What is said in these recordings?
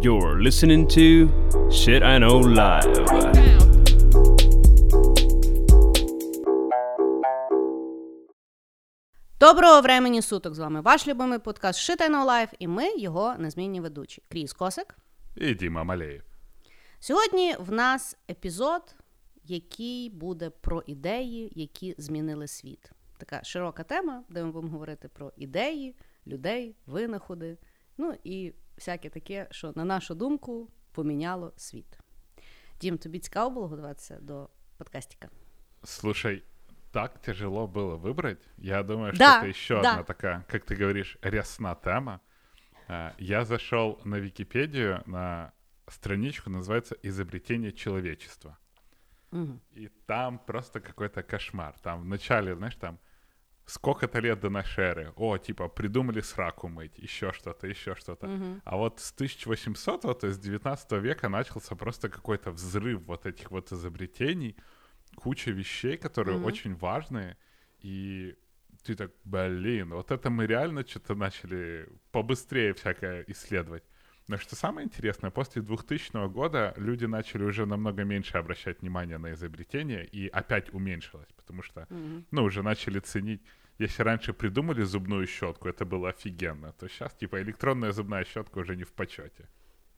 You're listening to Shit I Know Live. Доброго времені суток з вами ваш любимий подкаст Shit I Know Live і ми його незмінні ведучі. Кріс Косик. І Діма Малеєв. Сьогодні в нас епізод, який буде про ідеї, які змінили світ. Така широка тема, де ми будемо говорити про ідеї, людей, винаходи, ну і всяке таке, що, на нашу думку, поміняло світ. Дім, тобі цікаво було готуватися до подкастика? Слушай, так тяжело было выбрать. Я думаю, Да, что это еще да. одна такая, как ты говоришь, рясна тема. А, Я зашел на Википедию на страничку, называется «Изобретение человечества». Угу. И там просто какой-то кошмар. Там в начале, знаешь, там сколько-то лет до нашей эры. О, типа, придумали сраку мыть, еще что-то, еще что-то. А вот с 1800, то есть 19 века начался просто какой-то взрыв вот этих вот изобретений, куча вещей, которые Мгм. очень важные, и ты так, блин, вот это мы реально что-то начали побыстрее всякое исследовать. Но что самое интересное, после 2000 года люди начали уже намного меньше обращать внимание на изобретения, и опять уменьшилось, потому что, ну, уже начали ценить. Если раньше придумали зубную щетку, это было офигенно, то сейчас, типа, электронная зубная щетка уже не в почете.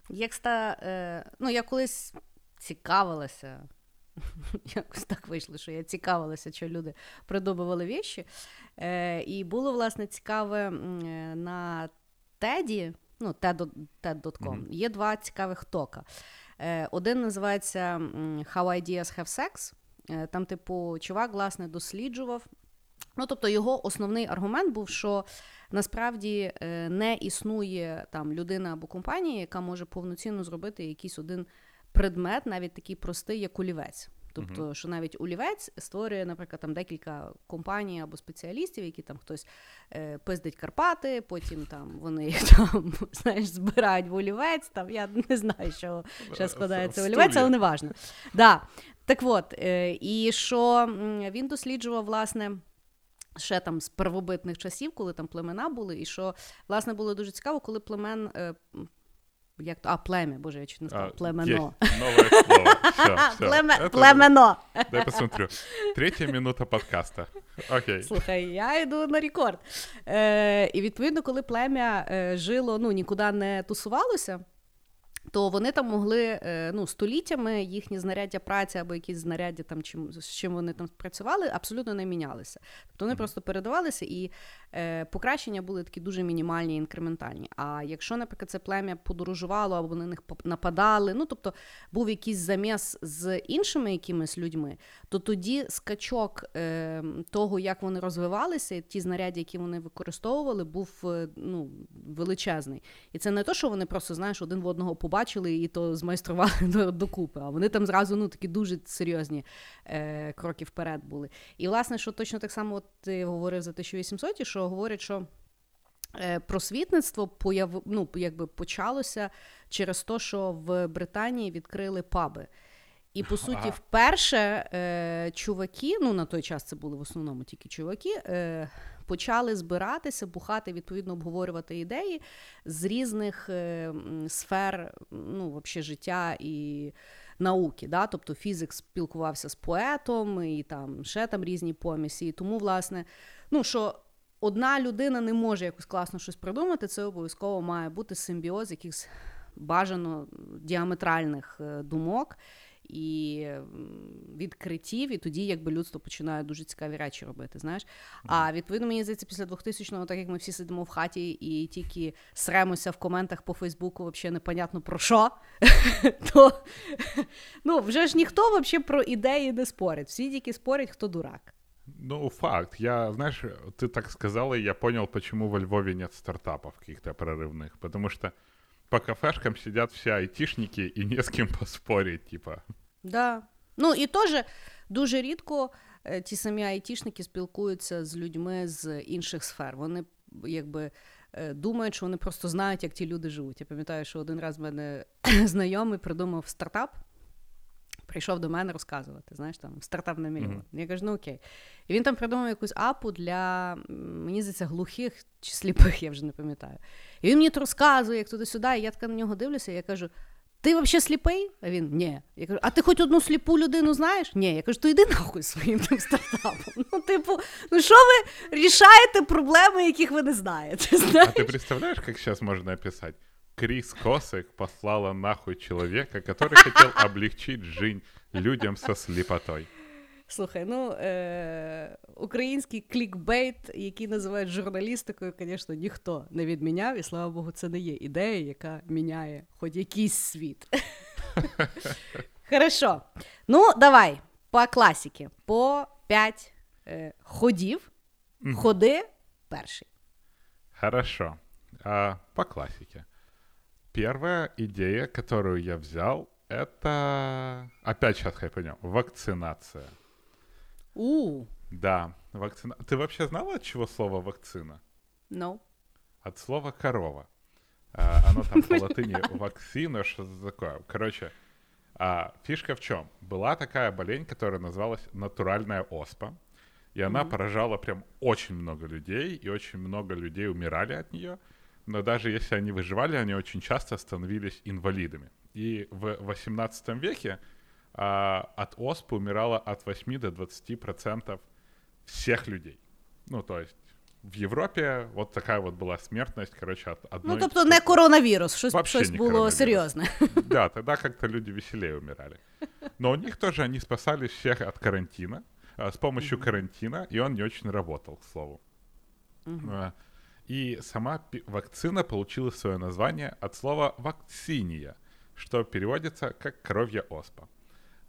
Як ста, е, ну, я колись цікавилася, якось так вийшло, що я цікавилася, що люди придумували віші. Е, і було, власне, цікаве м, е, на TED, ну, TED, TED.com, Мгм. є два цікавих тока. Е, один називається How Ideas Have Sex. Е, там, типу, чувак, власне, досліджував. Ну, тобто, його основний аргумент був, що насправді е, не існує там людина або компанія, яка може повноцінно зробити якийсь один предмет, навіть такий простий, як олівець. Тобто, що навіть олівець створює, наприклад, там декілька компаній або спеціалістів, які там хтось е, пиздить Карпати, потім там вони там знаєш, збирають в олівець. Там я не знаю, що ще складається В олівець, але не важно. Да. Так от, е, і що він досліджував, власне. Ще там з первобитних часів, коли там племена були, і що власне було дуже цікаво, коли племен. Е, м, як то, а, плем'я, боже, я чуть не сказала, А, племено. есть новое слово. Всё, всё. Племе, Это- племено. Дай посмотрю. Третья минута подкаста. Окей. Слухай, я йду на рекорд. Е, і відповідно, коли плем'я е, жило, ну нікуди не тусувалося. То вони там могли е, ну, століттями їхні знаряддя праці або якісь знаряддя, там, чим, з чим вони там працювали, абсолютно не мінялися. Тобто вони просто передавалися, і е, покращення були такі дуже мінімальні, інкрементальні. А якщо, наприклад, це плем'я подорожувало або на них нападали, ну тобто був якийсь заміс з іншими якимись людьми, то тоді скачок е, того, як вони розвивалися, ті знаряддя, які вони використовували, був е, ну, величезний. І це не то, що вони просто, знаєш, один в одного побачили і то змайстрували докупи, а вони там зразу ну, такі дуже серйозні е, кроки вперед були. І, власне, що точно так само от ти говорив за 1800, що говорять, що. е, Просвітництво появ... ну, якби почалося через те, що в Британії відкрили паби. І по суті, вперше е, чуваки, ну на той час це були в основному тільки чуваки, е, почали збиратися, бухати, відповідно обговорювати ідеї з різних е, сфер ну, вообще, життя і науки. Да? Тобто фізик спілкувався з поетом, і там ще там різні помісі. І тому, власне, ну що. Одна людина не може якось класно щось придумати, це обов'язково має бути симбіоз якихось бажано діаметральних е, думок і м, відкриттів, і тоді якби людство починає дуже цікаві речі робити. Знаєш? А відповідно, мені здається, після 2000-го, так як ми всі сидимо в хаті і тільки сремося в коментах по Фейсбуку, взагалі непонятно про що, то ну, вже ж ніхто взагалі про ідеї не спорить. Всі тільки спорять, хто дурак. Ну, факт. Я, знаешь, ты так сказала, и я понял, почему во Львове нет стартапов каких-то прорывных. Потому что по кафешкам сидят все айтишники, и не с ким поспорить, типа. Да. Ну і теж дуже рідко е, ті самі айтішники спілкуються з людьми з інших сфер. Вони якби е, думають, що вони просто знають, як ті люди живуть. Я пам'ятаю, що один раз мене знайомий придумав стартап. Прийшов до мене розказувати, знаєш, там стартап на мільйон. Mm-hmm. Я кажу, ну окей. І він там придумав якусь апу для, мені здається, глухих чи сліпих, я вже не пам'ятаю. І він мені то розказує, як туди-сюди, і я така на нього дивлюся, і я кажу: ти взагалі сліпий? А він ні. Я кажу, а ти хоч одну сліпу людину знаєш? Ні. Я кажу, то йди нахуй своїм тим стартапом. Ну, типу, ну що ви рішаєте проблеми, яких ви не знаєте? знаєш? А ти представляєш, як зараз можна описати? Крис Косик послала нахуй человека, который хотел облегчить жизнь людям со слепотой. Слухай, ну е- український клікбейт, який називають журналістикою, звісно, ніхто не відміняв, і слава Богу, це не є ідея, яка міняє хоч якийсь світ. Хорошо. Ну, давай по класіки, по п'ять е- ходів. Ходи перший. Хорошо. А, по классике. Первая идея, которую я взял, это... Опять сейчас понял. Вакцинация. У. Да, вакцина. Ты вообще знала, от чего слово вакцина? No. От слова корова. А, оно там по латыни вакцина, что такое. Короче, а, фишка в чем? Была такая болезнь, которая называлась натуральная оспа. И она mm-hmm. поражала прям очень много людей, и очень много людей умирали от нее но даже если они выживали, они очень часто становились инвалидами. И в 18 веке а, от оспы умирало от 8 до 20 процентов всех людей. Ну, то есть в Європі от така от була смертність, коротше, от одной... Ну, тобто не коронавірус, щось, Вообще щось не було серйозне. Да, тогда как-то люди веселее умирали. Но у них тоже они спасались всех от карантина, а, с помощью mm-hmm. карантина, и он не очень работал, к слову. Mm-hmm. И сама вакцина получила свое название от слова «вакциния», что переводится как «коровья оспа».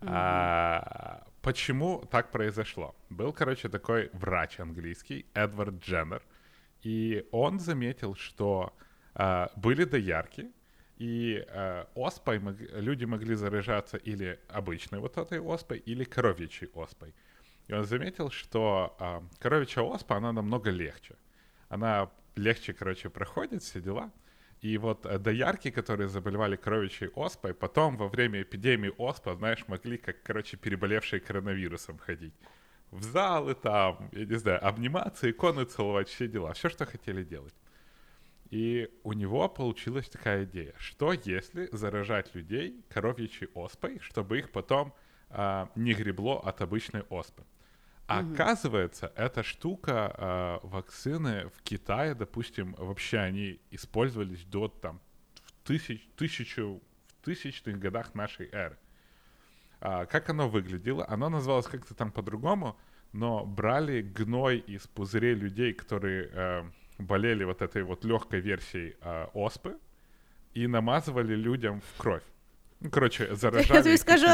Mm-hmm. А, почему так произошло? Был, короче, такой врач английский, Эдвард Дженнер, и он заметил, что а, были доярки, и а, оспой мог, люди могли заражаться или обычной вот этой оспой, или коровьячей оспой. И он заметил, что а, коровьячья оспа, она намного легче. Она легче, короче, проходит все дела. И вот э, доярки, которые заболевали кровичей оспой, потом во время эпидемии оспа, знаешь, могли, как, короче, переболевшие коронавирусом ходить. В залы там, я не знаю, обниматься, иконы целовать, все дела, все, что хотели делать. И у него получилась такая идея, что если заражать людей коровьичей оспой, чтобы их потом а, не гребло от обычной оспы. Оказывается, эта штука, э, вакцины в Китае, допустим, вообще они использовались до там в тысяч, тысячу, в тысячных годах нашей эры. А, как оно выглядело? Оно называлось как-то там по-другому, но брали гной из пузырей людей, которые э, болели вот этой вот легкой версией э, оспы, и намазывали людям в кровь. Коротше, заражали Я тобі скажу,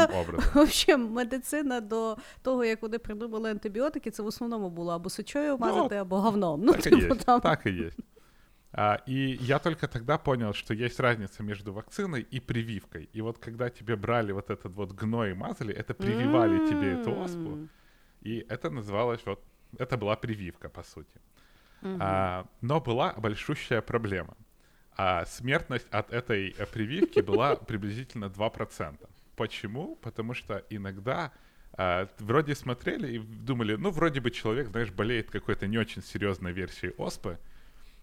в общем, медицина до того, як вони придумали антибіотики, це в основному було або мазати, ну, або говном. Ну, так, типу, и есть, там... так и есть. А, и я только тогда понял, что есть разница между вакциной и прививкой. И вот когда тебе брали вот этот вот гной и мазали, это прививали mm-hmm. тебе эту оспу. И это называлось вот... Это была прививка, по сути. Mm-hmm. А, но была большущая проблема а смертность от этой э, прививки была приблизительно 2%. Почему? Потому что иногда а, вроде смотрели и думали, ну, вроде бы человек, знаешь, болеет какой-то не очень серьезной версией оспы,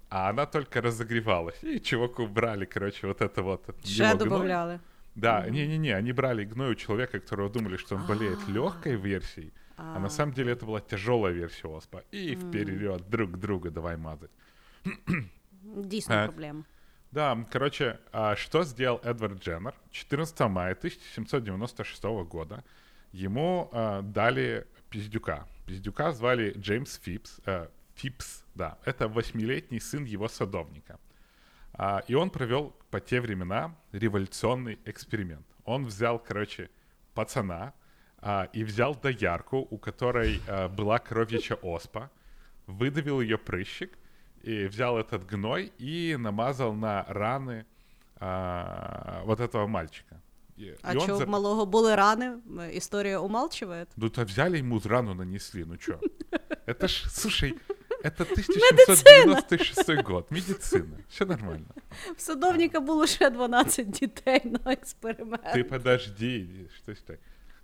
а она только разогревалась. И чуваку брали, короче, вот это вот. Ще добавляли. Да, не-не-не, они брали гной у человека, которого думали, что он болеет а. легкой версией, а на самом деле это была тяжелая версия оспа. И вперед друг друга давай мазать. Дійсно проблема. Да, короче, а что сделал Эдвард Дженнер? 14 мая 1796 года ему э, дали пиздюка. Пиздюка звали Джеймс Фипс. Э, Фипс, да. Это восьмилетний сын его садовника. А, и он провел по те времена революционный эксперимент. Он взял, короче, пацана а, и взял доярку, у которой а, была коровьяча оспа, выдавил ее прыщик — и взял этот гной и намазал на раны а, вот этого мальчика. И, а и за... у малого были раны? История умалчивает? Ну, то взяли ему рану нанесли, ну что? Это ж, слушай, это 1796 год, медицина, все нормально. В садовника було ще 12 дітей на експеримент. Ты подожди, что так?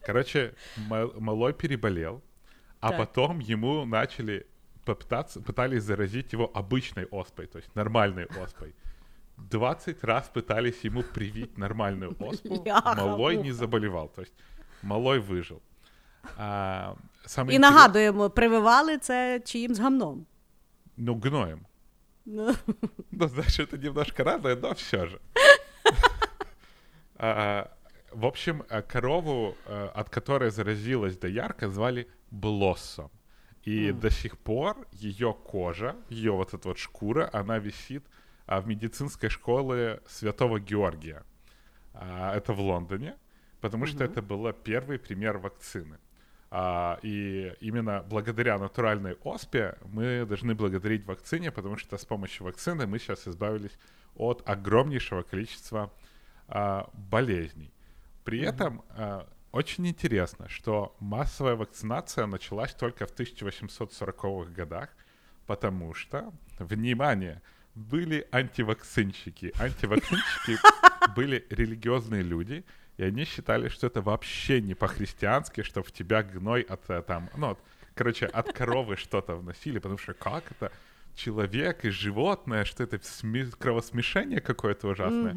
Короче, ма- малой переболел, а Так. потом ему начали попытаться, пытались заразить его обычной оспой, то есть нормальной оспой. 20 раз пытались ему привить нормальную оспу, Бляха, малой не муха. заболевал, то есть малой выжил. А, самое І интерес- нагадуємо, прививали це чиїм з гамном. Ну, гноем. Ну, Ну, знаешь, это немножко разное, но все же. А, В общем, а, корову, а, от которой заразилась доярка, звали Блоссом. И до сих пор ее кожа, ее вот эта вот шкура, она висит а, в медицинской школе Святого Георгия. А, Это в Лондоне, потому что это был первый пример вакцины. А, И именно благодаря натуральной оспе мы должны благодарить вакцине, потому что с помощью вакцины мы сейчас избавились от огромнейшего количества а, болезней. При этом а, очень интересно, что массовая вакцинация началась только в 1840-х годах, потому что, внимание, были антивакцинщики. Антивакцинщики были религиозные люди, и они считали, что это вообще не по-христиански, что в тебя гной от э, там, ну, от- короче, от коровы что-то вносили, потому что как это человек и животное, что это сме- кровосмешение какое-то ужасное.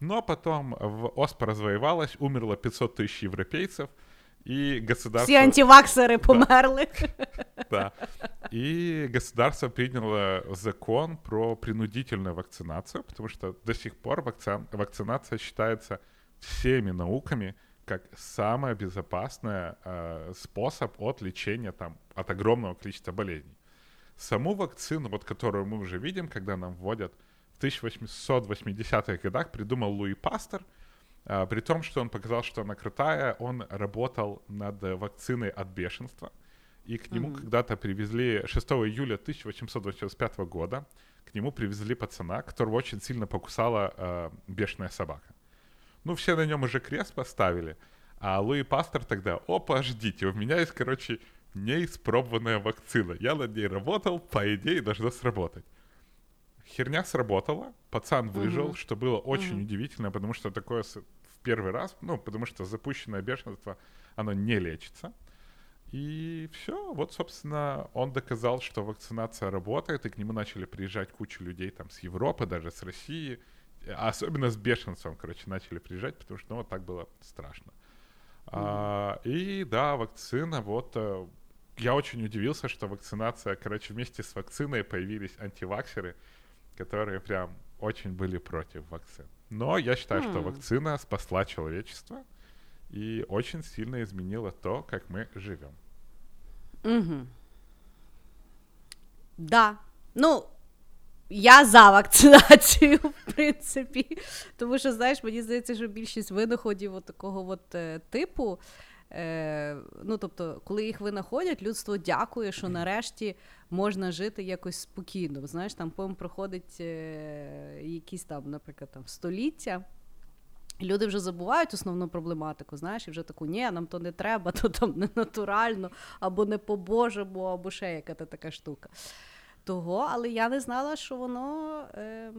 Но потом в ОСПА развоевалась, умерло 500 тысяч европейцев, и государство... всі антиваксери померли. Да. И государство приняло закон про принудительную вакцинацию, потому что до сих пор вакци- вакцинация считается всеми науками как самый безопасный э, способ от лечения там, от огромного количества болезней. Саму вакцину, вот которую мы уже видим, когда нам вводят в 1880-х годах, придумал Луи Пастер, а, при том, что он показал, что она крутая, он работал над э, вакциной от бешенства, и к нему когда-то привезли 6 июля 1885 года, к нему привезли пацана, которого очень сильно покусала э, бешеная собака. Ну, все на нем уже крест поставили, а Луи Пастер тогда, опа, ждите, у меня есть, короче, неиспробованная вакцина. Я над ней работал, по идее, должна сработать. Херня сработала, пацан выжил, что было очень удивительно, потому что такое в первый раз, ну, потому что запущенное бешенство, оно не лечится. И все, вот, собственно, он доказал, что вакцинация работает, и к нему начали приезжать куча людей там с Европы, даже с России, а особенно с бешенством, короче, начали приезжать, потому что, ну, вот так было страшно. А, и да, вакцина, вот, э, я очень удивился, что вакцинация, короче, вместе с вакциной появились антиваксеры, которые прям очень были против вакцин. Но я считаю, что вакцина спасла человечество и очень сильно изменила то, как мы живем. Угу. Да. Ну, я за вакцинацію, в принципі. Тому що, знаєш, мені здається, що більшість винаходів от такого от, е, типу. Е, ну, тобто, коли їх винаходять, людство дякує, що нарешті можна жити якось спокійно. Знаєш, там потім проходить е, якісь там, наприклад, там століття. Люди вже забувають основну проблематику, знаєш, і вже таку, ні, нам то не треба, то там не натурально, або не по-божому, або ще яка то така штука. Того, але я не знала, що воно е,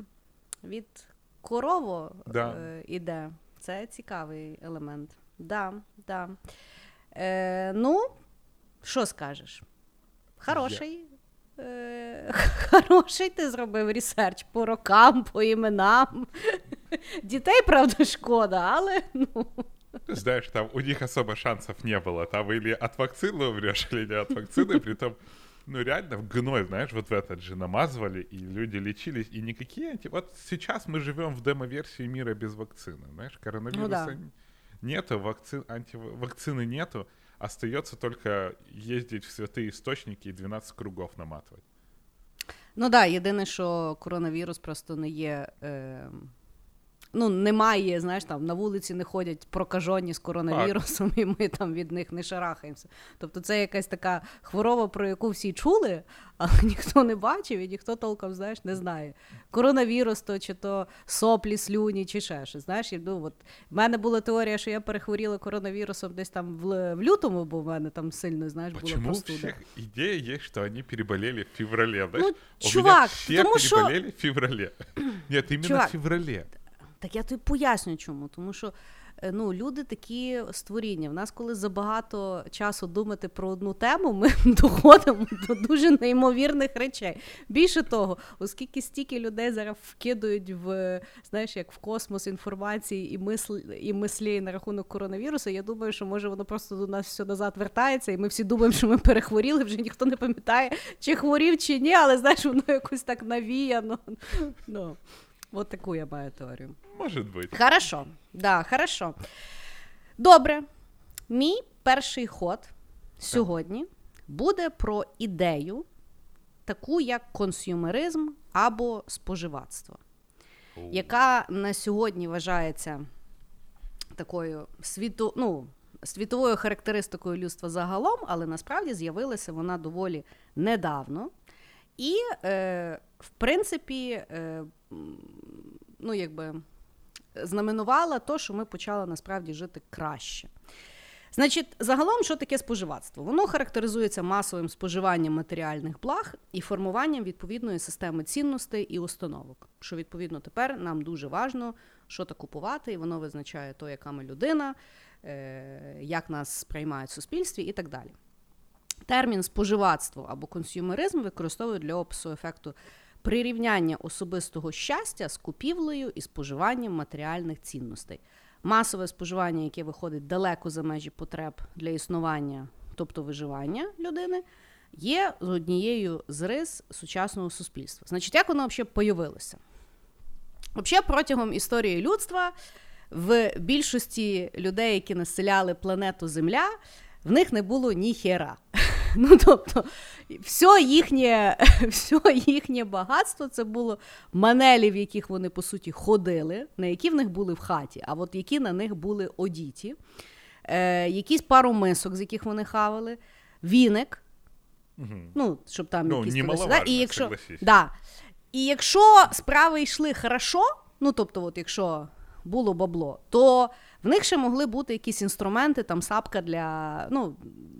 від корово Да. е, іде. Це цікавий елемент. Да, да. Е, ну, що скажеш? Хороший. Е, хороший ти зробив ресерч по рокам, по іменам. Дітей, правда, шкода, але ну. Ты знаешь, там у них особо шансов не было. Там или от вакцины умрешь, или не от вакцины. Притом, ну реально в гной, знаешь, вот в этот же намазывали, и люди лечились. И никакие анти... Вот сейчас мы живем в демо-версии мира без вакцины. Знаешь, коронавируса да. н- нету, вакци... антивакцины нету. Остается только ездить в святые источники и 12 кругов наматывать. Ну так, да, єдине, що коронавірус просто не є. Е, ну, немає, знаєш, там на вулиці не ходять прокажені з коронавірусом, і ми там від них не шарахаємося. Тобто це якась така хвороба, про яку всі чули, але ніхто не бачив і ніхто толком, знаєш, не знає. Коронавірус то чи то соплі, слюні, чи ще щось. Знаєш, і, ну, от, в мене була теорія, що я перехворіла коронавірусом десь там в, в лютому, бо в мене там сильно, знаєш, Почему у простуда. всех идея есть, что они переболели в феврале? Знаешь, Ну, у меня чувак, все потому что- в феврале. Нет, именно Чувак, в феврале. Так я тобі поясню чому. Тому що е, ну, люди такі створіння. В нас, коли забагато часу думати про одну тему, ми доходимо до дуже неймовірних речей. Більше того, оскільки стільки людей зараз вкидують в знаєш, як в космос інформації і мислі, і мислі на рахунок коронавірусу, я думаю, що може воно просто до нас все назад вертається, і ми всі думаємо, що ми перехворіли, вже ніхто не пам'ятає, чи хворів, чи ні, але знаєш, воно якось так навіяно. Ну, От таку я маю теорію. Може бути. Хорошо, да, хорошо. Добре. Мій перший ход сьогодні буде про ідею, таку як консюмеризм або споживацтво, яка на сьогодні вважається такою світу, ну, світовою характеристикою людства загалом, але насправді з'явилася вона доволі недавно. І, е, в принципі, е, ну, якби знаменувала то, що ми почали насправді жити краще. Значить, загалом, що таке споживацтво? Воно характеризується масовим споживанням матеріальних благ і формуванням відповідної системи цінностей і установок. Що відповідно тепер нам дуже важно, що то купувати, і воно визначає то, яка ми людина, е, як нас сприймають в суспільстві і так далі. Термін споживацтво або консюмеризм використовують для опису ефекту прирівняння особистого щастя з купівлею і споживанням матеріальних цінностей. Масове споживання, яке виходить далеко за межі потреб для існування, тобто виживання людини, є однією з рис сучасного суспільства. Значить, як воно взагалі появилося? Взагалі, протягом історії людства в більшості людей, які населяли планету Земля, в них не було ні хера. Ну, тобто, все їхнє все їхнє багатство це було манелі, в яких вони, по суті, ходили, на які в них були в хаті, а от які на них були одіті, е, якісь пару мисок, з яких вони хавали, віник, угу. ну, щоб там ну, якісь колеса. Да? І якщо, да. І якщо справи йшли хорошо, ну тобто, от якщо було бабло, то в них ще могли бути якісь інструменти, там сапка для, ну,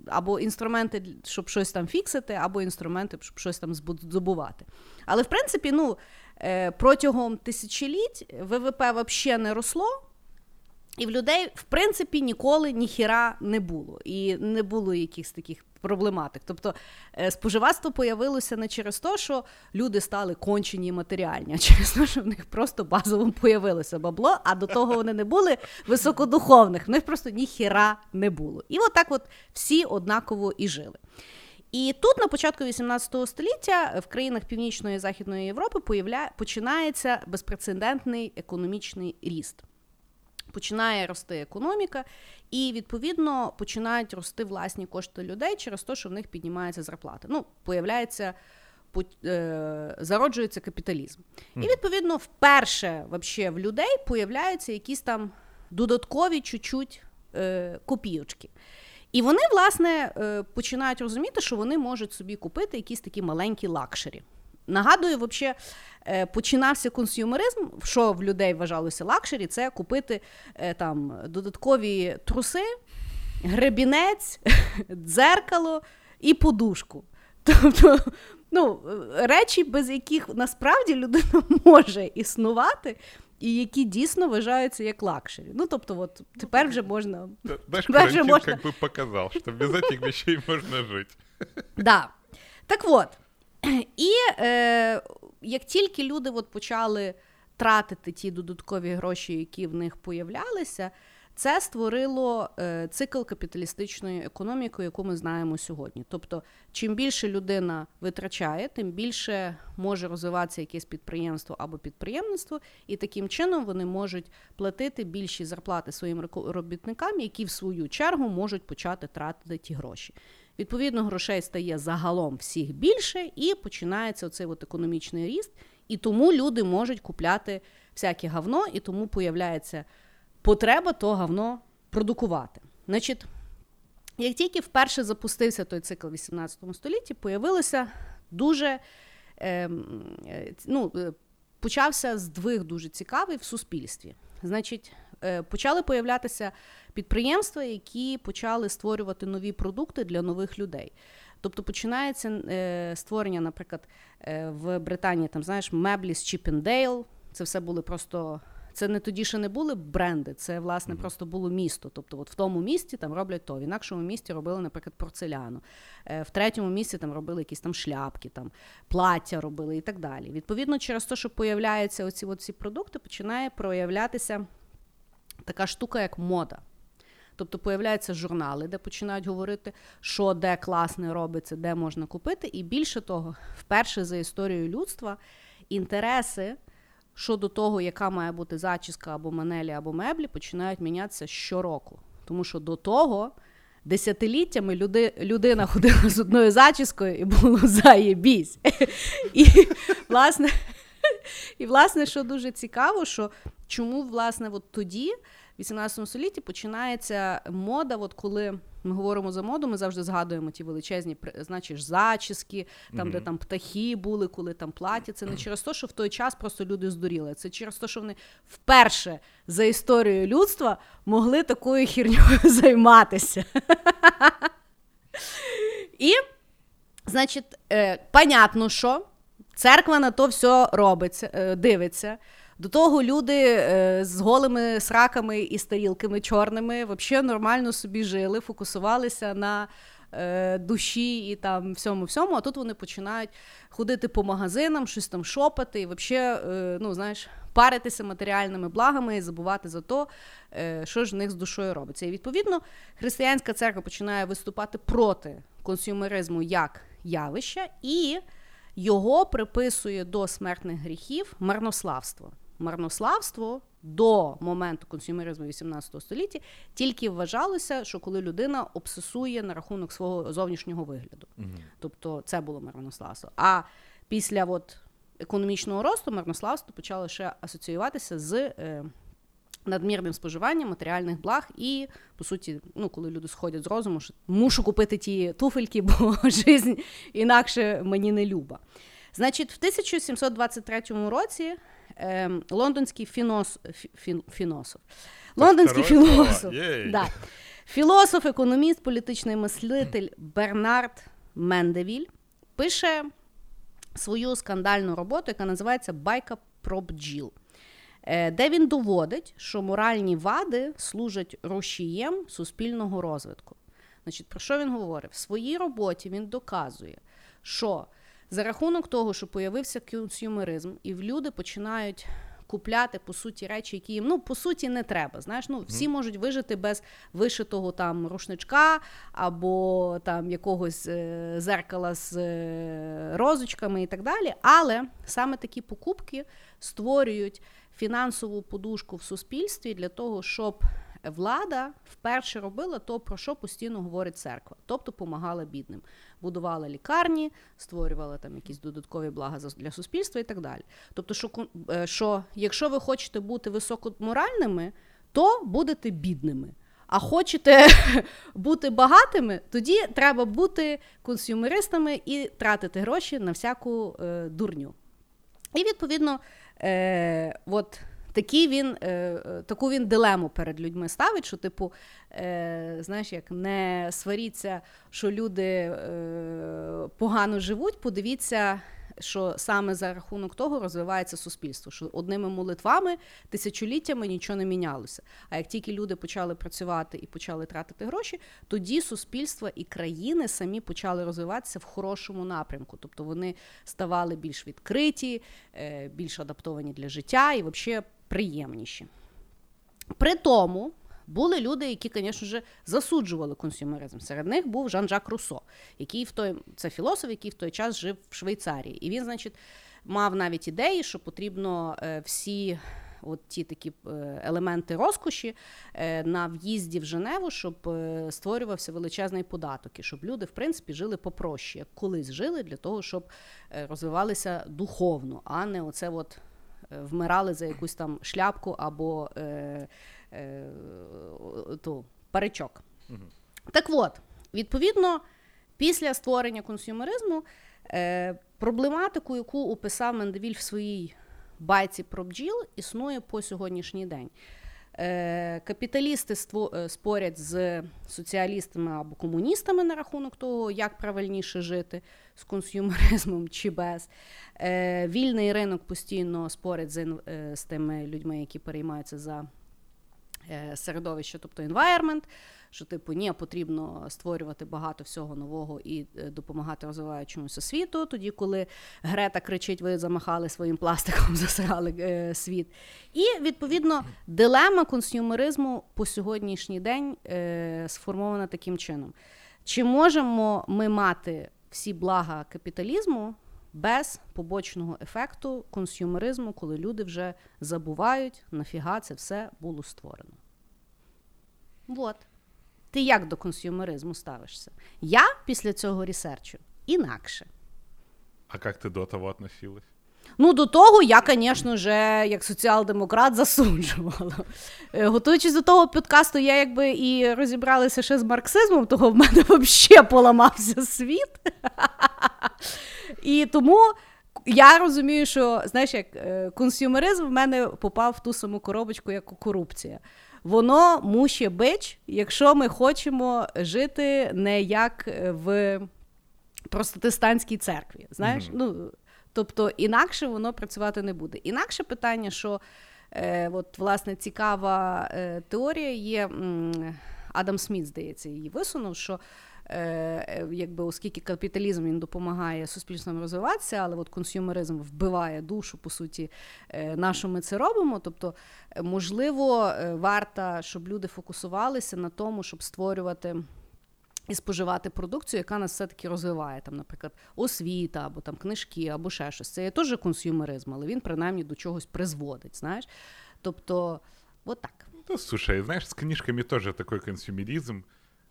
або інструменти, щоб щось там фіксити, або інструменти, щоб щось там здобувати. Але в принципі, ну, е, протягом тисячоліть ВВП взагалі не росло. І в людей, в принципі, ніколи ніхіра не було. І не було якихось таких проблематик. Тобто е, споживацтво появилося не через те, що люди стали кончені матеріальні, а через те, що в них просто базово появилося бабло, а до того вони не були високодуховних, в них просто ніхіра не було. І от так от всі однаково і жили. І тут, на початку 18 століття, в країнах Північної і Західної Європи появля... починається безпрецедентний економічний ріст починає рости економіка, і відповідно починають рости власні кошти людей через те, що в них піднімається зарплата. Ну, появляється. Е, зароджується капіталізм. І, відповідно, вперше вообще в людей появляються якісь там додаткові чуть-чуть е, копійочки. І вони, власне, е, починають розуміти, що вони можуть собі купити якісь такі маленькі luxury. Нагадую, взагалі, Е, починався консюмеризм, що в людей вважалося luxury, це купити е, там додаткові труси, гребінець, дзеркало і подушку. Тобто ну, речі, без яких насправді людина може існувати. І які дійсно вважаються як luxury. Ну, тобто, от тепер вже можна. Наш карантин можна... как бы показав, що без цих речей можна жити. Да. Так от. І е, як тільки люди от почали тратити ті додаткові гроші, які в них появлялися, це створило е, цикл капіталістичної економіки, яку ми знаємо сьогодні. Тобто, чим більше людина витрачає, тим більше може розвиватися якесь підприємство або підприємництво, і таким чином вони можуть платити більші зарплати своїм робітникам, які в свою чергу можуть почати тратити ті гроші. Відповідно, грошей стає загалом всіх більше, і починається оцей от економічний ріст. І тому люди можуть купляти всяке говно, і тому появляється потреба то говно продукувати. Значить, як тільки вперше запустився той цикл в 18 столітті, появилося дуже ем, е, ну, почався здвиг дуже цікавий в суспільстві. Значить, е, почали появлятися підприємства, які почали створювати нові продукти для нових людей. Тобто починається е, створення, наприклад, е, в Британії там знаєш меблі з Чіпендейл. Це все були просто це не тоді ще не були бренди, це власне mm-hmm. просто було місто. Тобто, от в тому місті там роблять то, в інакшому місті робили, наприклад, порцеляну. Е, в третьому місці там робили якісь там шляпки, там плаття робили і так далі. Відповідно, через те, що появляються оці, оці продукти, починає проявлятися така штука, як мода. Тобто появляються журнали, де починають говорити, що де класне робиться, де можна купити. І більше того, вперше за історією людства інтереси щодо того, яка має бути зачіска або манелі, або меблі, починають мінятися щороку. Тому що до того. Десятиліттями люди, людина ходила з одною зачіскою і було заєбісь. І, власне, і, власне, що дуже цікаво, що чому, власне, от тоді 18 столітті починається мода. От коли ми говоримо за моду, ми завжди згадуємо ті величезні значить, зачіски, там, mm-hmm. де там птахи були, коли там плаття. Це не через те, що в той час просто люди здуріли. Це через те, що вони вперше за історією людства могли такою хірньою займатися. І, значить, е, понятно, що церква на то все робиться, е, дивиться. До того люди е, з голими сраками і старілками чорними взагалі нормально собі жили, фокусувалися на е, душі і там всьому всьому. А тут вони починають ходити по магазинам, щось там шопати і взагалі, е, ну знаєш, паритися матеріальними благами і забувати за то, що ж в них з душою робиться. І відповідно християнська церква починає виступати проти консюмеризму як явища і. Його приписує до смертних гріхів марнославство марнославство до моменту консюмеризму 18 століття тільки вважалося, що коли людина обсесує на рахунок свого зовнішнього вигляду. Угу. Тобто це було марнославство. А після от, економічного росту марнославство почало ще асоціюватися з. Е, Надмірним споживанням матеріальних благ, і, по суті, ну, коли люди сходять з розуму, що мушу купити ті туфельки, бо жизнь інакше мені не люба. Значить, в 1723 році е, лондонський фінос, фі, фінософ. Лондонський філософ. Да. Філософ, економіст, політичний мислитель Бернард Мендевіль пише свою скандальну роботу, яка називається Байка про бджіл. Е, де він доводить, що моральні вади служать рушієм суспільного розвитку. Значить, Про що він говорить? В своїй роботі він доказує, що за рахунок того, що появився консюмеризм, і люди починають купляти по суті речі, які їм ну по суті не треба. Знаєш, ну всі можуть вижити без вишитого там рушничка або там якогось е, зеркала з е, розочками і так далі. Але саме такі покупки створюють фінансову подушку в суспільстві для того, щоб влада вперше робила то, про що постійно говорить церква, тобто допомагала бідним будувала лікарні, створювала там якісь додаткові блага для суспільства і так далі. Тобто, що е, що якщо ви хочете бути високоморальними, то будете бідними. А хочете бути багатими, тоді треба бути консюмеристами і тратити гроші на всяку е, дурню. І відповідно, е, от такі він, е, е, таку він дилему перед людьми ставить, що, типу, е, знаєш, як не сваріться, що люди погано живуть, подивіться. Що саме за рахунок того розвивається суспільство, що одними молитвами тисячоліттями нічого не мінялося. А як тільки люди почали працювати і почали тратити гроші, тоді суспільство і країни самі почали розвиватися в хорошому напрямку. Тобто вони ставали більш відкриті, більш адаптовані для життя і взагалі приємніші. При тому були люди, які, звісно ж, засуджували консюмеризм. Серед них був Жан-Жак Руссо, який в той це філософ, який в той час жив в Швейцарії. І він, значить, мав навіть ідеї, що потрібно е, всі. От ті такі е, елементи розкоші е, на в'їзді в Женеву, щоб створювався величезний податок, і щоб люди, в принципі, жили попроще, як колись жили для того, щоб розвивалися духовно, а не оце от вмирали за якусь там шляпку або е, е, ту паричок. Угу. Так от, відповідно, після створення консюмеризму е, проблематику, яку описав Мендевіль в своїй байці про бджіл, існує по сьогоднішній день. Е, Капіталісти ство- спорять з соціалістами або комуністами на рахунок того, як правильніше жити з консюмеризмом чи без. Е, Вільний ринок постійно спорить з, е, з тими людьми, які переймаються за е, середовище, тобто environment, що типу ні, потрібно створювати багато всього нового і е, допомагати розвиваючомуся світу. Тоді, коли Грета кричить, ви замахали своїм пластиком, засрали е, світ. І відповідно дилема консюмеризму по сьогоднішній день е, сформована таким чином: чи можемо ми мати всі блага капіталізму? Без побочного ефекту консюмеризму, коли люди вже забувають, нафіга це все було створено. От. Ти як до консюмеризму ставишся? Я після цього ресерчу інакше. А як ти до того относилась? Ну, до того я, звісно ж, як соціал-демократ засуджувала. Е, Готуючись до того підкасту, я якби і розібралася ще з марксизмом, того в мене взагалі поламався світ. І тому я розумію, що знаєш, як е, консюмеризм в мене попав в ту саму коробочку, як корупція. Воно муще бич, якщо ми хочемо жити не як е, в протестантській церкві. Знаєш? Мгм. Ну, тобто інакше воно працювати не буде. Інакше питання, що е, от, власне цікава е, теорія є. М, Адам Сміт, здається, її висунув, що е, е, якби, оскільки капіталізм він допомагає суспільствам розвиватися, але от консюмеризм вбиває душу, по суті, е, на що ми це робимо. Тобто, е, можливо, е, варто, щоб люди фокусувалися на тому, щоб створювати. І споживати продукцію, яка нас все-таки розвиває, там, наприклад, освіта, або там книжки, або ще щось. Це є теж консюмеризм, але він принаймні до чогось призводить. Знаєш? Тобто, от так. Да, слушай, знаешь, с книжками тоже такой консюмеризм.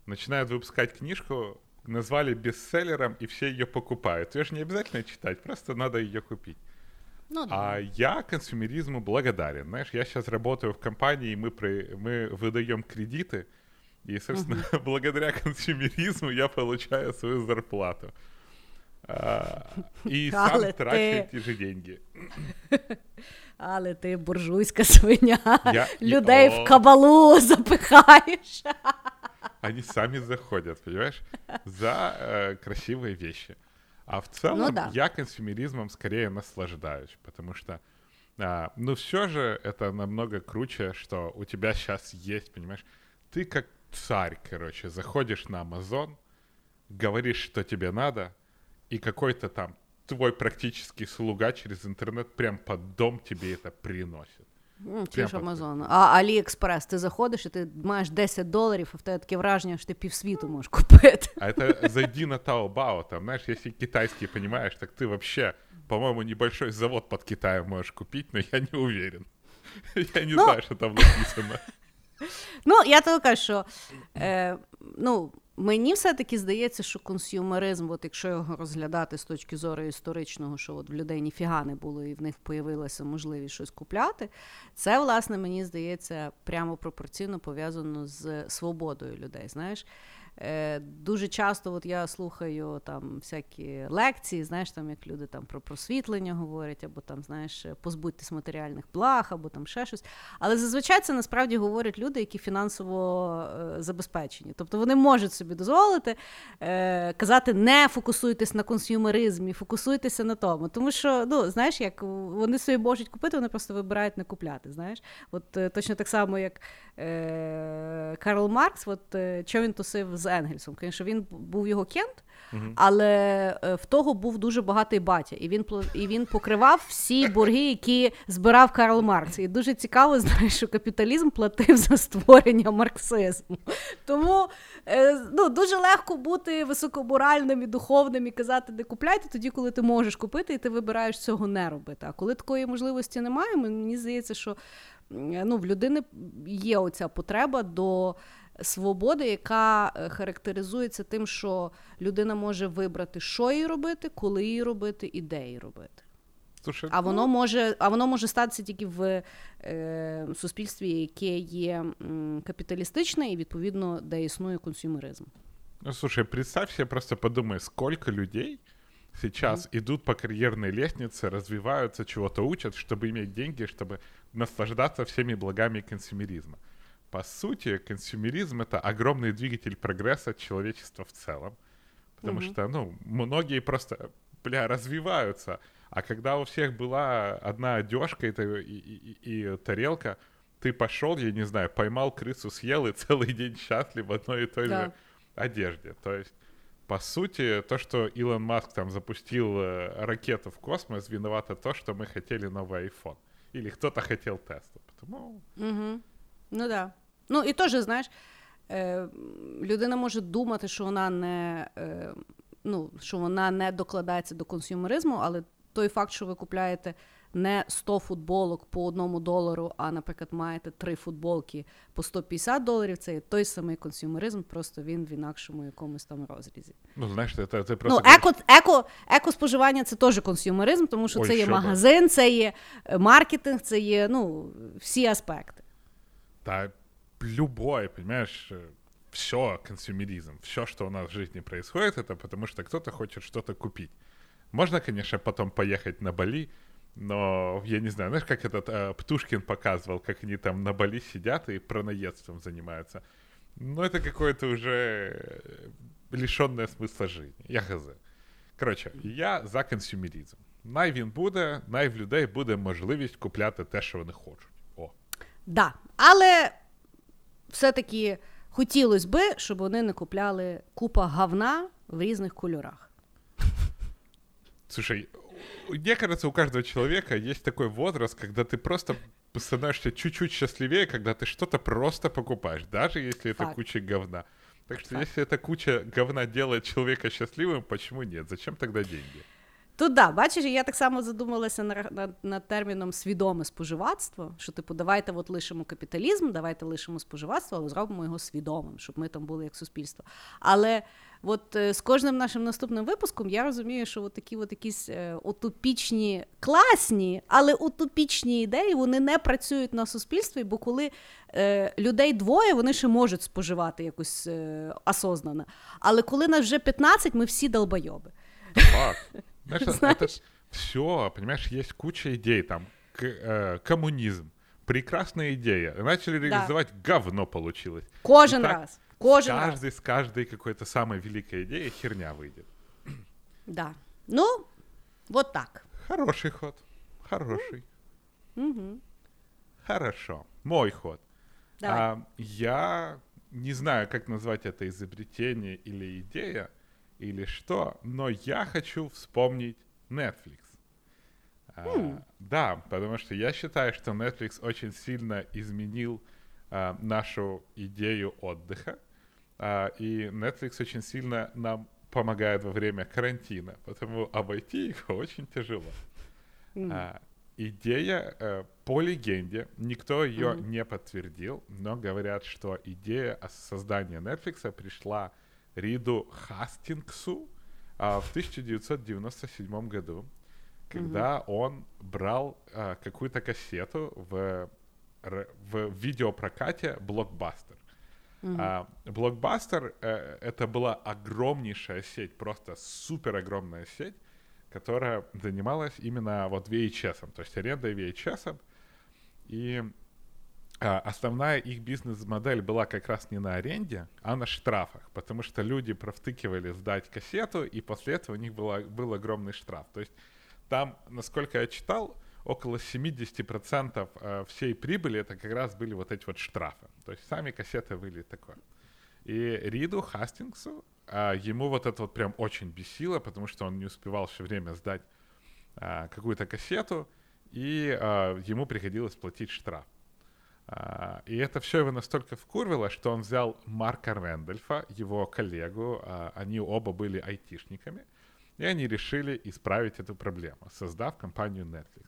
Начинают выпускать книжку, назвали бестселлером, и все ее покупают. Ее же не обязательно читать, просто надо ее купить. Ну, да. А я консюмеризму благодарен. Знаешь, я сейчас работаю в компании, мы, при, мы выдаем кредиты, и, собственно, благодаря консюмеризму я получаю свою зарплату. А, и сам Але трачу ти- же деньги. Але ти буржуйська свиня, Я- людей О. в кабалу запихаєш. Они сами заходят, понимаешь, за э, красивые вещи. А в целом Ну да. я консюмеризмом скорее наслаждаюсь, потому что, а, ну все же это намного круче, что у тебя сейчас есть, понимаешь, ты как царь, короче, заходишь на Amazon, говоришь, что тебе надо, и какой-то там твой практически слуга через интернет прям под дом тебе это приносит. Ну, ті Прям ж так. Амазон. А Аліекспрес, ти заходиш і ти маєш 10 доларів, а в тебе таке враження, що ти півсвіту можеш купити. А это зайди на Таобао, там, знаешь, если китайский понимаешь, так ты вообще, по-моему, небольшой завод под Китаем можешь купить, но я не уверен. Я не Ну. знаю, что там написано. Ну, я кажу, що е, ну, мені все-таки здається, що консюмеризм, от якщо його розглядати з точки зору історичного, що от в людей ніфіга не було і в них появилася можливість щось купляти, це, власне, мені здається, прямо пропорційно пов'язано з свободою людей. Знаєш, е, дуже часто от я слухаю там всякі лекції, знаєш, там як люди там про просвітлення говорять, або там, знаєш, позбудьтесь матеріальних благ, або там ще щось. Але зазвичай це насправді говорять люди, які фінансово е, забезпечені. Тобто вони можуть собі дозволити е, казати, не фокусуйтесь на консюмеризмі, фокусуйтеся на тому. Тому що, ну, знаєш, як вони собі можуть купити, вони просто вибирають не купляти. Знаєш, от е, точно так само, як е, Карл Маркс, от е, що він тусив з Енгельсом. Звісно, він був його кент. Але е, в того був дуже багатий батя, і він і він покривав всі борги, які збирав Карл Маркс. І дуже цікаво, знаєш, що капіталізм платив за створення марксизму. Тому е, ну, дуже легко бути високоморальним і духовним і казати, не купляйте тоді, коли ти можеш купити, і ти вибираєш цього не робити. А коли такої можливості немає, мені здається, що ну, в людини є оця потреба до свободи, яка е, характеризується тим, що людина може вибрати, що їй робити, коли їй робити і де їй робити. Слушай, А ну, воно може, а воно може статися тільки в е, суспільстві, яке є м, капіталістичне і відповідно де існує консюмеризм. ну, слушай, представь себе, просто подумай, сколько людей сейчас mm-hmm. идут по карьерной лестнице, развиваются, чего-то учат, чтобы иметь деньги, чтобы наслаждаться всеми благами консюмеризма. По сути, консюмеризм — это огромный двигатель прогресса человечества в целом. Потому mm-hmm. что, ну, многие просто, бля, развиваются. А когда у всех была одна одежка и, и, и, и тарелка, ты пошел, я не знаю, поймал крысу, съел и целый день счастлив в одной и той да. же одежде. То есть, по сути, то, что Илон Маск там запустил э, ракету в космос, виновато то, что мы хотели новый iPhone. Или кто-то хотел Tesla. Потому... Угу. Ну да. Ну і теж, знаєш, е, людина може думати, що вона не е, ну, що вона не докладається до консюмеризму, але той факт, що ви купляєте не 100 футболок по одному долару, а, наприклад, маєте три футболки по 150 доларів, це є той самий консюмеризм, просто він в інакшому якомусь там розрізі. Ну, знаєш, це, це просто... Ну, еко, еко, еко-споживання це теж консюмеризм, тому що Ой, це є магазин, це є маркетинг, це є ну, всі аспекти. Та любой, понимаешь, э, все консюмеризм, все, что у нас в жизни происходит, это потому что кто-то хочет что-то купить. Можно, конечно, потом поехать на Бали, но я не знаю, знаешь, как этот э, Птушкин показывал, как они там на Бали сидят и пронаедством занимаются. Ну, это какое-то уже э, лишенное смысла жизни. Я хз. Коротше, я за консюмеризм. Най він буде, най в людей буде можливість купляти те, що вони хочуть. О. Да. Але все-таки хотілося би, щоб вони не купляли купа говна в різних кольорах. Слушай, мне кажется, у каждого человека есть такой возраст, когда ты просто становишься чуть-чуть счастливее, когда ты что-то просто покупаешь, даже если Факт. это куча говна. Так что Факт. если эта куча говна делает человека счастливым, почему нет? Зачем тогда деньги? Тут да, бачиш, я так само задумалася над, над, над терміном свідоме споживацтво. Що, типу, давайте от лишимо капіталізм, давайте лишимо споживацтво, але зробимо його свідомим, щоб ми там були як суспільство. Але от е, з кожним нашим наступним випуском я розумію, що от такі от якісь е, утопічні, класні, але утопічні ідеї вони не працюють на суспільстві, бо коли е, людей двоє, вони ще можуть споживати якось е, осознано. Але коли нас вже 15, ми всі долбойоби. Так. Знаешь, Знаешь? это все, понимаешь, есть куча идей там. К, э, коммунизм. Прекрасная идея. Начали реализовать, да. говно получилось. Кожен так, раз. Кожен каждый, раз. С каждой какой-то самой великой идеей херня выйдет. Да. Ну, вот так. Хороший ход. Хороший. Угу. Хорошо. Мой ход. Давай. А, я не знаю, как назвать это изобретение или идея, или что, но я хочу вспомнить Netflix. Mm. А, да, потому что я считаю, что Netflix очень сильно изменил а, нашу идею отдыха, а, и Netflix очень сильно нам помогает во время карантина, потому обойти их очень тяжело. Mm. А, идея, а, по легенде, никто ее mm. не подтвердил, но говорят, что идея создания Netflix пришла Риду Хастингсу а, в 1997 году, когда угу. он брал а, какую-то кассету в, в видеопрокате. Угу. А, Blockbuster э, это была огромнейшая сеть, просто супер огромная сеть, которая занималась именно вот VHS, то есть арендой VHS. И основная их бизнес-модель была как раз не на аренде, а на штрафах, потому что люди провтыкивали сдать кассету, и после этого у них было, был огромный штраф. То есть там, насколько я читал, около 70% э, всей прибыли это как раз были вот эти вот штрафы. То есть сами кассеты были такое. И Риду Хастингсу, а, ему вот это вот прям очень бесило, потому что он не успевал все время сдать а, какую-то кассету, и ему приходилось платить штраф. А, и это все его настолько вкурвило, что он взял Марка Рэндольфа, его коллегу, а, они оба были айтишниками, и они решили исправить эту проблему, создав компанию Netflix.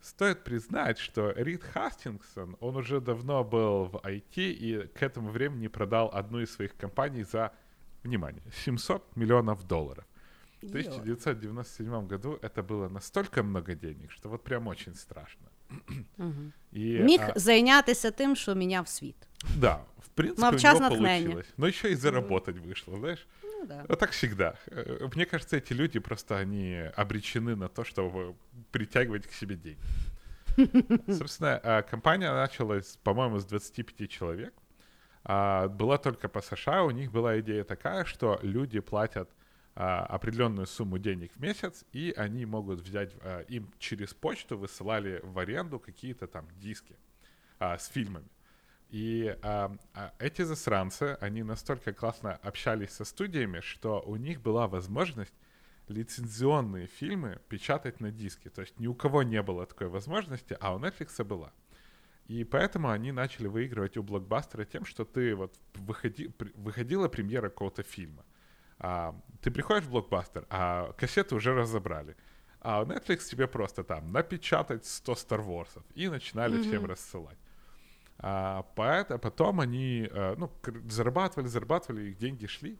Стоит признать, что Рид Хастингсон, он уже давно был в IT и к этому времени продал одну из своих компаний за, внимание, 700 миллионов долларов. В 1997 году это было настолько много денег, что вот прям очень страшно. Угу. І, Міг а... зайнятися тим, що міняв світ. Да, в принципе, Мав час у него получилось. Но еще и заработать вышло, знаешь? Ну да. Ну, так всегда. Э, Мне кажется, эти люди просто, они обречены на то, чтобы притягивать к себе деньги. Собственно, а, компания началась, по-моему, с 25 человек. А, Была только по США, у них была идея такая, что люди платят а, определенную сумму денег в месяц, и они могут взять, а, им через почту высылали в аренду какие-то там диски а, с фильмами. И эти засранцы, они настолько классно общались со студиями, что у них была возможность лицензионные фильмы печатать на диске. То есть ни у кого не было такой возможности, а у Netflix была. И поэтому они начали выигрывать у блокбастера тем, что ты вот выходи, выходила премьера какого-то фильма. А, ты приходишь в блокбастер, а кассеты уже разобрали. А Netflix тебе просто там напечатать 100 Star Wars и начинали всем рассылать. А, поэт- потом они э, ну, зарабатывали, зарабатывали, их деньги шли.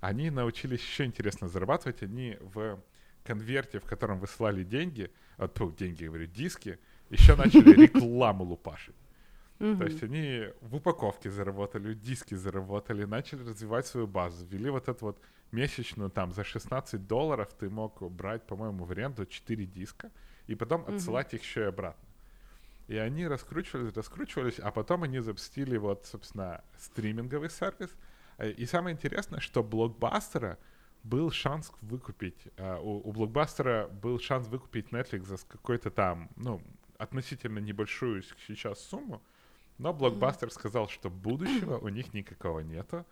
Они научились еще интересно зарабатывать. Они в конверте, в котором высылали деньги, а, тьфу, деньги, говорю, диски, еще начали рекламу лупашить. То есть они в упаковке заработали, в диске заработали, начали развивать свою базу, ввели вот эту вот месячную там за 16 долларов ты мог брать, по-моему, в аренду 4 диска и потом отсылать их еще и обратно. И они раскручивались, раскручивались, а потом они запустили вот, собственно, стриминговый сервис. Э, И самое интересное, что блокбастера был шанс выкупить, э, у, у блокбастера был шанс выкупить Netflix за какой-то там, ну, относительно небольшую сейчас сумму, но блокбастер сказал, что будущего у них никакого нету.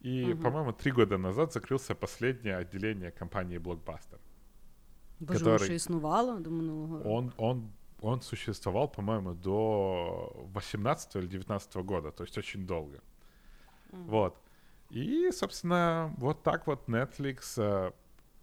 И, по-моему, три года назад закрылся последнее отделение компании Blockbuster. Боже, Который- воно ще існувало до минулого року. Он, он, он существовал, по-моему, до 18 или 19 года, то есть очень долго. Вот. И, собственно, вот так вот Netflix э,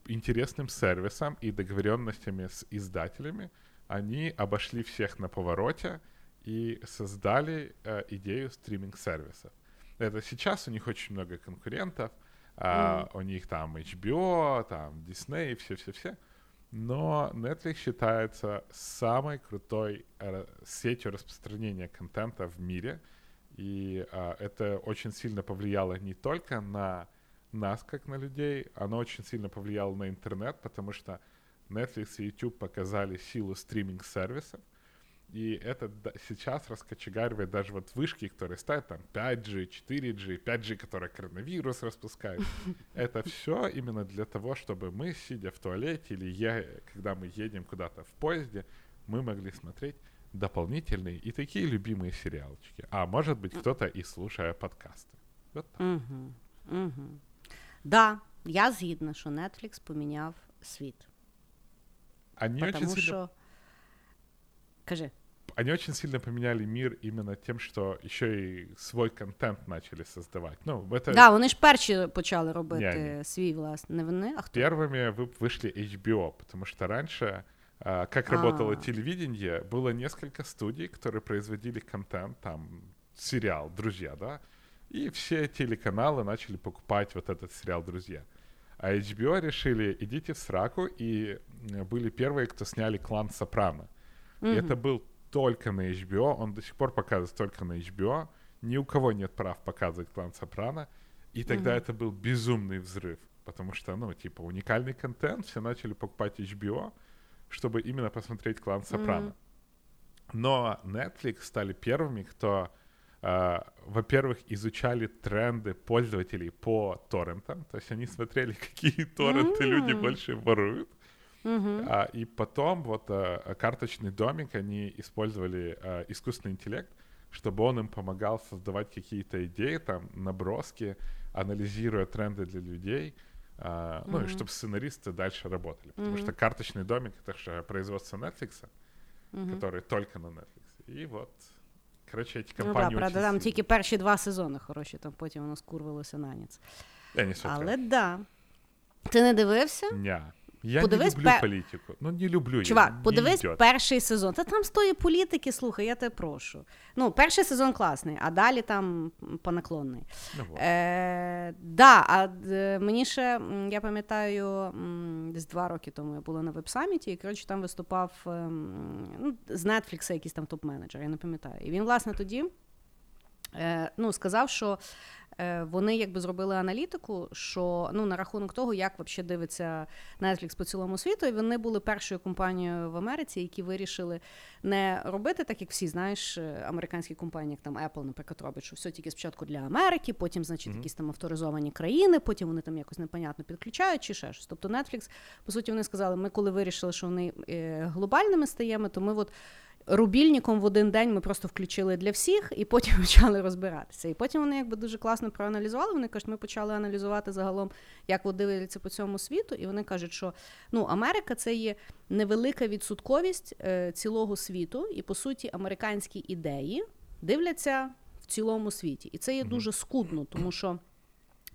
интересным сервисом и договоренностями с издателями они обошли всех на повороте и создали э, идею стриминг-сервисов. Это сейчас у них очень много конкурентов, а, у них там HBO, там Disney, все-все-все. Но Netflix считается самой крутой э, сетью распространения контента в мире. И а, это очень сильно повлияло не только на нас, как на людей, оно очень сильно повлияло на интернет, потому что Netflix и YouTube показали силу стриминг-сервисов. И это да- сейчас раскочегаривает даже вот вышки, которые ставят там 5G, 4G, 5G, которые коронавирус распускают. Это все именно для того, чтобы мы, сидя в туалете или я, когда мы едем куда-то в поезде, мы могли смотреть дополнительные и такие любимые сериалчики. А может быть, кто-то и слушая подкасты. Вот так. Угу. Угу. Да, я згідна, що Netflix поміняв світ. Они очень, Тому сильно, що. Кажи. они очень сильно поменяли мир именно тем, что еще и свой контент начали создавать. Ну, это Да, вони ж перші почали робити Ні, свій власний. Не вони, а хто? первыми вы- вышли HBO, потому что раньше, а, как работало А. телевидение, было несколько студий, которые производили контент, там, сериал «Друзья», да, и все телеканалы начали покупать вот этот сериал «Друзья». А HBO решили, идите в сраку, и м, были первые, кто сняли «Клан Сопрано». И это был только на HBO, он до сих пор показывается только на HBO, ни у кого нет прав показывать «Клан Сопрано», и тогда это был безумный взрыв, потому что, ну, типа, уникальный контент, все начали покупать HBO, чтобы именно посмотреть «Клан Сопрано». Но Netflix стали первыми, кто, э, во-первых, изучали тренды пользователей по торрентам, то есть они смотрели, какие торренты люди больше воруют, а, и потом вот а, карточный домик, они использовали а, искусственный интеллект, чтобы он им помогал создавать какие-то идеи, там, наброски, анализируя тренды для людей, а, ну и чтобы сценаристы дальше работали. Потому что карточный домик — это же производство Netflix, который только на Netflix. И вот, короче, эти Ну, компании да, правда, очень там сильно- тільки перші два сезони хороші, там потім воно скурвилося на ніц. Я не смотрел. Але да. Ти не дивився? Ня. Я Подивись не люблю пе- политику. Ну, не люблю. я, Чувак, не подивись идёт. перший сезон. Та там з тої політики, слухай, я тебе прошу. Ну, перший сезон класний, а далі там понаклонний. Ну, вот. Е, да, а е, мені ще, я пам'ятаю, десь два роки тому я була на веб-саміті, і коротше там виступав ем, ну, з Netflix якийсь там топ-менеджер, я не пам'ятаю. І він, власне, тоді е, ну, сказав, що вони якби зробили аналітику, що ну на рахунок того, як взагалі дивиться Netflix по цілому світу, і вони були першою компанією в Америці, які вирішили не робити так, як всі знаєш, е, американські компанії, як там Apple, наприклад, робить, що все тільки спочатку для Америки, потім, значить, mm-hmm. якісь там авторизовані країни, потім вони там якось непонятно підключають чи ще щось. Тобто Netflix, по суті, вони сказали, ми коли вирішили, що вони е, глобальними стаємо, то ми от рубільником в один день ми просто включили для всіх і потім почали розбиратися. І потім вони якби дуже класно проаналізували. Вони кажуть, ми почали аналізувати загалом, як вони дивляться по цьому світу, і вони кажуть, що ну, Америка це є невелика відсотковість е, цілого світу, і по суті, американські ідеї дивляться в цілому світі. І це є дуже скудно, тому що.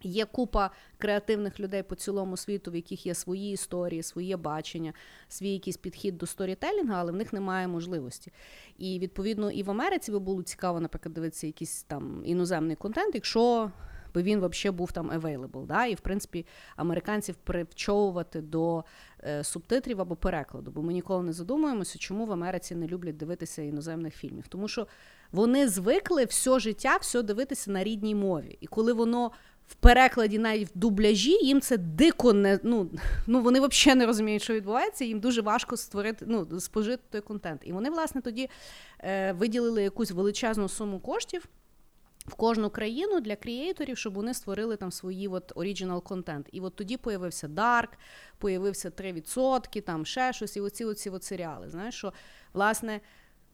Є купа креативних людей по цілому світу, в яких є свої історії, своє бачення, свій якийсь підхід до сторітелінга, але в них немає можливості. І відповідно і в Америці би було цікаво, наприклад, дивитися якийсь там іноземний контент, якщо би він взагалі був там available. Да? І в принципі американців привчовувати до е, субтитрів або перекладу. Бо ми ніколи не задумуємося, чому в Америці не люблять дивитися іноземних фільмів. Тому що вони звикли все життя все дивитися на рідній мові. І коли воно в перекладі, навіть в дубляжі, їм це дико не ну, ну вони взагалі не розуміють, що відбувається. Їм дуже важко створити, ну, спожити той контент. І вони, власне, тоді е, виділили якусь величезну суму коштів. В кожну країну для креаторів, щоб вони створили там свої от оригінал контент. І от тоді появився Dark, появився 3%, там ще щось, і оці оці от серіали. Знаєш, що власне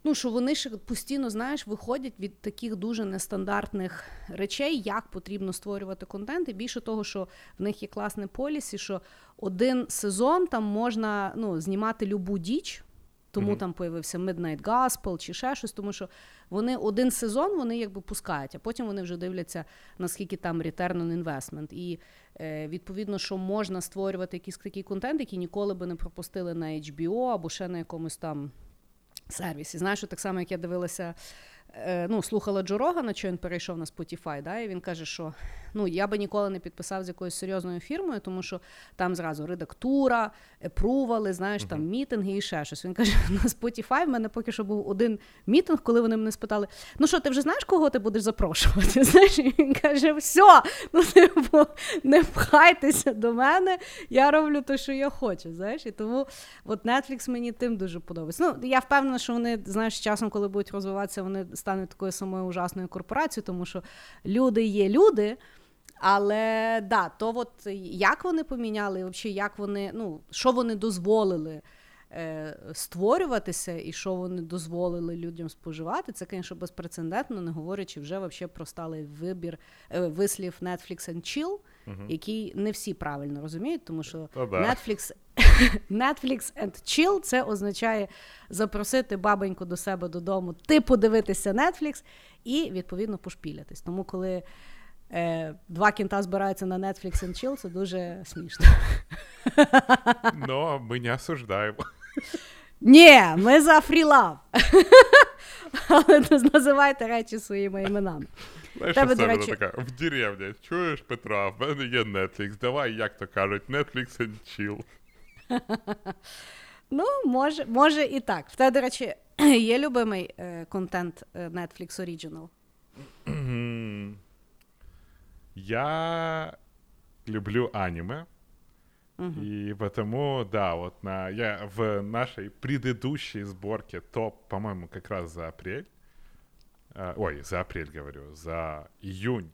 ну що вони ще постійно знаєш виходять від таких дуже нестандартних речей, як потрібно створювати контент. І більше того, що в них є класний полісі, що один сезон там можна ну, знімати любу діч. Тому mm-hmm. там появився Midnight Gospel чи ще щось, тому що вони один сезон вони якби пускають, а потім вони вже дивляться, наскільки там return on investment. І е, відповідно, що можна створювати якийсь такий контент, який ніколи би не пропустили на HBO або ще на якомусь там сервісі. Знаєш, так само, як я дивилася ну, слухала Джо Рогана, що він перейшов на Spotify, да, і він каже, що ну, я би ніколи не підписав з якоюсь серйозною фірмою, тому що там зразу редактура, епрували, знаєш, там мітинги і ще щось. Він каже, на Spotify в мене поки що був один мітинг, коли вони мене спитали: ну що, ти вже знаєш, кого ти будеш запрошувати? Знаєш, і він каже, все, ну типу, не пхайтеся до мене, я роблю те, що я хочу. знаєш, І тому от Netflix мені тим дуже подобається. Ну, Я впевнена, що вони, знаєш, часом, коли будуть розвиватися, вони стане такою самою ужасною корпорацією, тому що люди є люди. Але да, то от як вони поміняли, взагалі, як вони, ну, що вони дозволили е, створюватися, і що вони дозволили людям споживати, це, звісно, безпрецедентно, не говорячи вже вообще про сталий вибір е, вислів Netflix and Chill, угу. який не всі правильно розуміють, тому що Netflix Netflix and chill це означає запросити бабеньку до себе додому, ти подивитися Netflix і відповідно пошпілятись. Тому коли е, два кінта збираються на Netflix and chill, це дуже смішно. Ну, ми не осуждаємо. Ні, ми за фрілав. Але називайте речі своїми іменами. Знаєш, Тебе, до речі... така, в деревні, чуєш, Петра, в мене є Netflix, давай, як то кажуть, Netflix and chill. Ну, може може і так. В тебе, до речі, є любимий е, контент е, Netflix Original? Я люблю аниме. Угу. И потому, да, вот на, я в нашей предыдущей сборке топ, по-моему, как раз за апрель, э, ой, за апрель говорю, за июнь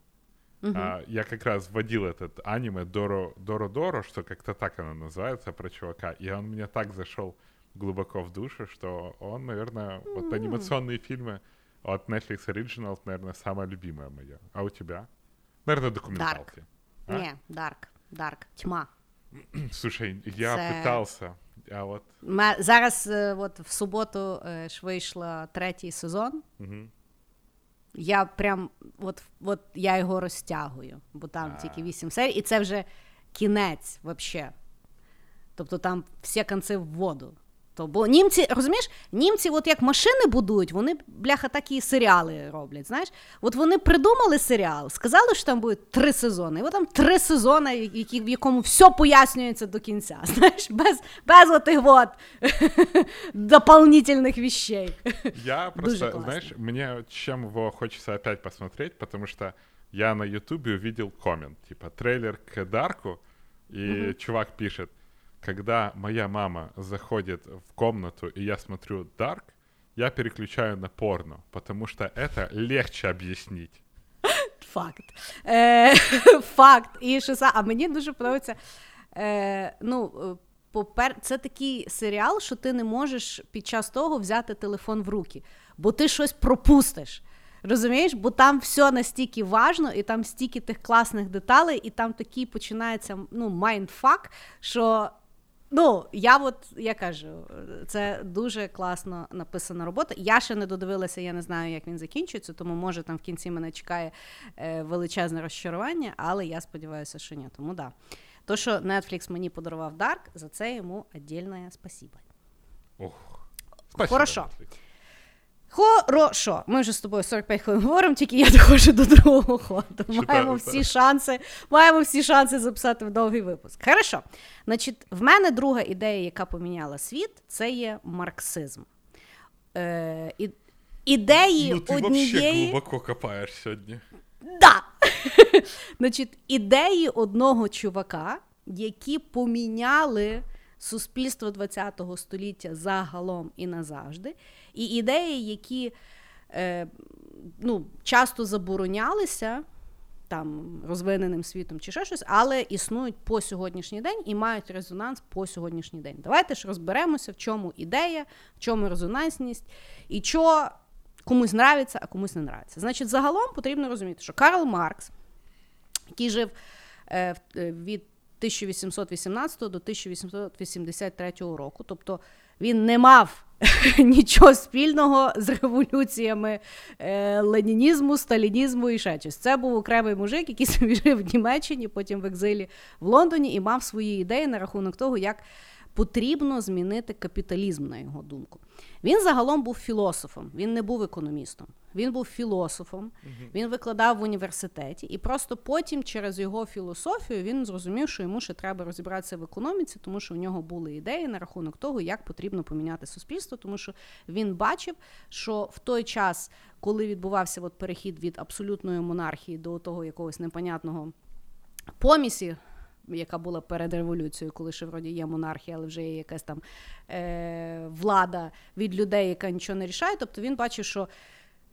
Uh-huh. А, я как раз вводил этот аниме Доро Доро Доро, что как-то так оно называется про чувака, и он мне так зашел глубоко в душу, что он, наверное, uh-huh. вот анимационные фильмы от Netflix Original, наверное, самое любимое мое. А у тебя? Наверное, документалки. Dark. А? Не, Dark. Dark. Тьма. Слушай, я Це... питався, а от... Зараз от в суботу ж вийшло третій сезон. Угу. Я прям от от я його розтягую, бо там А-а-а. тільки вісім серій, і це вже кінець вообще. Тобто там всі конці в воду. То, бо німці, розумієш, німці, от як машини будують, вони бляха такі серіали роблять. Знаєш, от вони придумали серіал, сказали, що там буде три сезони. І от там три сезони, які, в якому все пояснюється до кінця. Знаєш, без без отих от дополнительных вещей. Я просто, знаешь, мне чем его хочется опять посмотреть, потому что я на Ютубе увидел коммент, типа трейлер к Дарку, угу. чувак пишет, когда моя мама заходит в комнату, и я смотрю Дарк, я переключаю на порно, потому что это легче объяснить. Факт. Е, Факт. І що А мені дуже подобається. Е, ну, попер... Це такий серіал, що ти не можеш під час того взяти телефон в руки, бо ти щось пропустиш. Розумієш, бо там все настільки важно, і там стільки тих класних деталей, і там такий починається ну, майндфак, що Ну, я от я кажу, це дуже класно написана робота. Я ще не додивилася, я не знаю, як він закінчується, тому може там в кінці мене чекає е, величезне розчарування, але я сподіваюся, що ні. Тому да. То, що Netflix мені подарував Dark, за це йому віддільне спасибо. Ох, спасибо, Хорошо. Netflix. Хорошо, ми вже з тобою 45 хвилин говоримо, тільки я доходжу до другого ходу. Маємо всі шанси, маємо всі шанси записати в довгий випуск. Хорошо. Значить, в мене друга ідея, яка поміняла світ, це є марксизм. Е, і, Ідеї ну, ти однієї... глибоко копаєш сьогодні. Да! Значить, ідеї одного чувака, які поміняли суспільство ХХ століття загалом і назавжди, і ідеї, які е, ну, часто заборонялися там розвиненим світом чи ще щось, але існують по сьогоднішній день і мають резонанс по сьогоднішній день. Давайте ж розберемося, в чому ідея, в чому резонансність і що комусь нравиться, а комусь не нравиться. Значить, загалом потрібно розуміти, що Карл Маркс, який жив е, від 1818 до 1883 року. Тобто він не мав нічого спільного з революціями е, ленінізму, сталінізму і ще щось. Це був окремий мужик, який собі жив в Німеччині, потім в екзилі в Лондоні і мав свої ідеї на рахунок того, як потрібно змінити капіталізм, на його думку. Він загалом був філософом, він не був економістом. Він був філософом, він викладав в університеті, і просто потім, через його філософію, він зрозумів, що йому ще треба розібратися в економіці, тому що в нього були ідеї на рахунок того, як потрібно поміняти суспільство, тому що він бачив, що в той час, коли відбувався от перехід від абсолютної монархії до того якогось непонятного помісі яка була перед революцією, коли ще вроді є монархія, але вже є якась там е, влада від людей, яка нічого не рішає. Тобто він бачив, що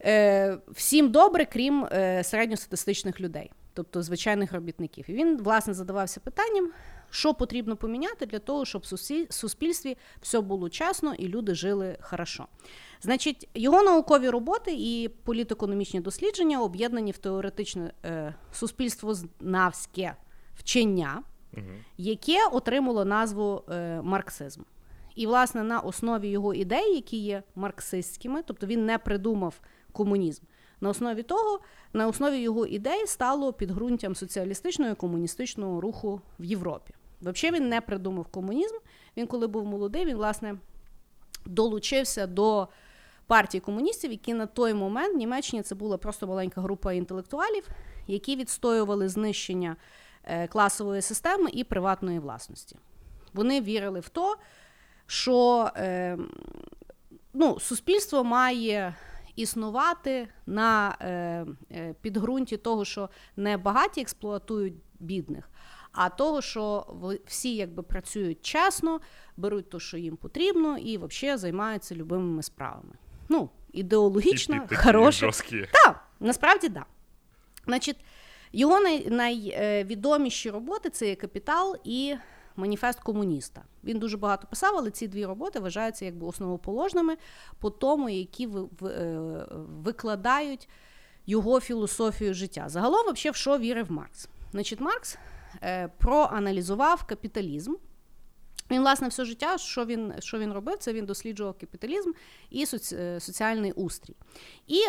е, всім добре, крім е, середньостатистичних людей, тобто звичайних робітників. І він, власне, задавався питанням. Що потрібно поміняти для того, щоб в суспільстві все було чесно і люди жили хорошо? Значить, його наукові роботи і політекономічні дослідження об'єднані в теоретичне е, суспільствознавське вчення, яке отримало назву е, марксизм. І, власне, на основі його ідей, які є марксистськими, тобто він не придумав комунізм. На основі того, на основі його ідей стало підґрунтям соціалістичного і комуністичного руху в Європі. Взагалі він не придумав комунізм. Він, коли був молодий, він, власне, долучився до партії комуністів, які на той момент в Німеччині це була просто маленька група інтелектуалів, які відстоювали знищення класової системи і приватної власності. Вони вірили в те, що е, ну, суспільство має існувати на е, підґрунті того, що не багаті експлуатують бідних. А того, що всі якби працюють чесно, беруть те, що їм потрібно, і взагалі займаються любимими справами. Ну, ідеологічно, хороше. Так, насправді так. Да. Значить, його найвідоміші роботи це є капітал і маніфест комуніста. Він дуже багато писав, але ці дві роботи вважаються якби основоположними по тому, які е, викладають його філософію життя. Загалом, взагалі, в що вірив Маркс? Значить, Маркс е, проаналізував капіталізм. Він, власне, все життя, що він що він робив, це він досліджував капіталізм і соці, е, соціальний устрій. І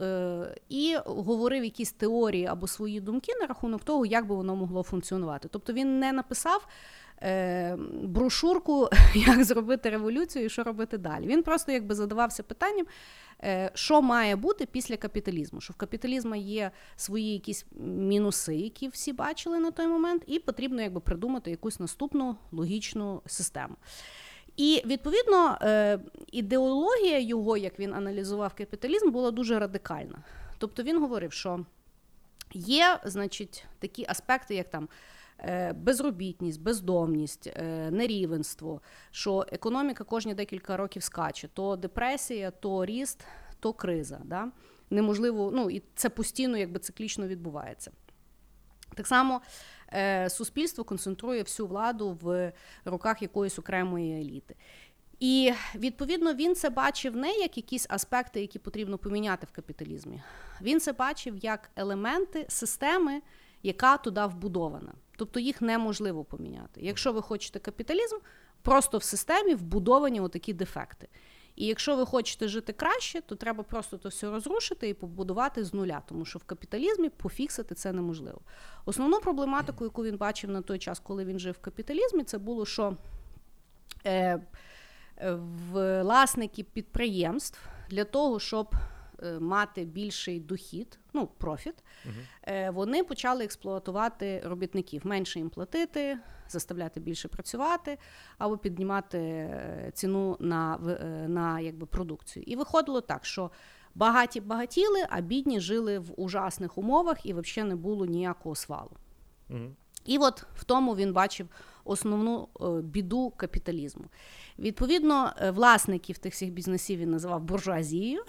е, і говорив якісь теорії або свої думки на рахунок того, як би воно могло функціонувати. Тобто він не написав е, брошурку, як зробити революцію і що робити далі. Він просто якби задавався питанням, що має бути після капіталізму. Що в капіталізму є свої якісь мінуси, які всі бачили на той момент, і потрібно якби придумати якусь наступну логічну систему. І відповідно е, ідеологія його, як він аналізував капіталізм, була дуже радикальна. Тобто він говорив, що є, значить, такі аспекти, як там. Е, безробітність, бездомність, е, нерівенство, що економіка кожні декілька років скаче, то депресія, то ріст, то криза. Да? Неможливо, ну і це постійно якби циклічно відбувається. Так само е, суспільство концентрує всю владу в руках якоїсь окремої еліти. І відповідно він це бачив не як якісь аспекти, які потрібно поміняти в капіталізмі. Він це бачив як елементи системи, яка туди вбудована. Тобто їх неможливо поміняти. Якщо ви хочете капіталізм, просто в системі вбудовані отакі дефекти. І якщо ви хочете жити краще, то треба просто то все розрушити і побудувати з нуля, тому що в капіталізмі пофіксити це неможливо. Основну проблематику, яку він бачив на той час, коли він жив в капіталізмі, це було, що е, власники підприємств для того, щоб мати більший дохід, ну профіт, uh вони почали експлуатувати робітників, менше їм платити, заставляти більше працювати або піднімати е, ціну на на якби, продукцію. І виходило так, що багаті багатіли, а бідні жили в ужасних умовах і взагалі не було ніякого свалу. uh І от в тому він бачив основну біду капіталізму. Відповідно, е, власників тих всіх бізнесів він називав буржуазією,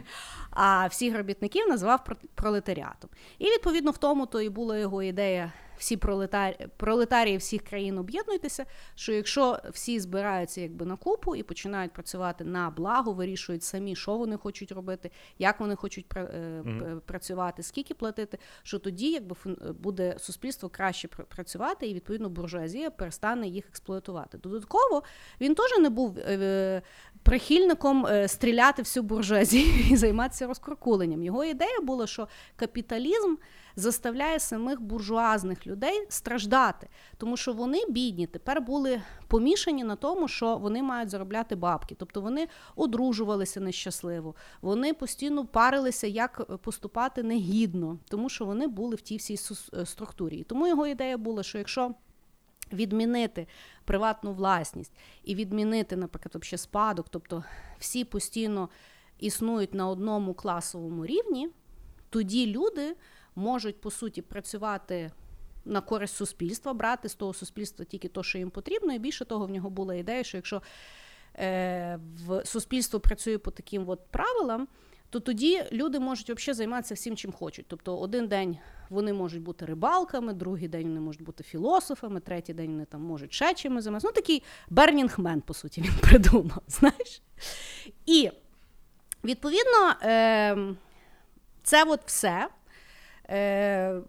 а всіх робітників називав пролетаріатом. І відповідно в тому то і була його ідея всі пролетарі, пролетарії всіх країн об'єднуйтеся, що якщо всі збираються якби на купу і починають працювати на благо, вирішують самі, що вони хочуть робити, як вони хочуть mm-hmm. працювати, скільки платити, що тоді якби буде суспільство краще працювати, і відповідно буржуазія перестане їх експлуатувати. Додатково він теж не був. Е, прихильником е, стріляти всю буржуазію і займатися розкуркуленням. Його ідея була, що капіталізм заставляє самих буржуазних людей страждати, тому що вони бідні тепер були помішані на тому, що вони мають заробляти бабки. Тобто вони одружувалися нещасливо, вони постійно парилися, як поступати негідно, тому що вони були в тій всій е, структурі. І тому його ідея була, що якщо відмінити приватну власність і відмінити, наприклад, вообще спадок, тобто всі постійно існують на одному класовому рівні, тоді люди можуть по суті працювати. На користь суспільства, брати з того суспільства тільки те, що їм потрібно, і більше того, в нього була ідея, що якщо е, в суспільство працює по таким от правилам, то тоді люди можуть взагалі займатися всім, чим хочуть. Тобто, один день вони можуть бути рибалками, другий день вони можуть бути філософами, третій день вони там можуть ще чимось займатися. Ну, такий Бернінгмен, по суті, він придумав. знаєш. І відповідно, е, це от все. Е,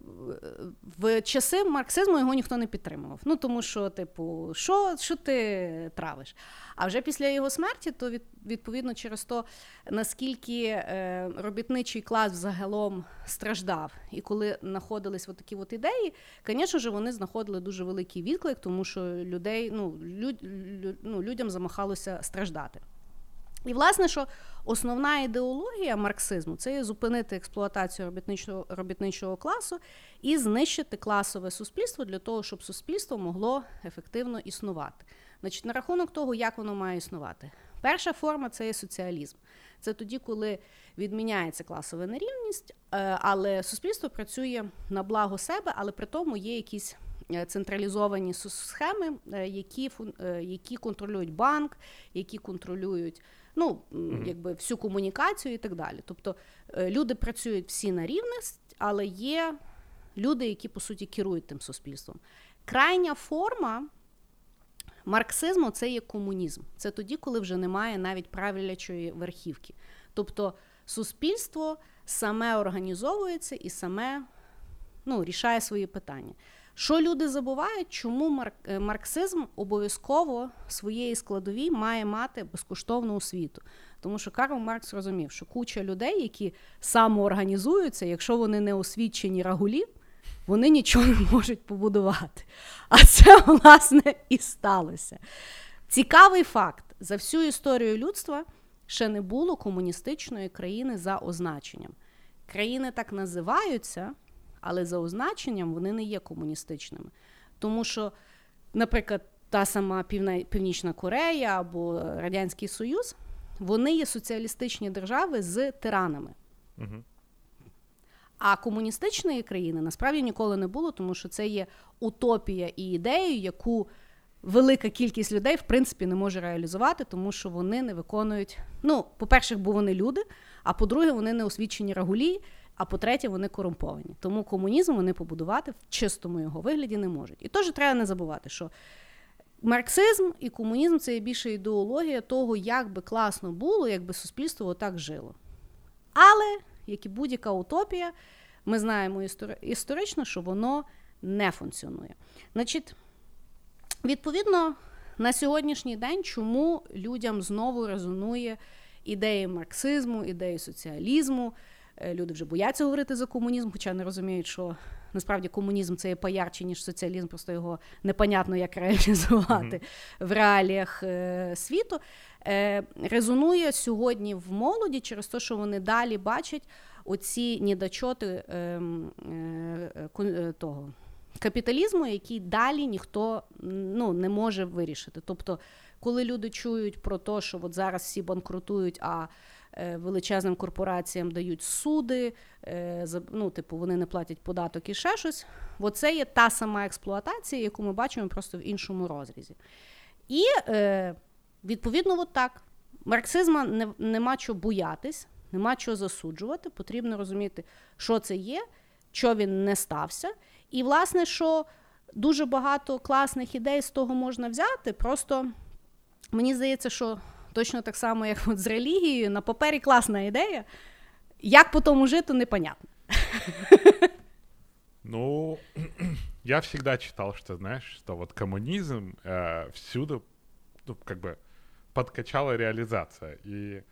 в часи марксизму його ніхто не підтримував. Ну тому що, типу, що що ти травиш? А вже після його смерті, то від, відповідно через то, наскільки е, робітничий клас загалом страждав, і коли знаходились от такі от ідеї, звісно ж, вони знаходили дуже великий відклик, тому що людей, ну, люд, ну, людям замахалося страждати. І, власне, що основна ідеологія марксизму це зупинити експлуатацію робітничого робітничого класу і знищити класове суспільство для того, щоб суспільство могло ефективно існувати. Значить, на рахунок того, як воно має існувати. Перша форма це є соціалізм. Це тоді, коли відміняється класова нерівність, е, але суспільство працює на благо себе, але при тому є якісь централізовані схеми, е, які які контролюють банк, які контролюють ну якби всю комунікацію і так далі. Тобто е, люди працюють всі на рівність, але є люди, які по суті керують тим суспільством. Крайня форма. Марксизму це є комунізм. Це тоді, коли вже немає навіть правлячої верхівки. Тобто суспільство саме організовується і саме ну, рішає свої питання. Що люди забувають, чому е, марксизм обов'язково своєї складовій має мати безкоштовну освіту? Тому що Карл Маркс розумів, що куча людей, які самоорганізуються, якщо вони не освічені рагулі, вони нічого не можуть побудувати. А це, власне, і сталося. Цікавий факт: за всю історію людства ще не було комуністичної країни за означенням. Країни так називаються, але за означенням вони не є комуністичними. Тому що, наприклад, та сама Північна Корея або Радянський Союз, вони є соціалістичні держави з тиранами. Угу. А комуністичної країни насправді ніколи не було, тому що це є утопія і ідея, яку велика кількість людей в принципі не може реалізувати, тому що вони не виконують. Ну, по-перше, бо вони люди, а по-друге, вони не освічені рагулі, а по-третє, вони корумповані. Тому комунізм вони побудувати в чистому його вигляді не можуть. І теж треба не забувати, що марксизм і комунізм це є більше ідеологія того, як би класно було, якби суспільство отак жило. Але, як і будь-яка утопія, ми знаємо історично, що воно не функціонує. Значить, відповідно, на сьогоднішній день, чому людям знову резонує ідеї марксизму, ідеї соціалізму. Е, люди вже бояться говорити за комунізм, хоча не розуміють, що насправді комунізм це є поярче, ніж соціалізм, просто його непонятно як реалізувати mm-hmm. в реаліях е, світу. Е, Резонує сьогодні в молоді через те, що вони далі бачать оці недочоти ем, е, е, того капіталізму, який далі ніхто ну, не може вирішити. Тобто, коли люди чують про те, що от зараз всі банкрутують, а величезним корпораціям дають суди, е, ну, типу, вони не платять податок і ще щось. Оце є та сама експлуатація, яку ми бачимо просто в іншому розрізі. І е, відповідно, от так. Марксизма не, нема чого боятись, нема чого засуджувати. Потрібно розуміти, що це є, що він не стався. І, власне, що дуже багато класних ідей з того можна взяти. Просто мені здається, що Точно так само, як от з релігією, на папері класна ідея. Як по тому жити, непонятно. Ну, я всегда читал, что, знаешь, что вот коммунизм э, всюду, ну, как бы, подкачала реализация. И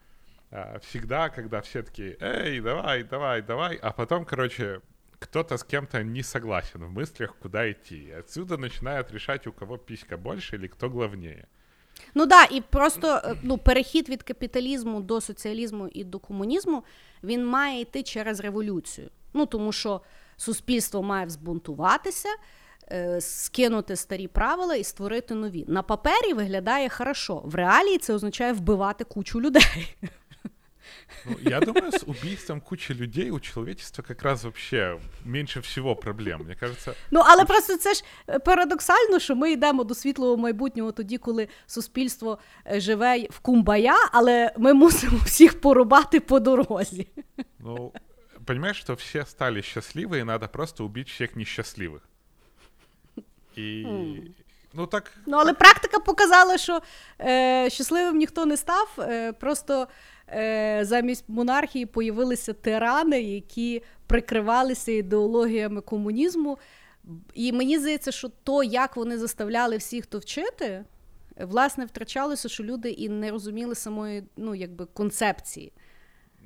э, всегда, когда все такие, эй, давай, давай, давай, а потом, короче, кто-то с кем-то не согласен в мыслях, куда идти. И отсюда начинают решать, у кого писька больше или кто главнее. Ну да, і просто е, ну, перехід від капіталізму до соціалізму і до комунізму він має йти через революцію. Ну тому що суспільство має взбунтуватися, е, скинути старі правила і створити нові. На папері виглядає хорошо. В реалії це означає вбивати кучу людей. Ну, я думаю, с убийством кучи людей у человечества как раз вообще меньше всего проблем. Мне кажется. Ну, але просто це ж е, парадоксально, що ми йдемо до світлого майбутнього тоді, коли суспільство е, живе в кумбая, але ми мусимо всіх порубати по дорозі. Ну, понимаешь, что все стали счастливы, и надо просто убить всех несчастливых. І Ну, так... Ну, але практика показала, що е, щасливим ніхто не став. Е, Просто е, замість монархії появилися тирани, які прикривалися ідеологіями комунізму. І мені здається, що то, як вони заставляли всіх то вчити, власне, втрачалося, що люди і не розуміли самої ну, якби, концепції.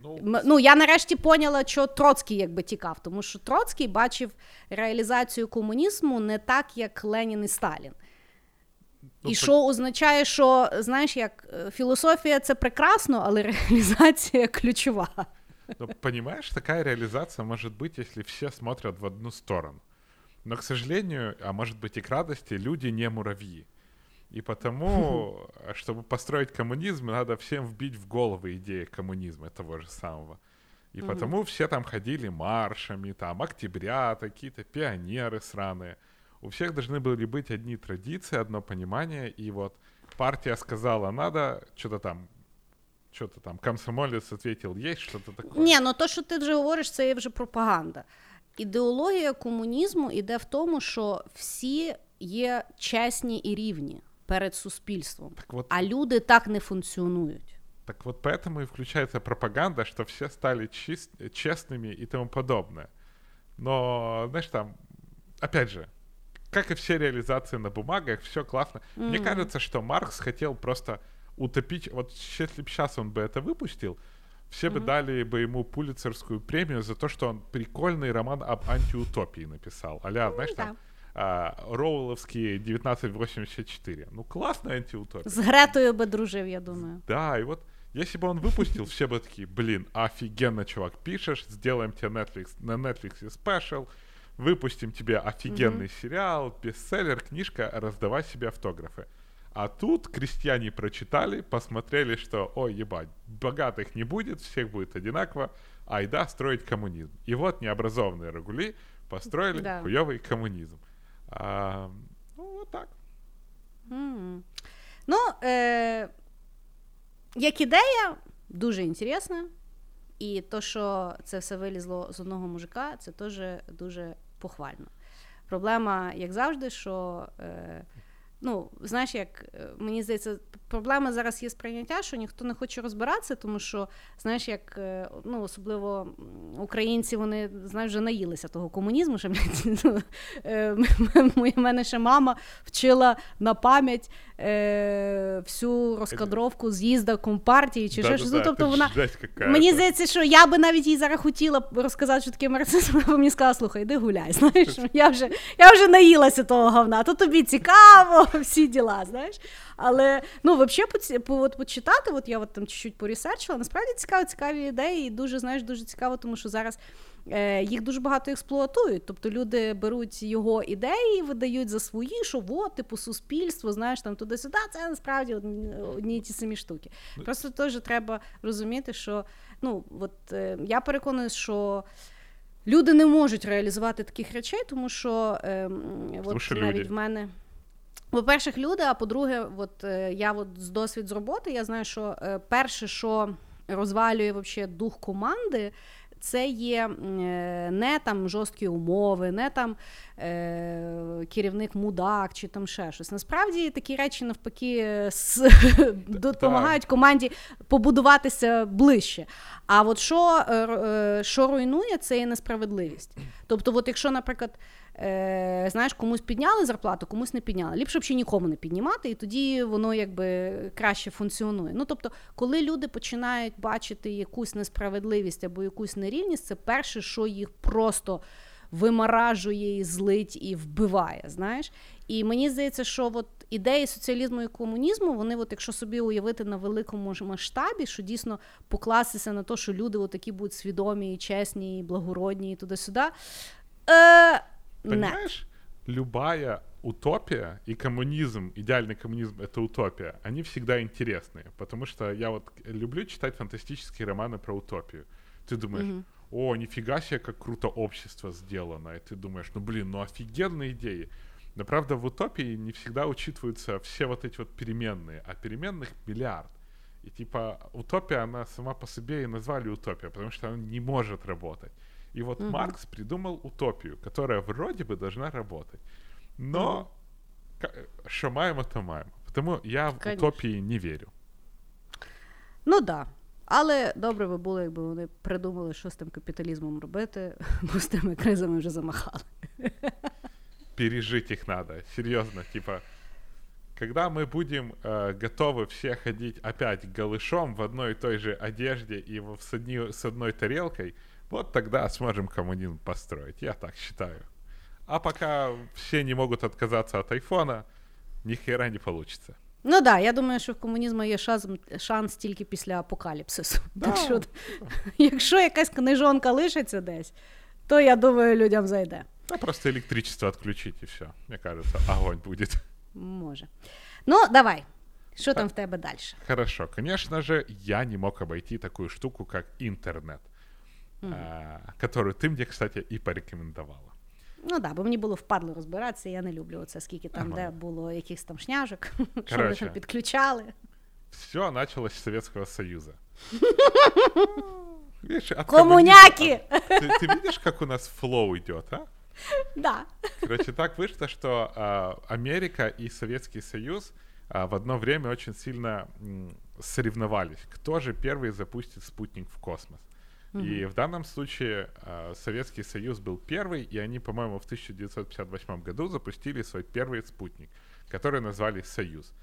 Ну, ну, я нарешті поняла, що Троцький якби тікав, тому що Троцький бачив реалізацію комунізму не так, як Ленін і Сталін. Ну, і що означає, що знаєш, як е, философия це прекрасно, але реализация ключова. Ну, понимаешь, такая реализация может быть, если все смотрят в одну сторону. Но, к сожалению, а может быть и к радости, люди не муравьи. И потому, чтобы построить коммунизм, надо всем вбить в головы идеи коммунизма того же самого. И mm потому все там ходили маршами, там, октября, какие-то пионеры сраные у всех должны были быть одни традиции, одно понимание, и вот партия сказала, надо, что-то там що-то там комсомолець ответил, є що-то таке. Ні, ну то, що ти вже говориш, це є вже пропаганда. Ідеологія комунізму йде в тому, що всі є чесні і рівні перед суспільством, так вот, а люди так не функціонують. Так вот поэтому и включается пропаганда, что все стали чист, честными и тому подобное. Но, знаешь, там, опять же, как и все реализации на бумагах, все классно. Mm-hmm. Мне кажется, что Маркс хотел просто утопить, вот если бы сейчас он бы это выпустил, все бы дали бы ему пулицерскую премию за то, что он прикольный роман об антиутопии написал. Аля, знаешь, да. там а, Роуловские 1984. Ну, классная антиутопия. З Гретою би дружив, я думаю. Да, и вот если бы он выпустил, все бы такие, блин, офигенно, чувак, пишешь, сделаем тебе Netflix, на Netflix спешл, выпустим тебе офигенный сериал, бестселлер, книжка, раздавай себе автографы. А тут крестьяне прочитали, посмотрели, что, ой, ебать, богатых не будет, всех будет одинаково, айда строить коммунизм. И вот необразованные рагули построили Да. хуёвый коммунизм. А, ну, вот так. М. Ну, е, як ідея, дуже інтересна. І то, що це все вилізло з одного мужика, це теж дуже похвально. Проблема, як завжди, що. Е, Ну, знаєш, як е, мені здається, проблема зараз є сприйняття, що ніхто не хоче розбиратися, тому що, знаєш, як е, ну, особливо українці, вони знаєш, вже наїлися того комунізму. Що, ну, е, мене ще мама вчила на пам'ять е, всю розкадровку з'їзда компартії чи щось. Ну, тобто вона. Мені здається, що я би навіть їй зараз хотіла розказати, що таке марксизм, вона мені сказала, слухай, іди гуляй. Знаєш, я вже, я вже наїлася того говна, то тобі цікаво, всі діла, знаєш. Але ну, по, от, почитати, от я от там чуть-чуть порісерчила, насправді цікаво, цікаві ідеї, і дуже, знаєш, дуже цікаво, тому що зараз. е, Їх дуже багато експлуатують, тобто люди беруть його ідеї, видають за свої, що от, типу, суспільство, знаєш, там туди-сюди, це насправді одні, одні і ті самі штуки. Просто теж треба розуміти, що ну, от, е, я переконана, що люди не можуть реалізувати таких речей, тому що, е, м, от, що навіть люди. в мене. По-перше, люди, а по-друге, от, е, я от з досвід з роботи, я знаю, що е, перше, що розвалює вообще дух команди, це є е, не там жорсткі умови, не там е, керівник мудак чи там ще щось. Насправді такі речі навпаки с- допомагають команді побудуватися ближче. А от що, що руйнує, це є несправедливість. Тобто, от якщо, наприклад, е, знаєш, комусь підняли зарплату, комусь не підняли. Ліпше взагалі нікому не піднімати, і тоді воно якби краще функціонує. Ну тобто, коли люди починають бачити якусь несправедливість або якусь нерівність, це перше, що їх просто вимаражує, і злить і вбиває. Знаєш, і мені здається, що от ідеї соціалізму і комунізму, вони, от якщо собі уявити на великому масштабі, що дійсно покластися на те, що люди такі будуть свідомі, і чесні, і благородні, і туди-сюди. Е, Понимаешь, любая утопия и коммунизм, идеальный коммунизм — это утопия, они всегда интересные, потому что я вот люблю читать фантастические романы про утопию. Ты думаешь, о, нифига себе, как круто общество сделано, и ты думаешь, ну блин, ну офигенные идеи. Но правда в утопии не всегда учитываются все вот эти вот переменные, а переменных миллиард. И типа утопия, она сама по себе и назвали утопия, потому что она не может работать. И вот Маркс придумал утопию, которая вроде бы должна работать. Но ка- что маємо, то маємо. Тому я в Конечно. утопії не вірю. Ну так. Да. Але добре би було, якби вони придумали, що з тим капіталізмом робити, бо з тими кризами вже замахали. Пережить их надо. Серьезно, типа, когда мы будем э, готовы все ходить опять голышом в одной и той же одежде и в- с, одни- с одной тарелкой, вот тогда сможем коммунизм построить. Я так считаю. А пока все не могут отказаться от айфона, ни хера не получится. Ну да, я думаю, що в комунізму є шанс, шанс тільки після апокаліпсису. Да. Так що, якщо якась книжонка лишиться десь, то я думаю, людям зайде. А просто электричество отключить и все. Мне кажется, огонь будет. Може. Ну, давай. Що там в тебе далі? Хорошо, конечно же, я не мог обойти такую штуку, как интернет, а, которую ты мне, кстати, и порекомендовала. Ну да, бо мені було впадло розбиратися, я не люблю оце, скільки там, Нормально. де було якихось там шняжок, що ми Короче. там підключали. Все началось с Советского Союза. Видишь, от Коммуняки! коммунизма- Ты, ты видишь, как у нас флоу идет, а? Да. Короче, так вышло, что а, Америка и Советский Союз а, в одно время очень сильно м, соревновались, кто же первый запустит спутник в космос. И в данном случае а, Советский Союз был первый, и они, по-моему, в 1958 году запустили свой первый спутник, который назвали «Союз».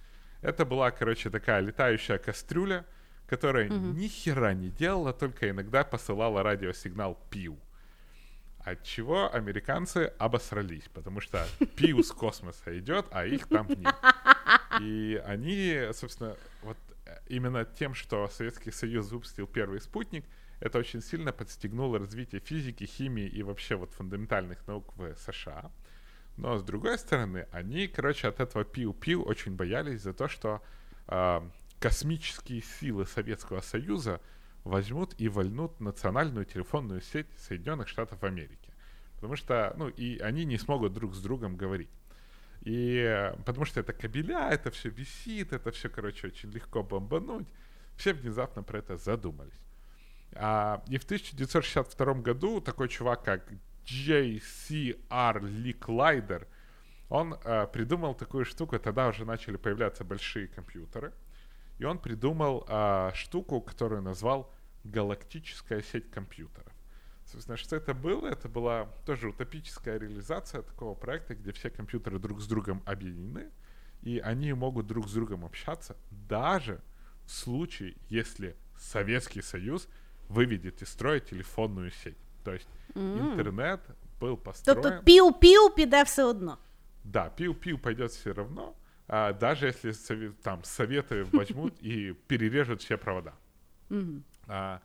Это была, короче, такая летающая кастрюля, которая ни хера не делала, только иногда посылала радиосигнал пиу. От чего американцы обосрались, потому что пиу с космоса идет, а их там нет. И они, собственно, вот э, именно тем, что Советский Союз выпустил первый спутник, это очень сильно подстегнуло развитие физики, химии и вообще вот фундаментальных наук в США. Но с другой стороны, они, короче, от этого пиу-пиу очень боялись за то, что э, космические силы Советского Союза возьмут и вольнут национальную телефонную сеть Соединенных Штатов Америки. Потому что, ну, и они не смогут друг с другом говорить. И потому что это кабеля, это все висит, это все, короче, очень легко бомбануть. Все внезапно про это задумались. А, и в 1962 году такой чувак, как J.C.R. Licklайдер, он а, придумал такую штуку, тогда уже начали появляться большие компьютеры, и он придумал а, штуку, которую назвал галактическая сеть компьютеров. Собственно, что это было? Это была тоже утопическая реализация такого проекта, где все компьютеры друг с другом объединены, и они могут друг с другом общаться, даже в случае, если Советский Союз выведет из строя телефонную сеть. То есть mm. интернет был построен... Тобто пів-пів піде все одно. Да, пиу-пиу пойдет все равно, а, даже если там советы возьмут и перережут все провода. Mm-hmm. А,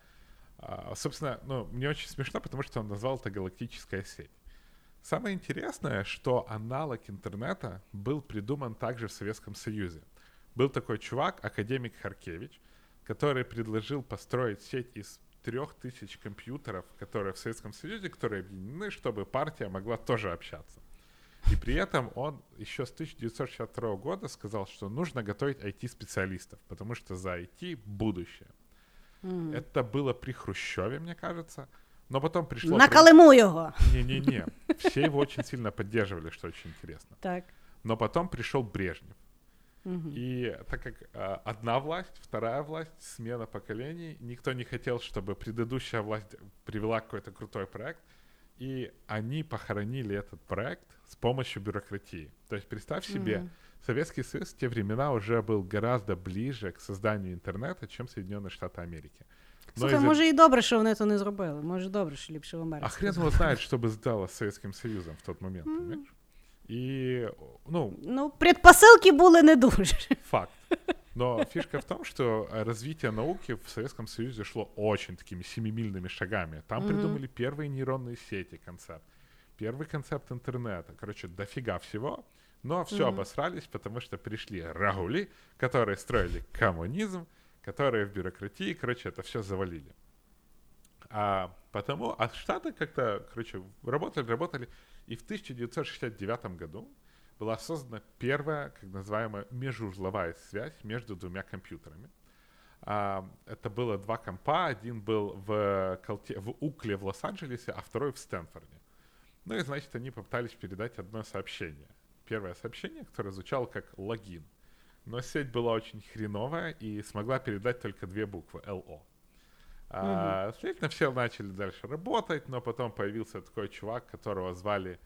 а, собственно, ну, мне очень смешно, потому что он назвал это галактическая сеть. Самое интересное, что аналог интернета был придуман также в Советском Союзе. Был такой чувак, академик Харкевич, который предложил построить сеть из трех тысяч компьютеров, которые в Советском Союзе, которые объединены, чтобы партия могла тоже общаться. И при этом он еще с 1962 года сказал, что нужно готовить IT-специалистов, потому что за IT будущее. Mm. Это было при Хрущеве, мне кажется. Но потом пришло... На Колыму его! Не-не-не. Все его очень сильно поддерживали, что очень интересно. Так. Но потом пришел Брежнев. И так как э, одна власть, вторая власть, смена поколений, никто не хотел, чтобы предыдущая власть привела какой-то крутой проект, и они похоронили этот проект с помощью бюрократии. То есть представь себе, mm-hmm. Советский Союз в те времена уже был гораздо ближе к созданию интернета, чем Соединенные Штаты Америки. Слухай, из-за... може і добре, що вони це не зробили. Може добре, що ліпше в Америці. А хрен его знает, что бы стало с Советским Союзом в тот момент, mm-hmm. И, ну... Ну, предпосылки были не дуже. Факт. Но фишка в том, что развитие науки в Советском Союзе шло очень такими семимильными шагами. Там mm-hmm. придумали первые нейронные сети концепт, первый концепт интернета. Короче, дофига всего. Но все mm-hmm. обосрались, потому что пришли рагули, которые строили коммунизм, которые в бюрократии, короче, это все завалили. А потому, а Штаты как-то, короче, работали, работали. И в 1969 году была создана первая, как называемая, межузловая связь между двумя компьютерами. А, это было два компа, один был в, Колте, в Укле в Лос-Анджелесе, а второй в Стэнфорде. Ну и, значит, они попытались передать одно сообщение. Первое сообщение, которое звучало как логин. Но сеть была очень хреновая и смогла передать только две буквы LO. А, следовательно, все начали дальше работать, но потом появился такой чувак, которого звали...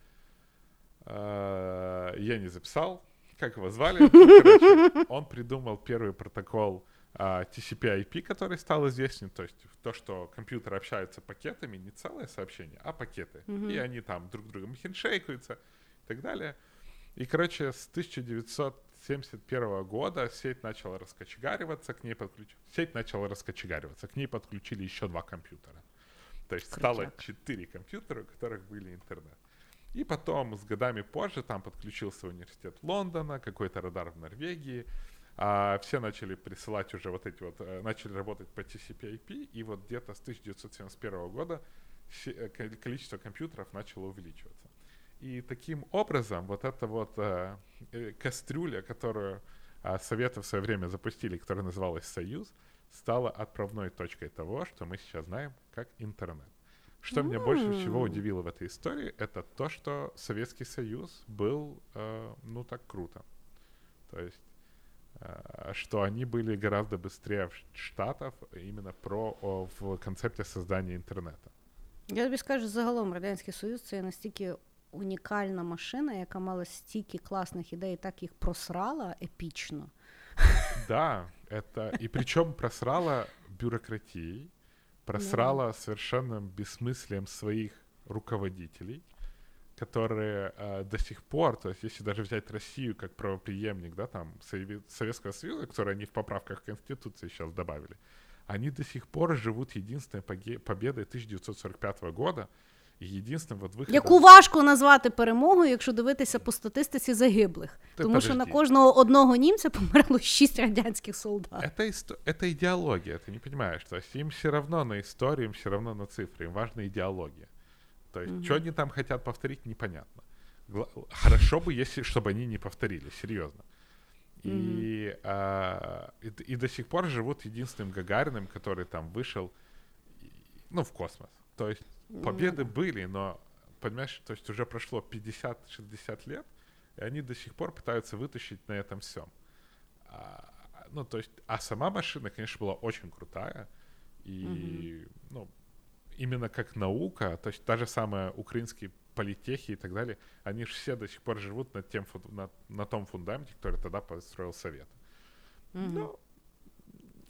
А, я не записал, как его звали. Ну, короче, он придумал первый протокол а, TCP/IP, который стал известен, то есть то, что компьютеры общаются пакетами, не целое сообщение, а пакеты. Mm-hmm. И они там друг другом хендшейкаются и так далее. И, короче, с 1900 1971 года сеть начала раскочегариваться, к ней подключ... сеть начала раскочегариваться, к ней подключили еще два компьютера. То есть Крутяк. стало четыре компьютера, у которых были интернет. И потом, с годами позже, там подключился университет Лондона, какой-то радар в Норвегии. А все начали присылать уже вот эти вот, э, начали работать по TCP/IP, и вот где-то с 1971 года э, количество компьютеров начало увеличиваться. И таким образом вот эта вот э, э, кастрюля, которую э, Советы в свое время запустили, которая называлась «Союз», стала отправной точкой того, что мы сейчас знаем как интернет. Что mm. меня больше всего удивило в этой истории, это то, что Советский Союз был, э, ну, так круто. То есть, э, что они были гораздо быстрее Штатов именно про, о, в концепте создания интернета. Я тобі скажу, загалом Радянський Союз це настільки унікальна машина, яка мала стільки класних ідей, так їх просрала епічно. Да, Это, и причем просрала бюрократией, просрала Да. совершенным бессмыслием своих руководителей, которые э, до сих пор, то есть если даже взять Россию как правоприемник, да, там, Сове- Советского Союза, который они в поправках к Конституции сейчас добавили, они до сих пор живут единственной поге- победой 1945 года и единственным вот выходом... Яку важко назвати перемогою, якщо дивитися по статистиці загиблих. Та Тому що на подожди. кожного одного німця померло шість радянських солдат. Это, исто- это идеология, ты не понимаешь. То есть им все равно на историю, им все равно на цифры, им важна идеология. То есть, что они там хотят повторить, непонятно. Гла- Хорошо бы, если, чтобы они не повторили, серьезно. И, а, и, д- и до сих пор живут единственным Гагариным, который там вышел, и- ну, в космос. То есть победы были, но, понимаешь, то есть уже прошло 50-60 лет, и они до сих пор пытаются вытащить на этом всем. А, ну, то есть, а сама машина, конечно, была очень крутая. И, ну, именно как наука, то есть даже самые украинские политехи и так далее, они же все до сих пор живут на, тем, на, на том фундаменте, который тогда построил Совет. Ну,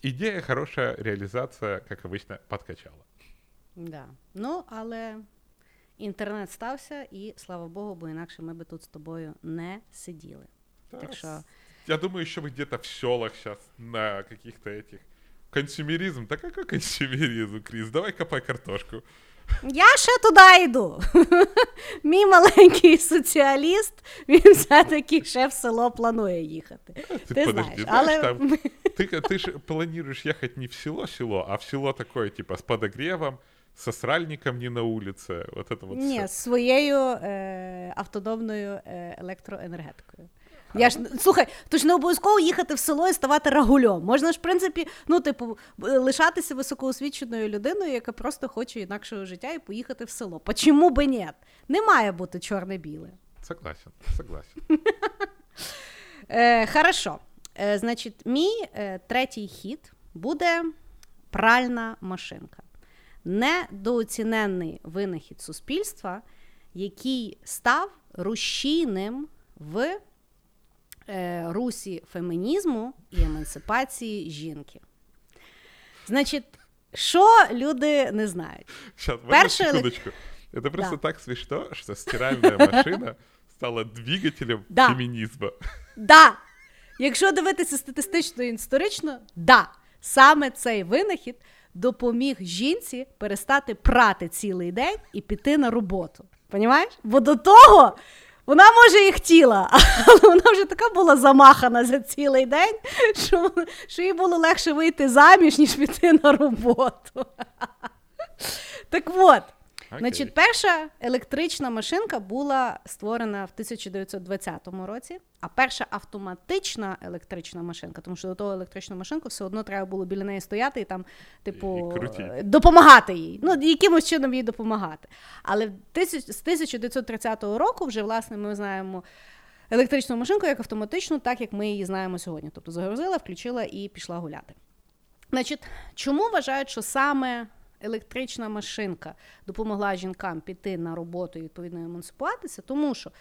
идея хорошая, реализация, как обычно, подкачала. Да. Ну, але інтернет стався, і слава Богу, бо інакше ми би тут з тобою не сиділи. Так Да, що с- Я думаю, еще бы где-то в селах сейчас на каких-то этих... Консюмеризм? Да какой консюмеризм, Крис? Давай копай картошку. я ще туди йду. Мій маленький соціаліст, він все-таки ще в село планує їхати. Ты, Ти подожди, знаєш, знаешь, але там, ты, ты же планируешь ехать не в село-село, а в село такое, типа, с подогревом, со сральником не на улице, вот это вот ні, своєю е, автономною е, електроенергетикою. Я ж слухай, то ж не обов'язково їхати в село і ставати рагульом. Можна ж, в принципі, ну, типу, е, лишатися високоосвіченою людиною, яка просто хоче інакшого життя і поїхати в село. Почому би ні? Не має бути чорне-біле. Согласен, согласен. Е, хорошо. Е, значить, мій е, третій хід буде пральна машинка. Недооціненний винахід суспільства, який став рушійним в е, русі фемінізму і емансипації жінки. Значить, що люди не знають? Сейчас, эле- секундочку. Это просто Да. так смешно, что стиральная машина стала двигателем Да. феминизма. Да. Якщо дивитися статистично і історично, да, саме цей винахід допоміг жінці перестати прати цілий день і піти на роботу. Понімаєш? Бо до того вона може і хотіла, але вона вже така була замахана за цілий день, що, що їй було легше вийти заміж, ніж піти на роботу. Так от, Окей. Значить, перша електрична машинка була створена в 1920 році, а перша автоматична електрична машинка, тому що до того електричну машинку все одно треба було біля неї стояти і там, типу, І е, допомагати їй. Ну, якимось чином їй допомагати. Але з 1930 року вже, власне, ми знаємо. Електричну машинку як автоматичну, так як ми її знаємо сьогодні. Тобто загрузила, включила і пішла гуляти. Значить, чому вважають, що саме електрична машинка допомогла жінкам піти на роботу і відповідно емансипуватися? Тому що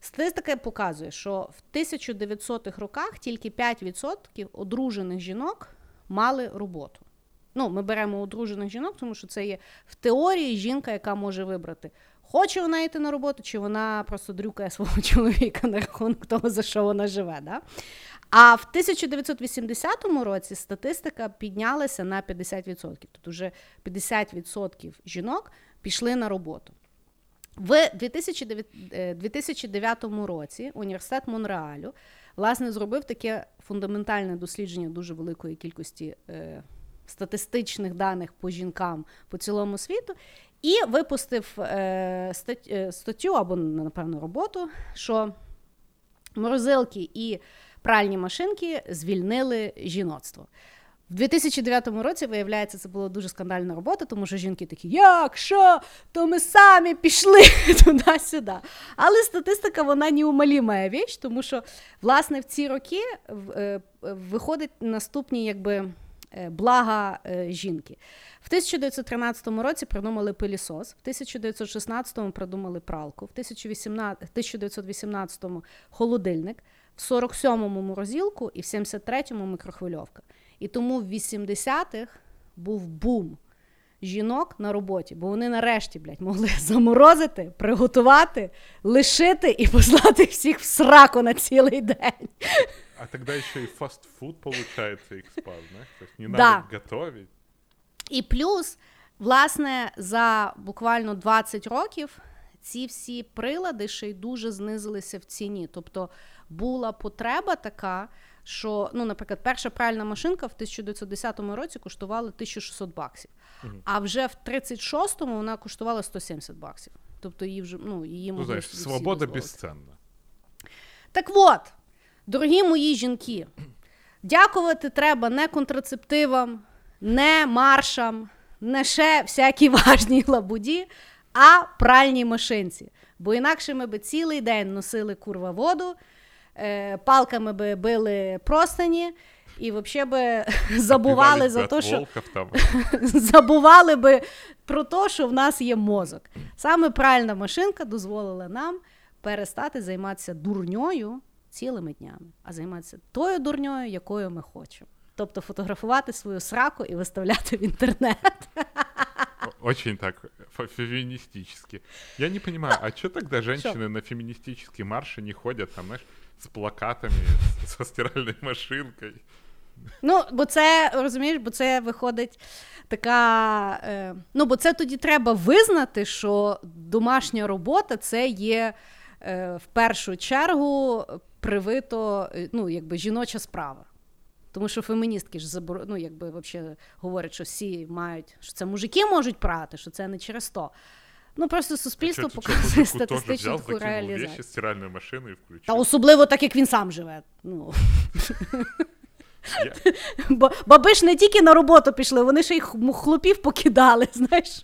статистика показує, що в 1900-х роках тільки 5% одружених жінок мали роботу. Ну, ми беремо одружених жінок, тому що це є в теорії жінка, яка може вибрати, хоче вона йти на роботу, чи вона просто дрюкає свого чоловіка на рахунок того, за що вона живе. Да? А в 1980 році статистика піднялася на 50%. Тобто вже 50% жінок пішли на роботу. В 2009, е, 2009 році університет Монреалю власне зробив таке фундаментальне дослідження дуже великої кількості е, статистичних даних по жінкам по цілому світу і випустив е, е, статтю або, напевно, роботу, що морозилки і пральні машинки звільнили жіноцтво. В 2009 році, виявляється, це була дуже скандальна робота, тому що жінки такі, як, що, то ми самі пішли туди-сюди. Але статистика, вона неумолімая віч, тому що, власне, в ці роки е, виходить наступні, якби. е, Блага е, жінки. В 1913 році придумали пилісос, в 1916 придумали пралку, в 1918 1918 холодильник, в 47-му морозилку і в 73-му мікрохвильовка. І тому в 80-х був бум жінок на роботі, бо вони нарешті, блядь, могли заморозити, приготувати, лишити і послати всіх в сраку на цілий день. А тогда еще и фастфуд, получается, их спас, знаешь? То есть Да. надо. І плюс, власне, за буквально 20 років ці всі прилади ще й дуже знизилися в ціні. Тобто була потреба така, що, ну, наприклад, перша пральна машинка в 1910 році коштувала 1600 баксів, а вже в 36-му вона коштувала 170 баксів. Тобто її вже ну, її Ну, всі свобода бесценна. Так от, дорогі мої жінки, дякувати треба не контрацептивам, не маршам, не ще всякій важній лабуді, а пральній машинці. Бо інакше ми би цілий день носили курва воду, е, палками би били простині і взагалі би забували за те, що забували би про те, що в нас є мозок. Саме пральна машинка дозволила нам перестати займатися дурньою цілими днями, а займатися тою дурньою, якою ми хочемо. Тобто фотографувати свою сраку і виставляти в інтернет. Очень так фе- феминистически. Я не понимаю, а что тогда женщины на феминистические марши не ходят, там, знаешь, с плакатами, со стиральной машинкой? Ну, бо це розумієш, бо це виходить така. Е, ну, бо це тоді треба визнати, що домашня робота це є е, в першу чергу привито, е, ну, якби жіноча справа. Тому що феміністки ж забор... ну, якби, вообще говорять, що всі мають, що це мужики можуть прати, що це не через то. Ну, просто суспільство А чё ты чё, показує мужику тоже статистичну взял, таку закинул вещи, реалізацію. стиральную машину и включил? Та особливо так, як він сам живе. Ну. Я- Бо баби ж не тільки на роботу пішли, вони ще й х- хлопів покидали. Знаєш?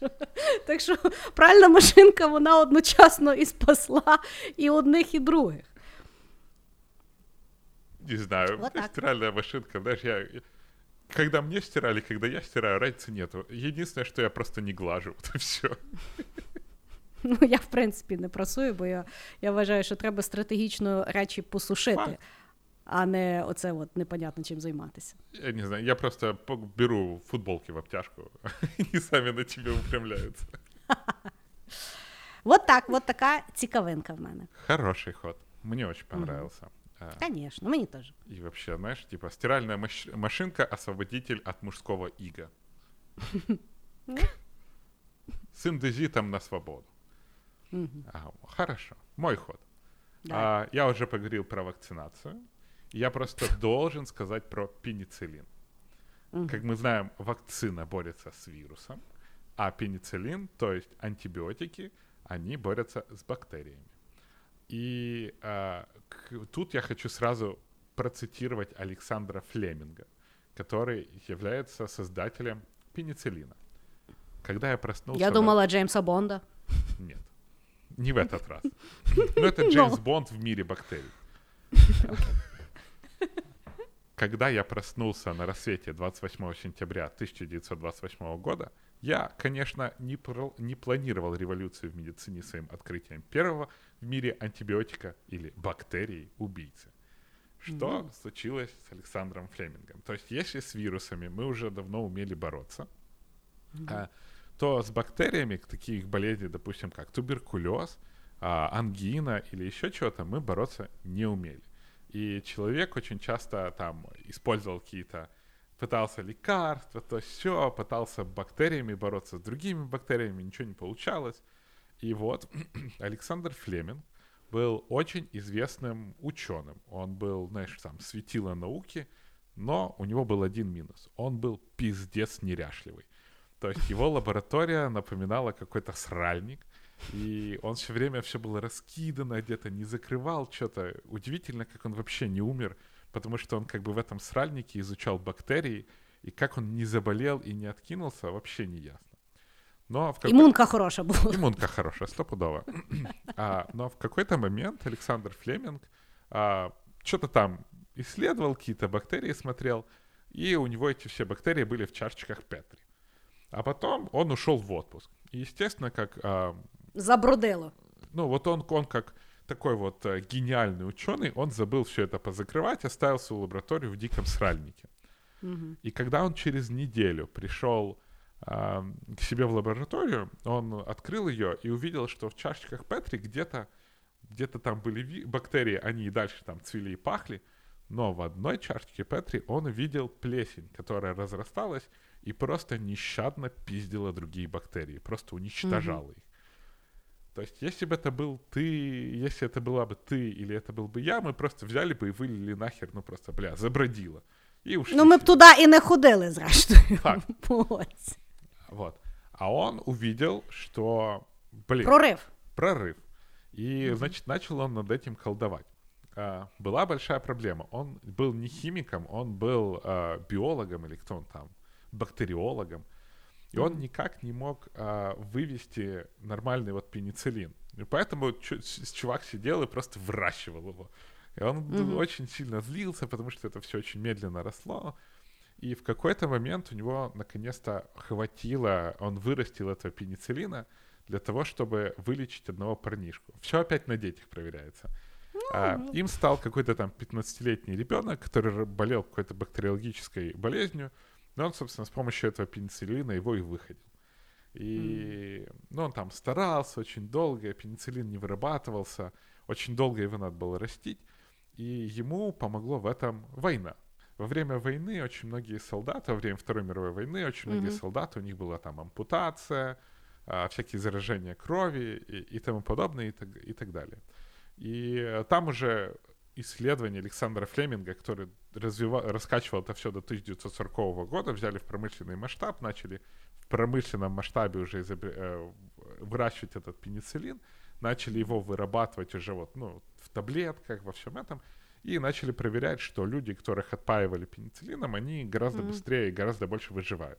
Так що пральна машинка вона одночасно і спасла і одних, і других. Не знаю, Вот ты так. стиральная машинка, знаешь, я... Когда мне стирали, когда я стираю, разницы нету. Единственное, что я просто не глажу, вот и все. Ну, я, в принципі, не прасую, бо я, я вважаю, що треба стратегічно речі посушити, Факт. а не оце от непонятно чим займатися. Я не знаю, я просто по- беру футболки в обтяжку, и сами на тебе упрямляются. От так, от така цікавинка в мене. Хороший ход. Мне очень понравился. А, Звісно, мені теж. И вообще, знаешь, типа стиральная маш- машинка освободитель от мужского ига. С индезитом на свободу. А, хорошо. Мой ход. Да. А, я уже поговорил про вакцинацию. Я просто должен сказать про пенициллин. Как мы знаем, вакцина борется с вирусом, а пенициллин, то есть антибиотики, они борются с бактериями. И а, к- тут я хочу сразу процитировать Александра Флеминга, который является создателем пенициллина. Когда я проснулся... Я на- думала Джеймса Бонда. Нет. Не в этот раз. Но это Джеймс Бонд в мире бактерий. Когда я проснулся на рассвете 28 сентября 1928 года, я, конечно, не, про- не планировал революцию в медицине своим открытием первого в мире антибиотика или бактерии-убийцы. Что случилось с Александром Флемингом? То есть, если с вирусами мы уже давно умели бороться, а, то с бактериями, таких болезней, допустим, как туберкулез, а, ангина или еще чего-то, мы бороться не умели. И человек очень часто там использовал какие-то, пытался лекарства, то все, пытался бактериями бороться с другими бактериями, ничего не получалось. И вот Александр Флеминг был очень известным ученым. Он был, знаешь, там, светило науки, но у него был один минус. Он был пиздец неряшливый. То есть его лаборатория напоминала какой-то сральник, и он все время все было раскидано, где-то не закрывал что-то. Удивительно, как он вообще не умер, потому что он как бы в этом сральнике изучал бактерии, и как он не заболел и не откинулся, вообще не ясно. Но в какой- Імунка хороша була. Иммунка хорошая, стопудово. А, но в какой-то момент Александр Флеминг что-то там исследовал, какие-то бактерии смотрел, и у него эти все бактерии были в чашечках Петри. А потом он ушел в отпуск. И, естественно, как... а, Забродило. ну, вот он, он как такой вот э, гениальный ученый, он забыл все это позакрывать, оставил свою лабораторию в диком сральнике. Мгм. И когда он через неделю пришел а, к себе в лабораторию, он открыл ее и увидел, что в чашечках Петри где-то где-то там были бактерии, они и дальше там цвели и пахли, но в одной чашечке Петри он увидел плесень, которая разрасталась и просто нещадно пиздила другие бактерии, просто уничтожала их. То есть, если бы это был ты, если это была бы ты или это был бы я, мы просто взяли бы и вылили нахер, ну просто, бля, забродило. И ушли. Ну, ми б туди і не ходили, зрештою. Так. Ось. Вот. А он увидел, что, блин, Прорив. прорыв. И, значит, начал он над этим колдовать. А, была большая проблема. Он был не химиком, он был а, биологом или кто он там, бактериологом. И он никак не мог а, вывести нормальный вот пенициллин. И поэтому с- чувак сидел и просто выращивал его. И он Мгм. очень сильно злился, потому что это все очень медленно росло. И в какой-то момент у него наконец-то хватило, он вырастил этого пенициллина для того, чтобы вылечить одного парнишку. Все опять на детях проверяется. А, им стал какой-то там 15-летний ребенок, который болел какой-то бактериологической болезнью, но он, собственно, с помощью этого пенициллина его и выходил. И, ну, он там старался очень долго, пенициллин не вырабатывался, очень долго его надо было растить, и ему помогло в этом война. Во время войны очень многие солдаты, во время Второй мировой войны очень многие Мгм. солдаты, у них была там ампутация, а, всякие заражения крови и, и тому подобное, и так, и так далее. И э, там уже исследования Александра Флеминга, который развива- раскачивал это все до 1940 года, взяли в промышленный масштаб, начали в промышленном масштабе уже изобре- э, выращивать этот пенициллин, начали его вырабатывать уже вот, ну, в таблетках, во всем этом, и начали проверять, что люди, которых отпаивали пенициллином, они гораздо Мгм. быстрее и гораздо больше выживают.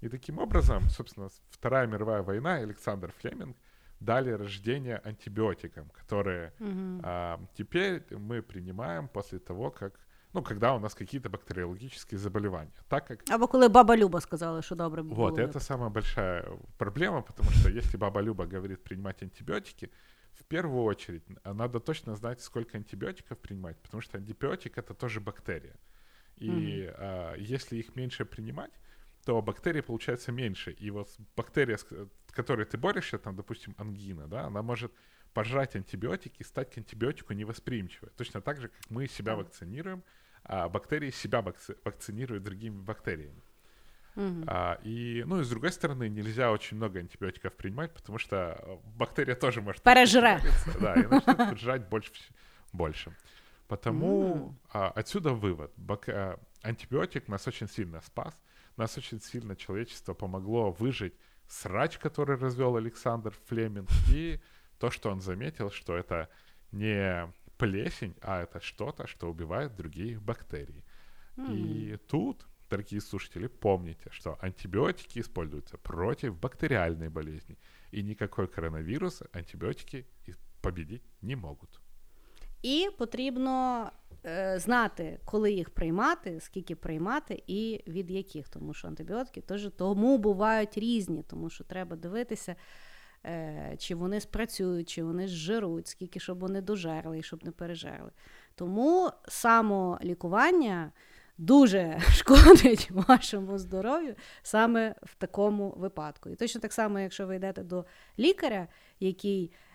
И таким образом, собственно, Вторая мировая война Александр Флеминг дали рождение антибиотикам, которые Мгм. а, теперь мы принимаем после того, как, ну, когда у нас какие-то бактериологические заболевания. Так как Або коли баба Люба сказала, що добре б вот, було. это самая большая проблема, потому что если баба Люба говорит принимать антибиотики, в первую очередь а, надо точно знать, сколько антибиотиков принимать, потому что антибиотик это тоже бактерия. И а, если их меньше принимать, то бактерий получается меньше. И вот бактерия, с ко- которой ты борешься, там, допустим, ангина, да, она может пожрать антибиотики и стать к антибиотику невосприимчивой. Точно так же, как мы себя вакцинируем, а бактерии себя вакци- вакцинируют другими бактериями. Мгм. А, и, ну, и с другой стороны, нельзя очень много антибиотиков принимать, потому что э, бактерия тоже может... Пожраться, Да, и начнет жрать больше. больше. Потому М. а, отсюда вывод. Бак- а, антибиотик нас очень сильно спас, нас очень сильно человечество помогло выжить срач, который развел Александр Флеминг, и то, что он заметил, что это не плесень, а это что-то, что убивает другие бактерии. И тут, дорогие слушатели, помните, что антибиотики используются против бактериальной болезни, и никакой коронавирус антибиотики и- победить не могут. І потрібно знати, коли їх приймати, скільки приймати і від яких, тому що антибіотики теж тому бувають різні, тому що треба дивитися, е, чи вони спрацюють, чи вони зжируть, скільки щоб вони дожерли і щоб не пережерли. Тому самолікування дуже шкодить вашому здоров'ю саме в такому випадку. І точно так само, якщо ви йдете до лікаря, який е,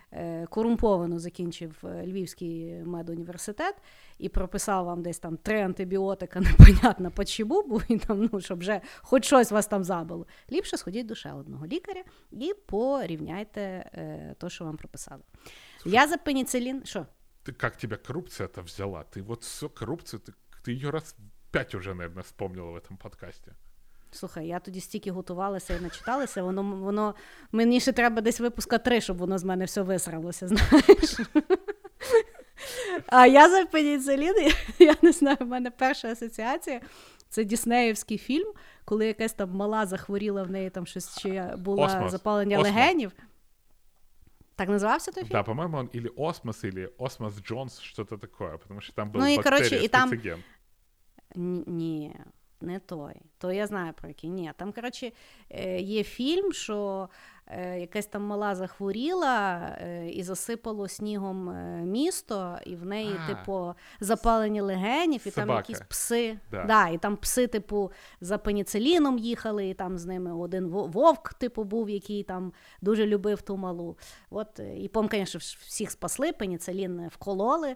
корумповано закінчив е, Львівський медуніверситет і прописав вам десь там три антибіотика, непонятно по чому, бо він там, ну, щоб вже хоч щось вас там забило. Ліпше сходіть до ще одного лікаря і порівняйте е, то, що вам прописали. Я за пеніцилін. Що? Ты как тебя коррупция-то взяла? Ты вот все коррупцию, ты, ты ее раз пять уже, наверное, вспомнила в этом подкасте. Слухай, я тоді стільки готувалася і начиталася, воно, воно мені ще треба десь випуска три, щоб воно з мене все висралося, знаєш. А я за пеніцилін, я, не знаю, в мене перша асоціація. Це Діснеївський фільм, коли якась там мала захворіла в неї там щось чи Осмос. запалення Осмос. легенів. Так називався той фільм? Да, по-моему, он или Осмос, или Осмос Джонс, что-то такое, потому что там был Ну и, короче, и там- спецагент. Не той. То я знаю про який. Ні, там, коротше, е, є фільм, що е, якась там мала захворіла е, і засипало снігом місто, і в неї, а, типу, запалені легенів, і собака. там якісь пси. Да. Да, І там пси, типу, за пеніциліном їхали, і там з ними один вовк, типу, був, який там дуже любив ту малу. От, І пом, звісно, всіх спасли, пеніцилін вкололи.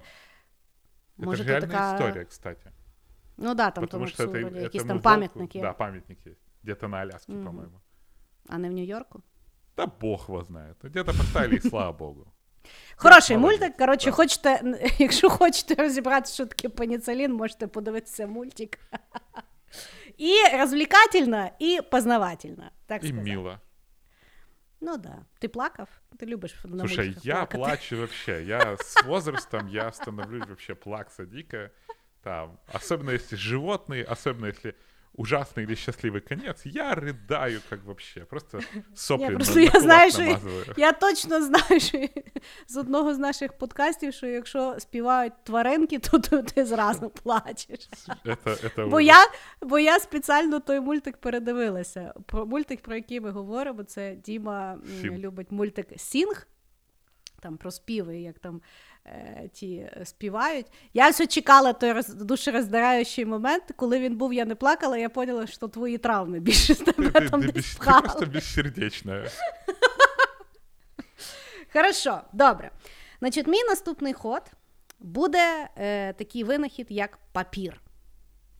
Може, это же така... история, кстати. Ну да, там Потому что это, вроде, это якісь там пам'ятники. Да, памятники есть. Где-то на Аляске, mm по-моему. А не в Нью-Йорку? Да бог его знает. Где-то поставили, і слава Богу. Хороший мультик. Коротше, да. хочете, якщо хочете розібрати, що таке пеніцилін, можете подивитися мультик. І розвлекательно, і познавательно. Так і сказати. мило. Ну да. Ты плакав? Ты любишь на Слушай, я плакать. плачу вообще. Я с возрастом, я становлюсь вообще плакса дико. Там, особенно если животные, особенно если ужасный или счастливый конец, я рыдаю как вообще. Просто сопли я, просто на, я на знаю, що Я точно знаю, що з одного з наших подкастів, що якщо співають тваринки, то, то ти зразу плачеш. Это, это бо, я, бо я спеціально той мультик передивилася. Про мультик, про який ми говоримо, це Діма Сім. любить мультик Сінг. Там про співи, як там е, ті е, співають. Я все чекала той роз, душероздираючий момент, коли він був, я не плакала, я поняла, що твої травми більше з тебе ти, там ти, не ти просто безсердечна. Хорошо, добре. Значить, мій наступний ход буде е, такий винахід, як папір.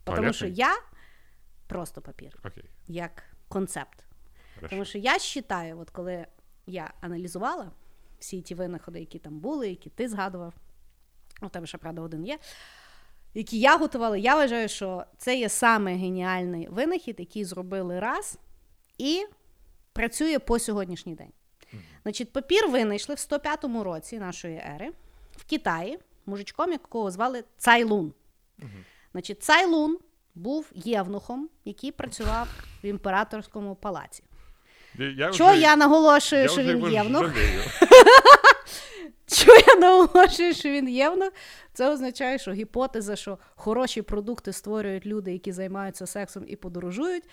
Тому що я просто папір, okay. як концепт. Хорошо. Тому що я вважаю, от коли я аналізувала всі ті винаходи, які там були, які ти згадував. У тебе ще, правда, один є. Які я готувала, я вважаю, що це є саме геніальний винахід, який зробили раз і працює по сьогоднішній день. Значить, папір винайшли в 105 році нашої ери в Китаї, мужичком, якого звали Цайлун. Значить, Цайлун був євнухом, який працював в імператорському палаці. Я Чого вже, я наголошую, я що він євнух? Чого я наголошую, що він євнух? Це означає, що гіпотеза, що хороші продукти створюють люди, які займаються сексом і подорожують,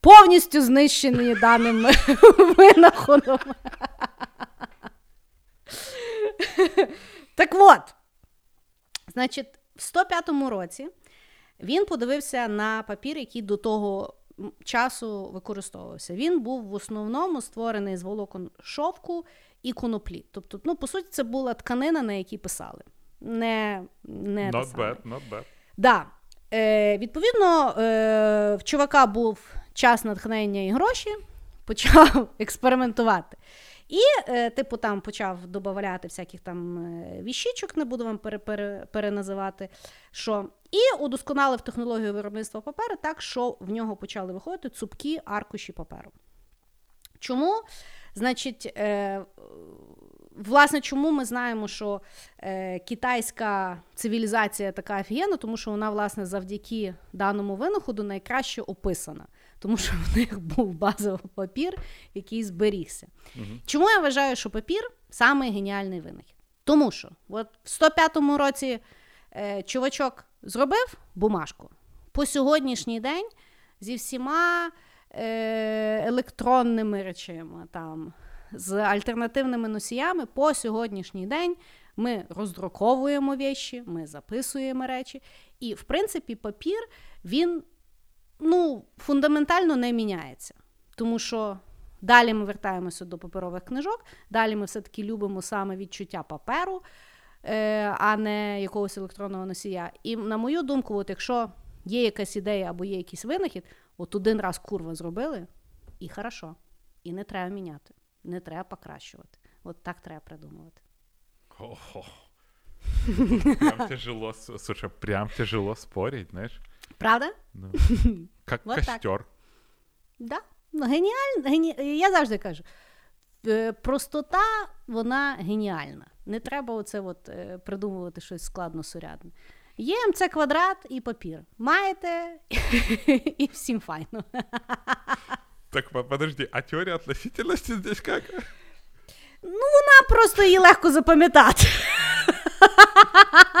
повністю знищені даним винаходом. Так от, значить, в 105 році він подивився на папір, який до того часу використовувався. Він був в основному створений з волокон шовку і коноплі. Тобто, ну, по суті, це була тканина, на якій писали. Не, не Not bad, not bad. Да. Е, Відповідно, е, в чувака був час натхнення і гроші, почав експериментувати. І, е, типу, там почав додавати всяких там е, віщичок, не буду вам пере, пере, переназивати. що. І удосконалив технологію виробництва паперу так, що в нього почали виходити цупкі аркуші паперу. Чому? Значить, е, власне, чому ми знаємо, що е, китайська цивілізація така офігенна, тому що вона, власне, завдяки даному винаходу найкраще описана тому що в них був базовий папір, який зберігся. Угу. Чому я вважаю, що папір самий геніальний винахід? Тому що от в 105-му році е, чувачок зробив бумажку. По сьогоднішній день зі всіма е, електронними речами, там, з альтернативними носіями, по сьогоднішній день ми роздруковуємо вещі, ми записуємо речі. І, в принципі, папір він ну, фундаментально не міняється. Тому що далі ми вертаємося до паперових книжок, далі ми все-таки любимо саме відчуття паперу, а не якогось електронного носія. І на мою думку, от якщо є якась ідея або є якийсь винахід, от один раз курва зробили, і хорошо. І не треба міняти, не треба покращувати. От так треба придумувати. Ого. Прям тяжело, слушай, прям тяжело спорить, знаешь. Правда? Ну, Как вот костер. Да. Ну, геніально, гені... Я завжди кажу: е, простота, вона геніальна. Не треба оце от е, придумувати щось складно сурядне. Є МЦ квадрат і папір. Маєте і всім файно. Так, подожди, а теорія относительності здесь як? Ну, вона просто її легко запам'ятати.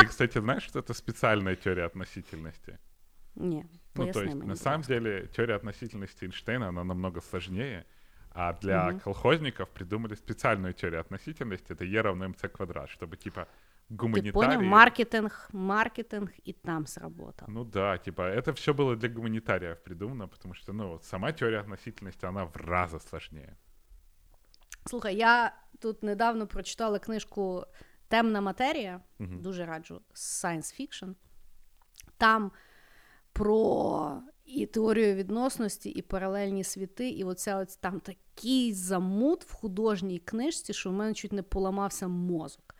Ти, кстати, знаєш, що це спеціальна теорія относительності? Ні, Ну, то есть, мені. на самом деле, теория относительности Эйнштейна, она намного сложнее, а для Мгм. колхозников придумали специальную теорию относительности, это Е равно МЦ квадрат, чтобы, типа, Ти поняв, гуманитарии... маркетинг, маркетинг і там сработав. Ну да, типа, это все было для гуманитариев придумано, потому что, ну, вот сама теория относительности, она в раза сложнее. Слухай, я тут недавно прочитала книжку Темна матерія. Мгм. Дуже раджу science fiction. Там про і теорію відносності, і паралельні світи, і оця ось там такий замут в художній книжці, що в мене чуть не поламався мозок.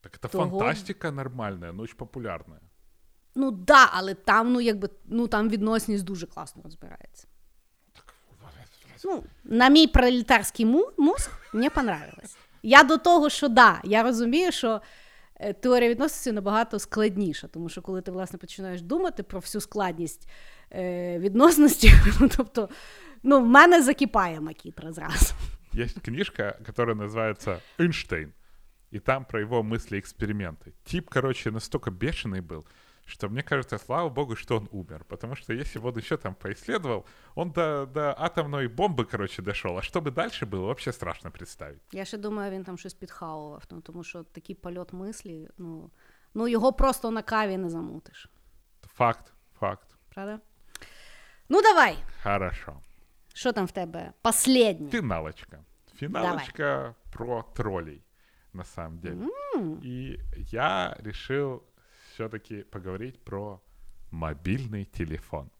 Так это Того- фантастика нормальная, но очень популярная. Ну да, але там, ну якби ну там відносність дуже класно розбирається. Ну, на мій пролетарський му- мозг мені понравилось. Я до того, що да, я розумію, що теорія відносності набагато складніша, тому що коли ти власне починаєш думати про всю складність е, відносності, ну, тобто, ну, в мене закипає макітра зразу. Есть книжка, которая называется «Эйнштейн», и там про его мысли-эксперименты. Тип, короче, настолько бешеный был, что мне кажется, слава богу, что он умер. Потому что если бы он еще там поисследовал, он до, до атомной бомбы, короче, дошел. А что бы дальше было, вообще страшно представить. Я ще думаю, він там щось підхавував, ну, тому що такий польот мислі, ну, ну його просто на каві не замутиш. Факт, факт. Правда? Ну, давай. Хорошо. Що там в тебе? Последнє. Финалочка. Финалочка про троллей, на самом деле. И я решил все-таки поговорить про мобильный телефон.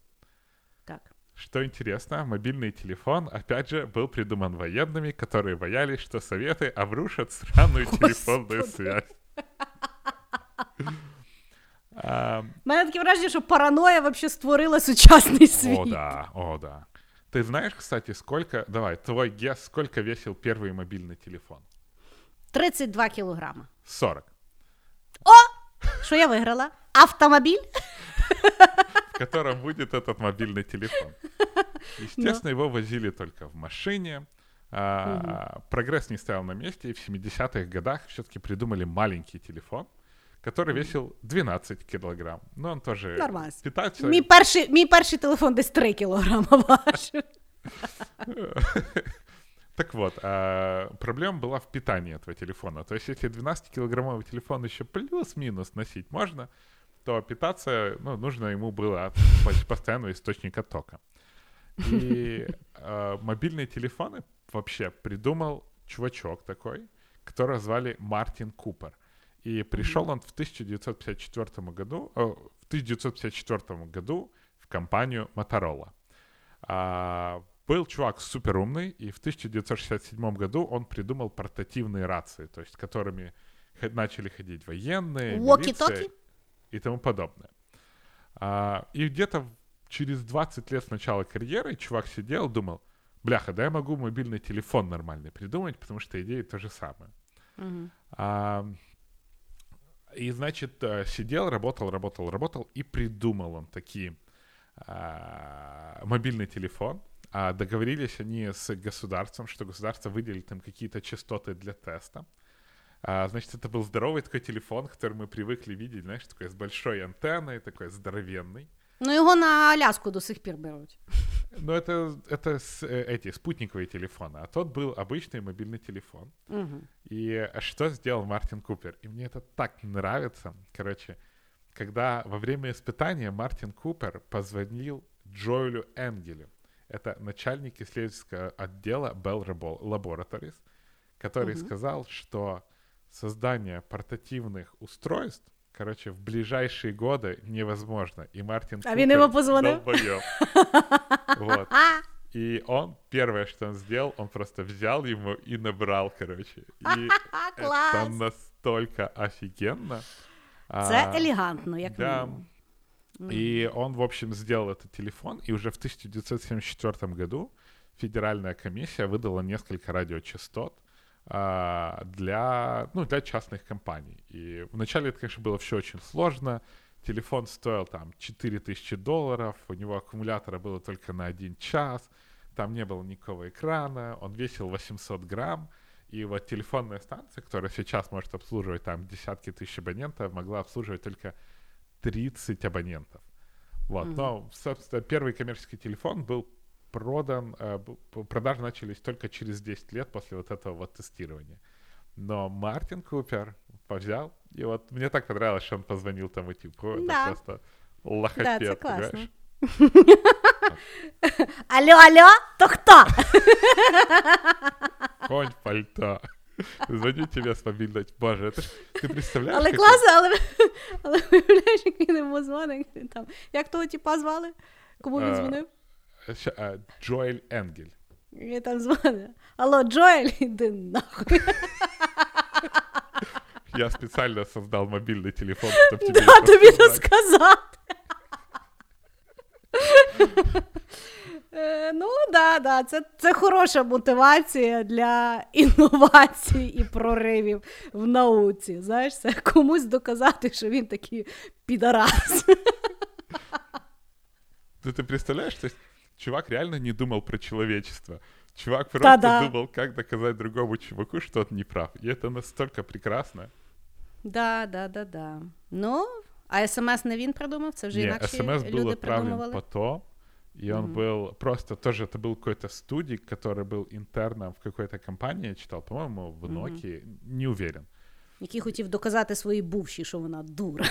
Так. Что интересно, мобильный телефон, опять же, был придуман военными, которые боялись, что Советы обрушат странную телефонную связь. У мене таке враження, що параноя вообще створила сучасний світ. О, да, о, да. Ты знаешь, кстати, сколько... Давай, твой гес, сколько весил первый мобильный телефон? 32 кілограма. 40. Що я виграла? Автомобіль? в котором будет этот мобильный телефон. Естественно, его возили только в машине. А, Прогресс не стоял на месте, и в 70-х годах все-таки придумали маленький телефон, который весил 12 килограмм. Но он тоже Нормально. питаться... Мій перший, мій перший телефон десь 3 кілограма важив. Так вот, а, проблема была в питании этого телефона. То есть, если 12-килограммовый телефон еще плюс-минус носить можно, то питаться ну, нужно ему было от постоянного источника тока. И а, мобильные телефоны вообще придумал чувачок такой, которого звали Мартин Купер. И пришел он в 1954 году, э, в 1954 году в компанию Motorola. А, был чувак супер умный, и в 1967 году он придумал портативные рации, то есть которыми начали ходить военные, милиция и тому подобное. А, и где-то через 20 лет с начала карьеры чувак сидел, думал, бляха, да я могу мобильный телефон нормальный придумать, потому что идея то же самое. Мгм. А, и, значит, э, сидел, работал, работал, работал, и придумал он такие а, мобильный телефон. А договорились они с государством, что государство выделит им какие-то частоты для теста. А, значит, это был здоровый такой телефон, который мы привыкли видеть, знаешь, такой с большой антенной, такой здоровенный. Ну, його на Аляску до сих пір беруть. Но это, это с- э, эти спутниковые телефоны, а тот был обычный мобильный телефон. Угу. И что сделал Мартин Купер? И мне это так нравится. Короче, когда во время испытания Мартин Купер позвонил Джоэлю Энгелю, это начальник исследовательского отдела Bell Rabo- Laboratories, который Мгм. сказал, что создание портативных устройств, короче, в ближайшие годы невозможно. И Мартин А він йому Купер позвонив? долбоёб. Вот. И он, первое, что он сделал, он просто взял ему и набрал, короче. И это Клас! настолько офигенно. Це А, елегантно, як да. мінімум. И он, в общем, сделал этот телефон, и уже в 1974 году федеральная комиссия выдала несколько радиочастот а, для, ну, для частных компаний. И вначале это, конечно, было все очень сложно. Телефон стоил там 4000 долларов, у него аккумулятора было только на один час, там не было никакого экрана, он весил 800 грамм, и вот телефонная станция, которая сейчас может обслуживать там десятки тысяч абонентов, могла обслуживать только 30 абонентов. Вот, Мгм. но, собственно, первый коммерческий телефон был продан, э, продажи начались только через 10 лет после вот этого вот тестирования. Но Мартин Купер взял, и вот мне так понравилось, что он позвонил там этим, это Да. просто лохопед, Да, класно. понимаешь? Алло, алло, то хто? Конь пальто. Звоню тебе с мобильной. Боже, это ж, ты представляешь? Але как класно, але, але виявляєш, як він йому дзвонить. Там, як того типа звали? Кому він Е, дзвонив? он- ща- а, Джоэль Энгель. І там дзвонить. Алло, Джоель, іди нахуй. Я специально создал мобильный телефон, чтобы тебе Да, это тобі сказать. розказати. Е, Ну, да, да, це, це хороша мотивація для інновацій і проривів в науці. Знаєш, це комусь доказати, що він такий підарас. Ну, ты представляешь, то есть чувак реально не думал про человечество. Чувак просто Да-да. думал, как доказать другому чуваку, что он не прав. И это настолько прекрасно. Да, да, да, да. Ну, а смс не він придумав, це вже Не, інакші смс был люди отправлен придумували. потом, и он был просто тоже, это был какой-то студик, который был интерном в какой-то компании, я читал, по-моему, в Мгм. Nokia, не уверен. Який хотів доказати своїй бувшій, що вона дура.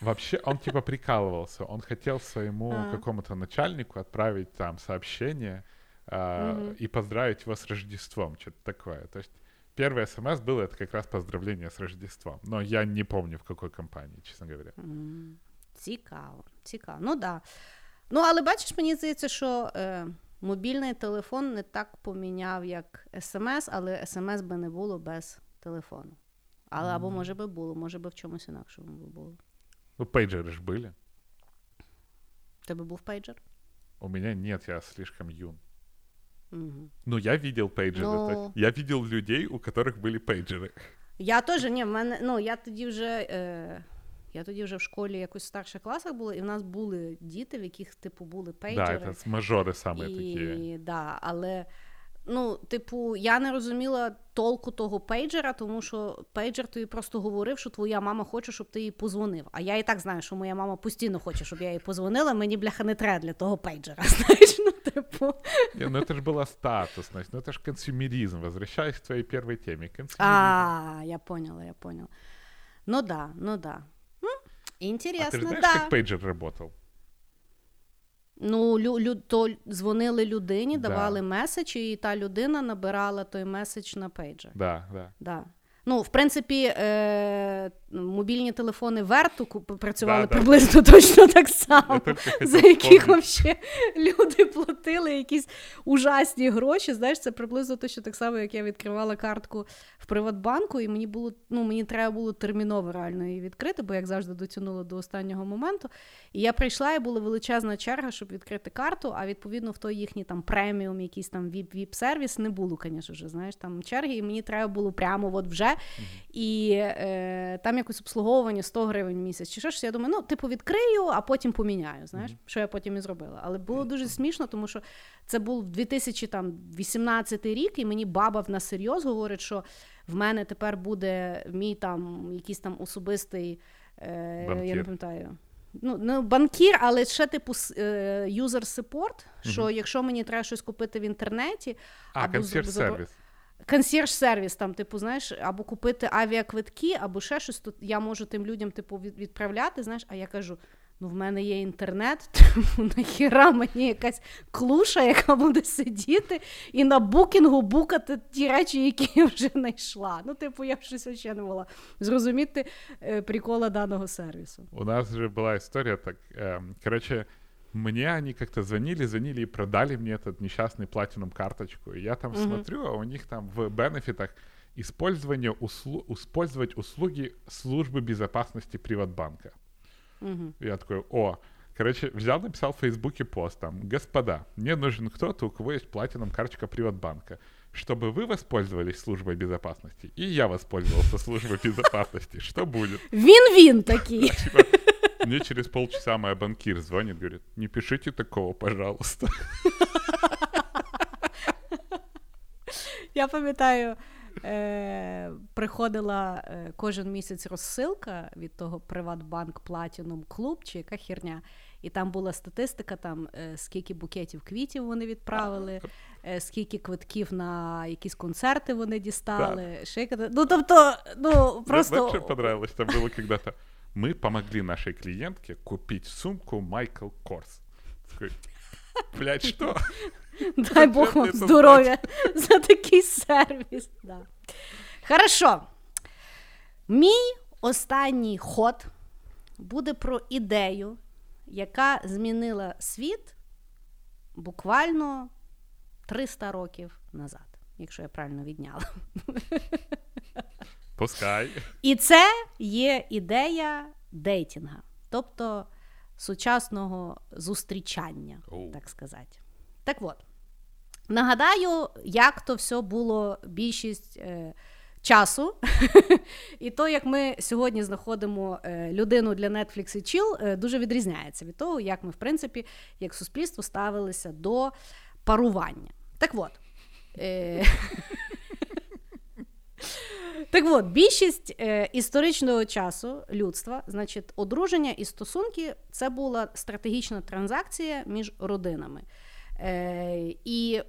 Вообще, он типа прикалывался. Он хотел своему А. какому-то начальнику отправить там сообщение а, Мгм. и поздравить его с Рождеством, что-то такое. То есть первый смс был это как раз поздравление с Рождеством. Но я не помню в какой компании, честно говоря. М, Цікаво, цікаво. Ну да. Ну, але бачиш, мені здається, що е, мобільний телефон не так поміняв, як смс, але смс би не було без телефону. Але або може би було, може би в чомусь інакшому би було. Ну, пейджеры же были. В Тебе був пейджер? У меня нет, я слишком юн. Угу. Ну, я видел пейджеры. Ну. то есть Я видел людей, у которых были пейджеры. Я теж, ні, в мене, ну, я тоді вже. Е, я тоді вже в школі якось в старших класах була, і в нас були діти, в яких, типу, були пейджери. Да, это мажоры самые і, такие. Да, але ну, типу, я не розуміла толку того пейджера, тому що пейджер тобі просто говорив, що твоя мама хоче, щоб ти їй позвонив. А я і так знаю, що моя мама постійно хоче, щоб я їй позвонила. Мені бляха не треба для того пейджера. Знаєш, ну типу. Не, ну это же была статусность, ну это же консюмеризм. Возвращаясь к твоей первой теме. Консюмеризм. А, я поняла, я поняла. Ну да, ну да. М, а ты Інтересно, же знаешь, да. как пейджер работал? Ну, лю, лю, то дзвонили людині, Да. давали меседж, і та людина набирала той меседж на пейджер. Да, да. Да. Ну, в принципі, е- мобільні телефони Верту працювали Да, да. приблизно точно так само, за яких вообще люди платили якісь ужасні гроші. Знаєш, це приблизно точно так само, як я відкривала картку в Приватбанку, і мені було ну, мені треба було терміново реально її відкрити, бо як завжди дотягнула до останнього моменту. І я прийшла, і була величезна черга, щоб відкрити карту. А відповідно в той їхній там преміум, якийсь там віп віп сервіс не було, звісно ж, знаєш, там черги, і мені треба було прямо от вже. І е, там якось обслуговування 100 гривень в місяць. Чи що ж я думаю, ну, типу, відкрию, а потім поміняю. Знаєш, що я потім і зробила. Але було дуже смішно, тому що це був 2018 рік, і мені баба на серйоз говорить, що в мене тепер буде мій там якийсь там особистий, е, я не Банкір. пам'ятаю. Ну, не банкір, але ще типу е, support, що якщо мені треба щось купити в інтернеті, А, або з- консьерж-сервис. консьєрж-сервіс, там, типу, знаєш, або купити авіаквитки, або ще щось, то я можу тим людям, типу, від- відправляти, знаєш, а я кажу. Ну, в мене є інтернет, тому нахіра мені якась клуша, яка буде сидіти і на букінгу букати ті речі, які я вже знайшла. Ну, типу, я щось ще не могла зрозуміти е, прикола даного сервісу. У нас же была история так, эм, короче, мне они как-то звонили, звонили и продали мне этот несчастный платином карточку. И я там Мгм. смотрю, а у них там в бенефитах использование услу- использовать услуги службы безопасности Приватбанка. Угу. Я такой, о, короче, взял, написал в Фейсбуке пост там, господа, мне нужен кто-то, у кого есть платином карточка Приватбанка, чтобы вы воспользовались службой безопасности, и я воспользовался службой безопасности. Что будет? Він такий. Типа, Мне через полчаса моя банкир звонит, говорит, не пишите такого, пожалуйста. Я пам'ятаю, е, приходила е, кожен місяць розсилка від того Приватбанк Platinum Club чи яка херня. І там була статистика, там е, скільки букетів квітів вони відправили, е, скільки квитків на якісь концерти вони дістали. Ще яка- Ну тобто, ну Мне просто вообще понравилось, там было когда-то. Мы помогли нашей клиентке купить сумку Майкл Корс. Блядь, что? дай Бог вам здоров'я за такий сервіс. Да. Хорошо. Мій останній ход буде про ідею, яка змінила світ буквально 300 років назад, якщо я правильно відняла. Пускай. І це є ідея дейтінга, тобто сучасного зустрічання, Оу. так сказати. Так от, нагадаю, як то все було більшість е, часу. і то, як ми сьогодні знаходимо е, людину для Netflix і Chill, е, дуже відрізняється від того, як ми, в принципі, як суспільство ставилися до парування. Так от. Так от, більшість е, історичного часу людства, значить, одруження і стосунки це була стратегічна транзакція між родинами. Е, і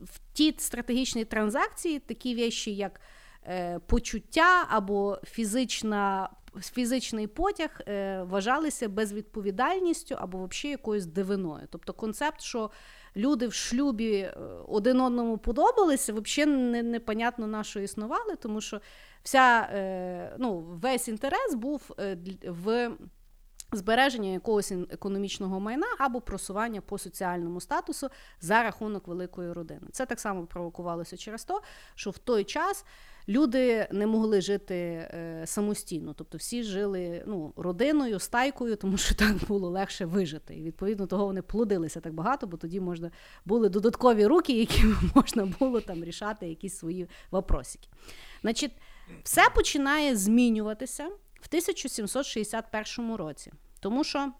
в ті стратегічні транзакції такі речі, як е, почуття або фізична, фізичний потяг, е, вважалися безвідповідальністю або взагалі якоюсь дивиною. Тобто концепт, що люди в шлюбі е, один одному подобалися, взагалі не, непонятно на що існували, тому що вся, е, ну, весь інтерес був е, в збереження якогось економічного майна або просування по соціальному статусу за рахунок великої родини. Це так само провокувалося через те, що в той час люди не могли жити е, самостійно, тобто всі жили ну, родиною, стайкою, тому що так було легше вижити. І відповідно того вони плодилися так багато, бо тоді можна були додаткові руки, якими можна було там рішати якісь свої вопросики. Значить, все починає змінюватися в 1761 році, тому що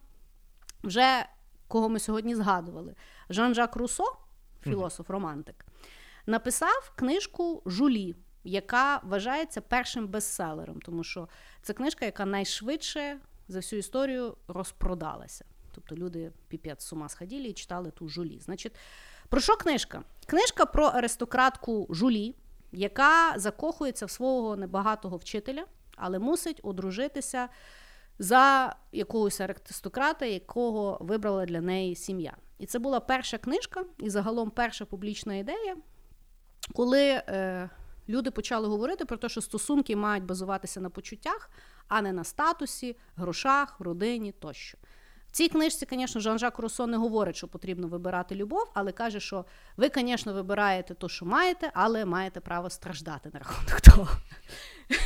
вже кого ми сьогодні згадували, Жан-Жак Руссо, філософ-романтик, написав книжку Жулі, яка вважається першим бестселером, тому що це книжка, яка найшвидше за всю історію розпродалася. Тобто люди піпець з ума сходили і читали ту жулі. Значить, про що книжка? Книжка про аристократку Жулі, яка закохується в свого небагатого вчителя, але мусить одружитися за якогось аристократа, якого вибрала для неї сім'я. І це була перша книжка, і загалом перша публічна ідея, коли е, люди почали говорити про те, що стосунки мають базуватися на почуттях, а не на статусі, грошах, родині тощо. В цій книжці, звісно, Жан-Жак Руссо не говорить, що потрібно вибирати любов, але каже, що ви, звісно, вибираєте те, що маєте, але маєте право страждати на рахунок того.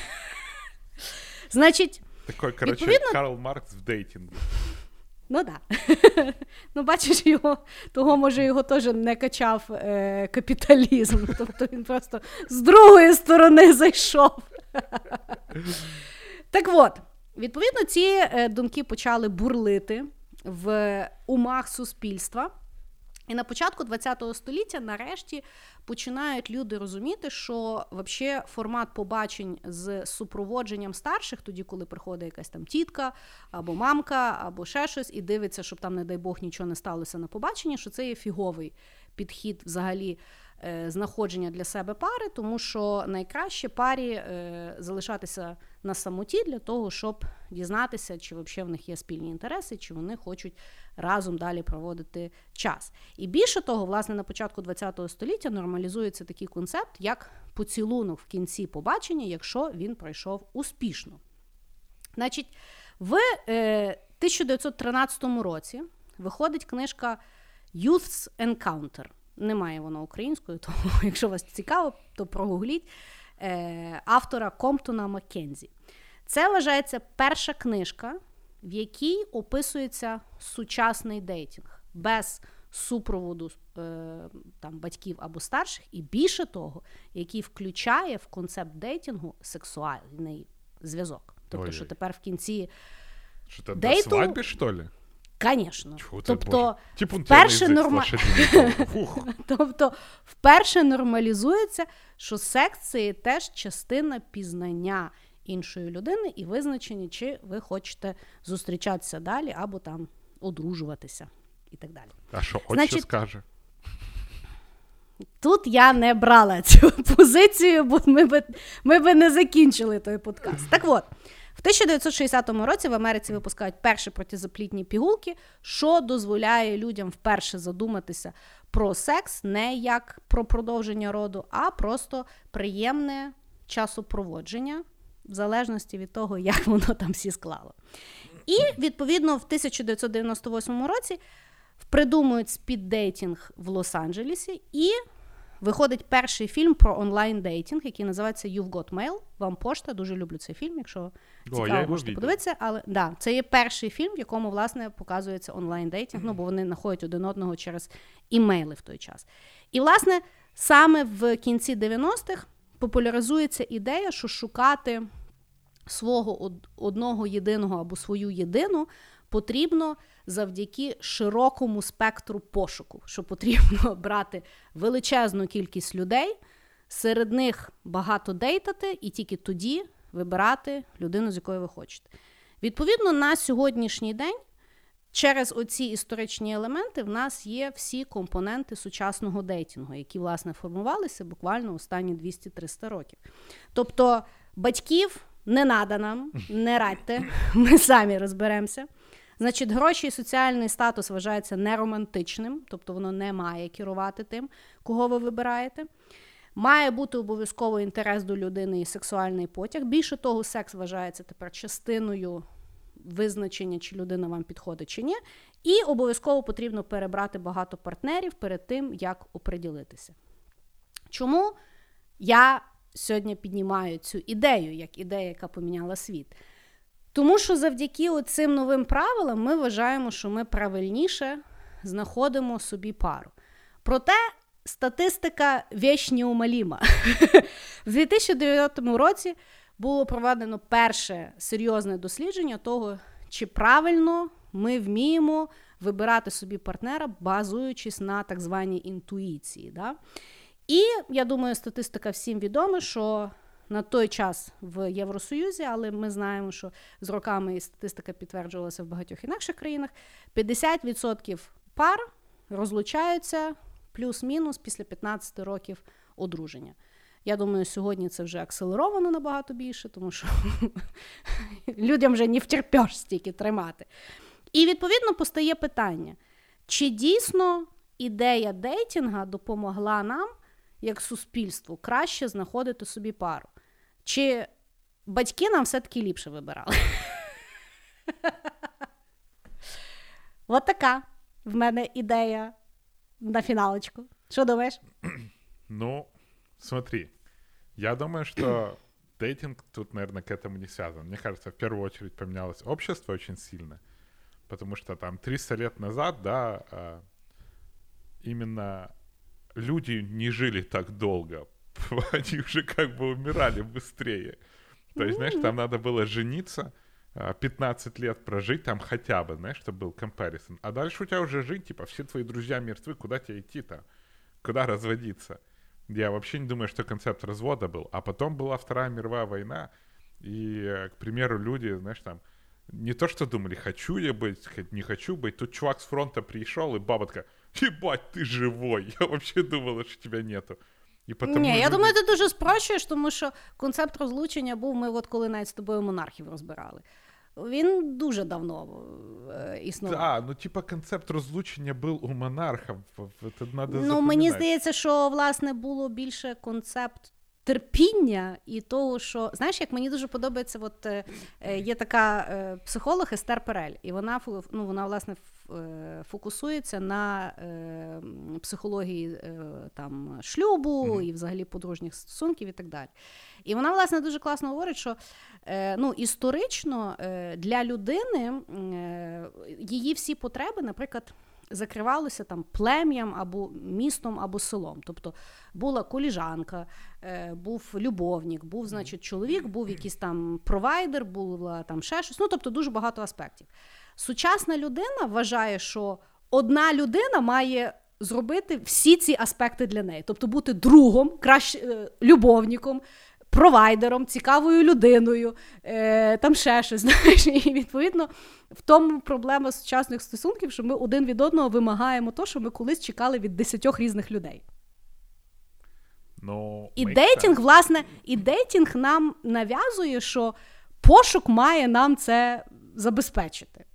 Значить, Такой, короче, Відповідно- Карл Маркс в дейтинге. Ну. Да. ну, бачиш, його, того, може, його теж не качав е, капіталізм. Тобто він просто з другої сторони зайшов. так от, відповідно, ці е, думки почали бурлити в умах суспільства. І на початку ХХ століття нарешті починають люди розуміти, що вообще формат побачень з супроводженням старших, тоді, коли приходить якась там тітка або мамка, або ще щось, і дивиться, щоб там, не дай Бог, нічого не сталося на побаченні, що це є фіговий підхід взагалі е, знаходження для себе пари, тому що найкраще парі е, залишатися на самоті для того, щоб дізнатися, чи взагалі в них є спільні інтереси, чи вони хочуть разом далі проводити час. І більше того, власне, на початку ХХ століття нормалізується такий концепт, як поцілунок в кінці побачення, якщо він пройшов успішно. Значить, в е, 1913 році виходить книжка Youth's Encounter. Немає воно українською, тому якщо вас цікаво, то прогугліть е, автора Комптона Маккензі. Це вважається перша книжка, в якій описується сучасний дейтинг без супроводу е, там, батьків або старших, і більше того, який включає в концепт дейтингу сексуальний зв'язок. Тобто, Ой-ой. що тепер в кінці Что-то до Дейту- свадьбы, что ли? Звісно. Тобто, Типу, вперше норма... тобто, вперше нормалізується, що секс це теж частина пізнання іншої людини і визначення, чи ви хочете зустрічатися далі або там одружуватися і так далі. А що, отче Значить, скаже? Тут я не брала цю позицію, бо ми би, ми би не закінчили той подкаст. Так от, в 1960 році в Америці випускають перші протизаплітні пігулки, що дозволяє людям вперше задуматися про секс не як про продовження роду, а просто приємне часопроводження, в залежності від того, як воно там всі склало. І відповідно в 1998 році придумують speed dating в Лос-Анджелесі, і виходить перший фільм про онлайн-дейтінг, який називається You've Got Mail. Вам пошта. Дуже люблю цей фільм, якщо цікаво, його можете подивитися. Але да, це є перший фільм, в якому власне показується онлайн-дейтінг, ну бо вони знаходять один одного через імейли в той час. І, власне, саме в кінці 90-х популяризується ідея, що шукати свого одного єдиного або свою єдину потрібно завдяки широкому спектру пошуку, що потрібно брати величезну кількість людей, серед них багато дейтати, і тільки тоді вибирати людину, з якою ви хочете. Відповідно, на сьогоднішній день. Через оці історичні елементи в нас є всі компоненти сучасного дейтингу, які власне формувалися буквально останні 200-300 років. Тобто батьків не надо нам, не радьте, ми самі розберемося. Значить, гроші і соціальний статус вважається неромантичним, тобто воно не має керувати тим, кого ви вибираєте. Має бути обов'язково інтерес до людини і сексуальний потяг. Більше того, секс вважається тепер частиною визначення, чи людина вам підходить чи ні. І обов'язково потрібно перебрати багато партнерів перед тим, як оприділитися. Чому я сьогодні піднімаю цю ідею, як ідея, яка поміняла світ? Тому що завдяки цим новим правилам ми вважаємо, що ми правильніше знаходимо собі пару. Проте статистика віч неумоліма. В 2009 році було проведено перше серйозне дослідження того, чи правильно ми вміємо вибирати собі партнера, базуючись на так званій інтуїції. Да? І я думаю, статистика всім відома, що на той час в Євросоюзі, але ми знаємо, що з роками статистика підтверджувалася в багатьох інакших країнах. 50% пар розлучаються плюс-мінус після 15 років одруження. Я думаю, сьогодні це вже акселеровано набагато більше, тому що людям вже не втерпеш стільки тримати. І відповідно постає питання: чи дійсно ідея дейтінга допомогла нам, як суспільству, краще знаходити собі пару? Чи батьки нам все-таки ліпше вибирали? От така в мене ідея на фіналочку. Що думаєш? Ну, смотри, я думаю, что дейтинг тут, наверное, к этому не связан. Мне кажется, в первую очередь поменялось общество очень сильно, потому что там 300 лет назад, да, а, именно люди не жили так долго, они уже как бы умирали быстрее. То есть, знаешь, там надо было жениться, а, 15 лет прожить там хотя бы, знаешь, чтобы был комparison. А дальше у тебя уже жить, типа, все твои друзья мертвы, куда тебе идти-то? Куда разводиться? Я вообще не думаю, что концепт развода был. А потом была Вторая мировая война, и, э, к примеру, люди, знаешь, там, не то что думали, хочу я быть, хоть не хочу быть. Тут чувак с фронта пришел, и баба такая, ебать, ты живой. Я вообще думала, что тебя нету. І потому Ні, я люди- думаю, ти дуже спрощуєш, тому що концепт розлучення був, ми от коли навіть з тобою монархів розбирали. Він дуже давно е, існував. А, ну типа концепт розлучення був у надо Ну, мені здається, що власне було більше концепт терпіння і того, що знаєш, як мені дуже подобається, от е, е, є така е, психолог Естер Перель, і вона ну, вона власне фокусується на е, психології е, там шлюбу і взагалі подружніх стосунків і так далі. І вона, власне, дуже класно говорить, що е, ну, історично е, для людини е, її всі потреби, наприклад, закривалося там плем'ям або містом, або селом. Тобто була коліжанка, е, був любовник, був, значить, чоловік, був якийсь там провайдер, була там ще щось. Ну, тобто, дуже багато аспектів. Сучасна людина вважає, що одна людина має. Зробити всі ці аспекти для неї, тобто бути другом, краще е, любовником, провайдером, цікавою людиною, е, там ще щось. знаєш. І відповідно в тому проблема сучасних стосунків, що ми один від одного вимагаємо то, що ми колись чекали від десятьох різних людей. Ну, І sense. власне, і дейтинг нам нав'язує, що пошук має нам це забезпечити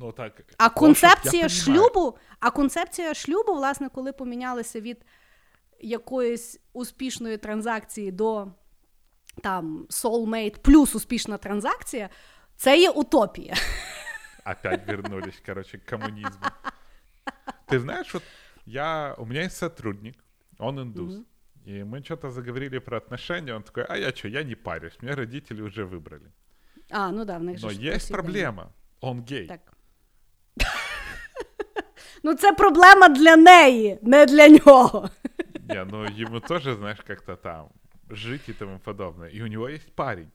Ну, так, А пошук, концепція я понимаю. шлюбу, а концепція шлюбу, власне, коли помінялися від якоїсь успішної транзакції до там soulmate плюс успішна транзакція, це є утопія. Опять вернулись, короче, к коммунизму. Ты знаешь, вот я, у меня есть сотрудник, он индус. И мы что-то заговорили про отношения, он такой, а я что, я не парюсь, меня родители уже выбрали. А, ну да, в них же Но ж есть повсякденно. проблема, он гей. Так. ну, це проблема для неї, не для нього. Не, ну ему тоже, знаешь, как-то там жить и тому подобное. И у него есть парень.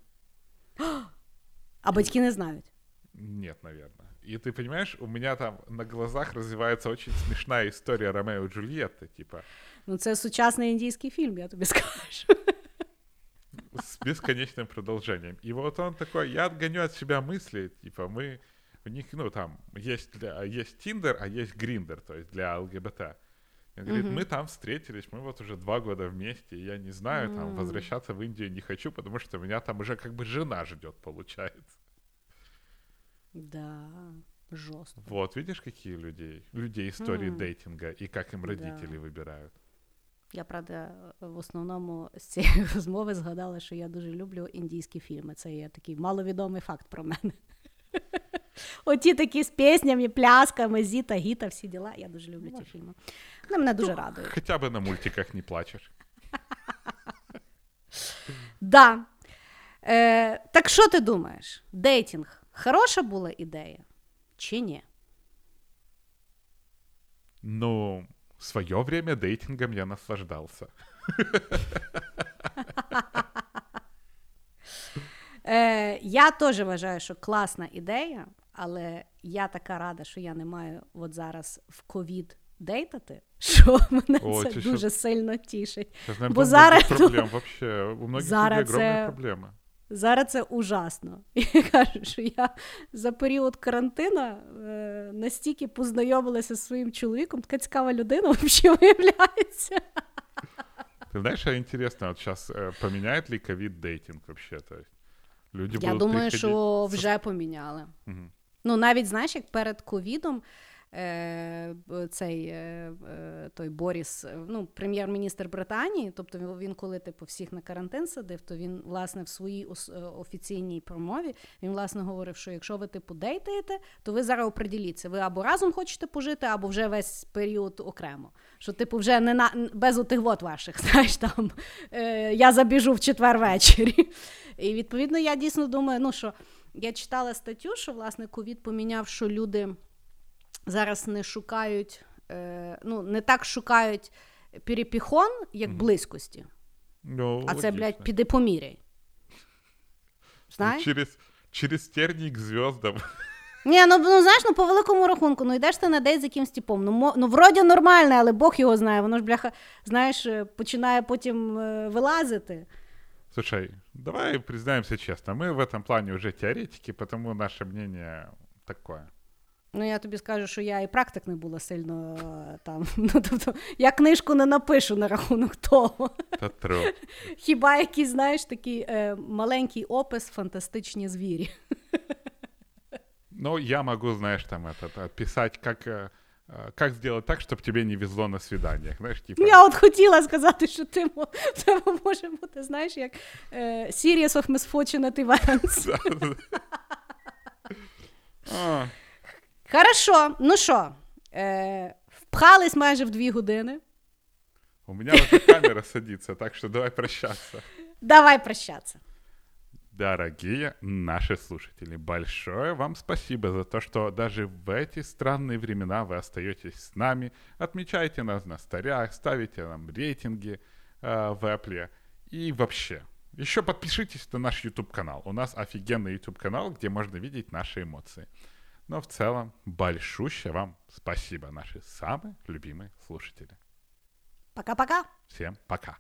А батьки не знають. Нет, наверное. И ты понимаешь, у меня там на глазах развивается очень смешная история Ромео и Джульетты, типа, Ну, це сучасний індійський фільм, я тобі скажу. с бесконечным продолжением. И вот он такой, я отгоню от себя мысли, типа, мы, у них, ну, там, есть, для, есть Тиндер, а есть Гриндер, то есть для ЛГБТ. Он говорит, мы там встретились, мы вот уже два года вместе, и я не знаю, там, возвращаться в Индию не хочу, потому что меня там уже как бы жена ждет, получается. Да, жорстко. Вот, видишь, какие людей, людей истории М. дейтинга, и как им Да. родители выбирают. Я правда в основному з цієї розмови згадала, що я дуже люблю індійські фільми. Це є такий маловідомий факт про мене. Оті такі з піснями, плясками, зіта, гіта, всі діла. Я дуже люблю ті фільми. Вони мене дуже радують. Хотя бы на мультиках не плачешь. Да. Е, так що ти думаєш? Дейтинг хороша була ідея чи ні? Ну, в свое время дейтингом я наслаждался. Е, я теж вважаю, що класна ідея, але я така рада, що я не маю от зараз в ковід дейтати, що мене О, це це дуже що- сильно тішить. Сейчас, наверное, Бо там зараз многих то- проблем вообще. У многих Зараз людей огромные це- проблемы. Зараз це ужасно. І я кажу, що я за період карантина е, настільки познайомилася зі своїм чоловіком, така цікава людина взагалі виявляється. Ты знаешь, а интересно, вот сейчас поменяет ли ковид дейтинг вообще? То есть люди Я будут думаю, приходить що со- вже поміняли. Мгм. Ну, навіть знаєш, як перед ковідом е, цей е, той Боріс, е, ну, прем'єр-міністр Британії, тобто він, коли типу всіх на карантин садив, то він власне в своїй офіційній промові він власне говорив, що якщо ви типу дейтаєте, то ви зараз оприділіться, ви або разом хочете пожити, або вже весь період окремо. Що, типу, вже не на без отих вот ваших, знаєш, там я забіжу в четвер ввечері. І відповідно я дійсно думаю, ну що я читала статтю, що власне ковід поміняв, що люди зараз не шукають, е, ну не так шукають перепіхон, як близькості. Ну, А це, блядь, піди поміряй. Ну, Знаєш? Через, через тернии к звездам. Ні, ну, ну знаєш, ну по великому рахунку, ну йдеш ти на дейт з якимсь типом. Ну, мо, ну вроді нормальне, але Бог його знає. Воно ж, бляха, знаєш, е, починає потім е, вилазити. Слушай, давай признаемся честно, мы в этом плане уже теоретики, потому наше мнение такое. Ну, я тобі скажу, що я і практик не була сильно е, там. Ну, тобто, я книжку не напишу на рахунок того. Это true. Хіба якийсь, знаєш, такий е, маленький опис фантастичні звірі. Ну, я могу, знаешь, там этот, описать, как, э, э, как сделать так, чтобы тебе не везло на свиданиях. Знаешь, типа... Я от хотіла сказати, що ти мо- в тебе може бути, знаєш, як е, Series of Misfortunate Events. А, Хорошо, ну що, е, впхались майже в дві години. у меня уже камера садится, так что давай прощаться. Давай прощатися. Дорогие наши слушатели, большое вам спасибо за то, что даже в эти странные времена вы остаетесь с нами, отмечаете нас на старях, ставите нам рейтинги э, в Apple и вообще. Еще подпишитесь на наш YouTube-канал. У нас офигенный YouTube-канал, где можно видеть наши эмоции. Но в целом, большущее вам спасибо, наши самые любимые слушатели. Пока-пока. Всем пока.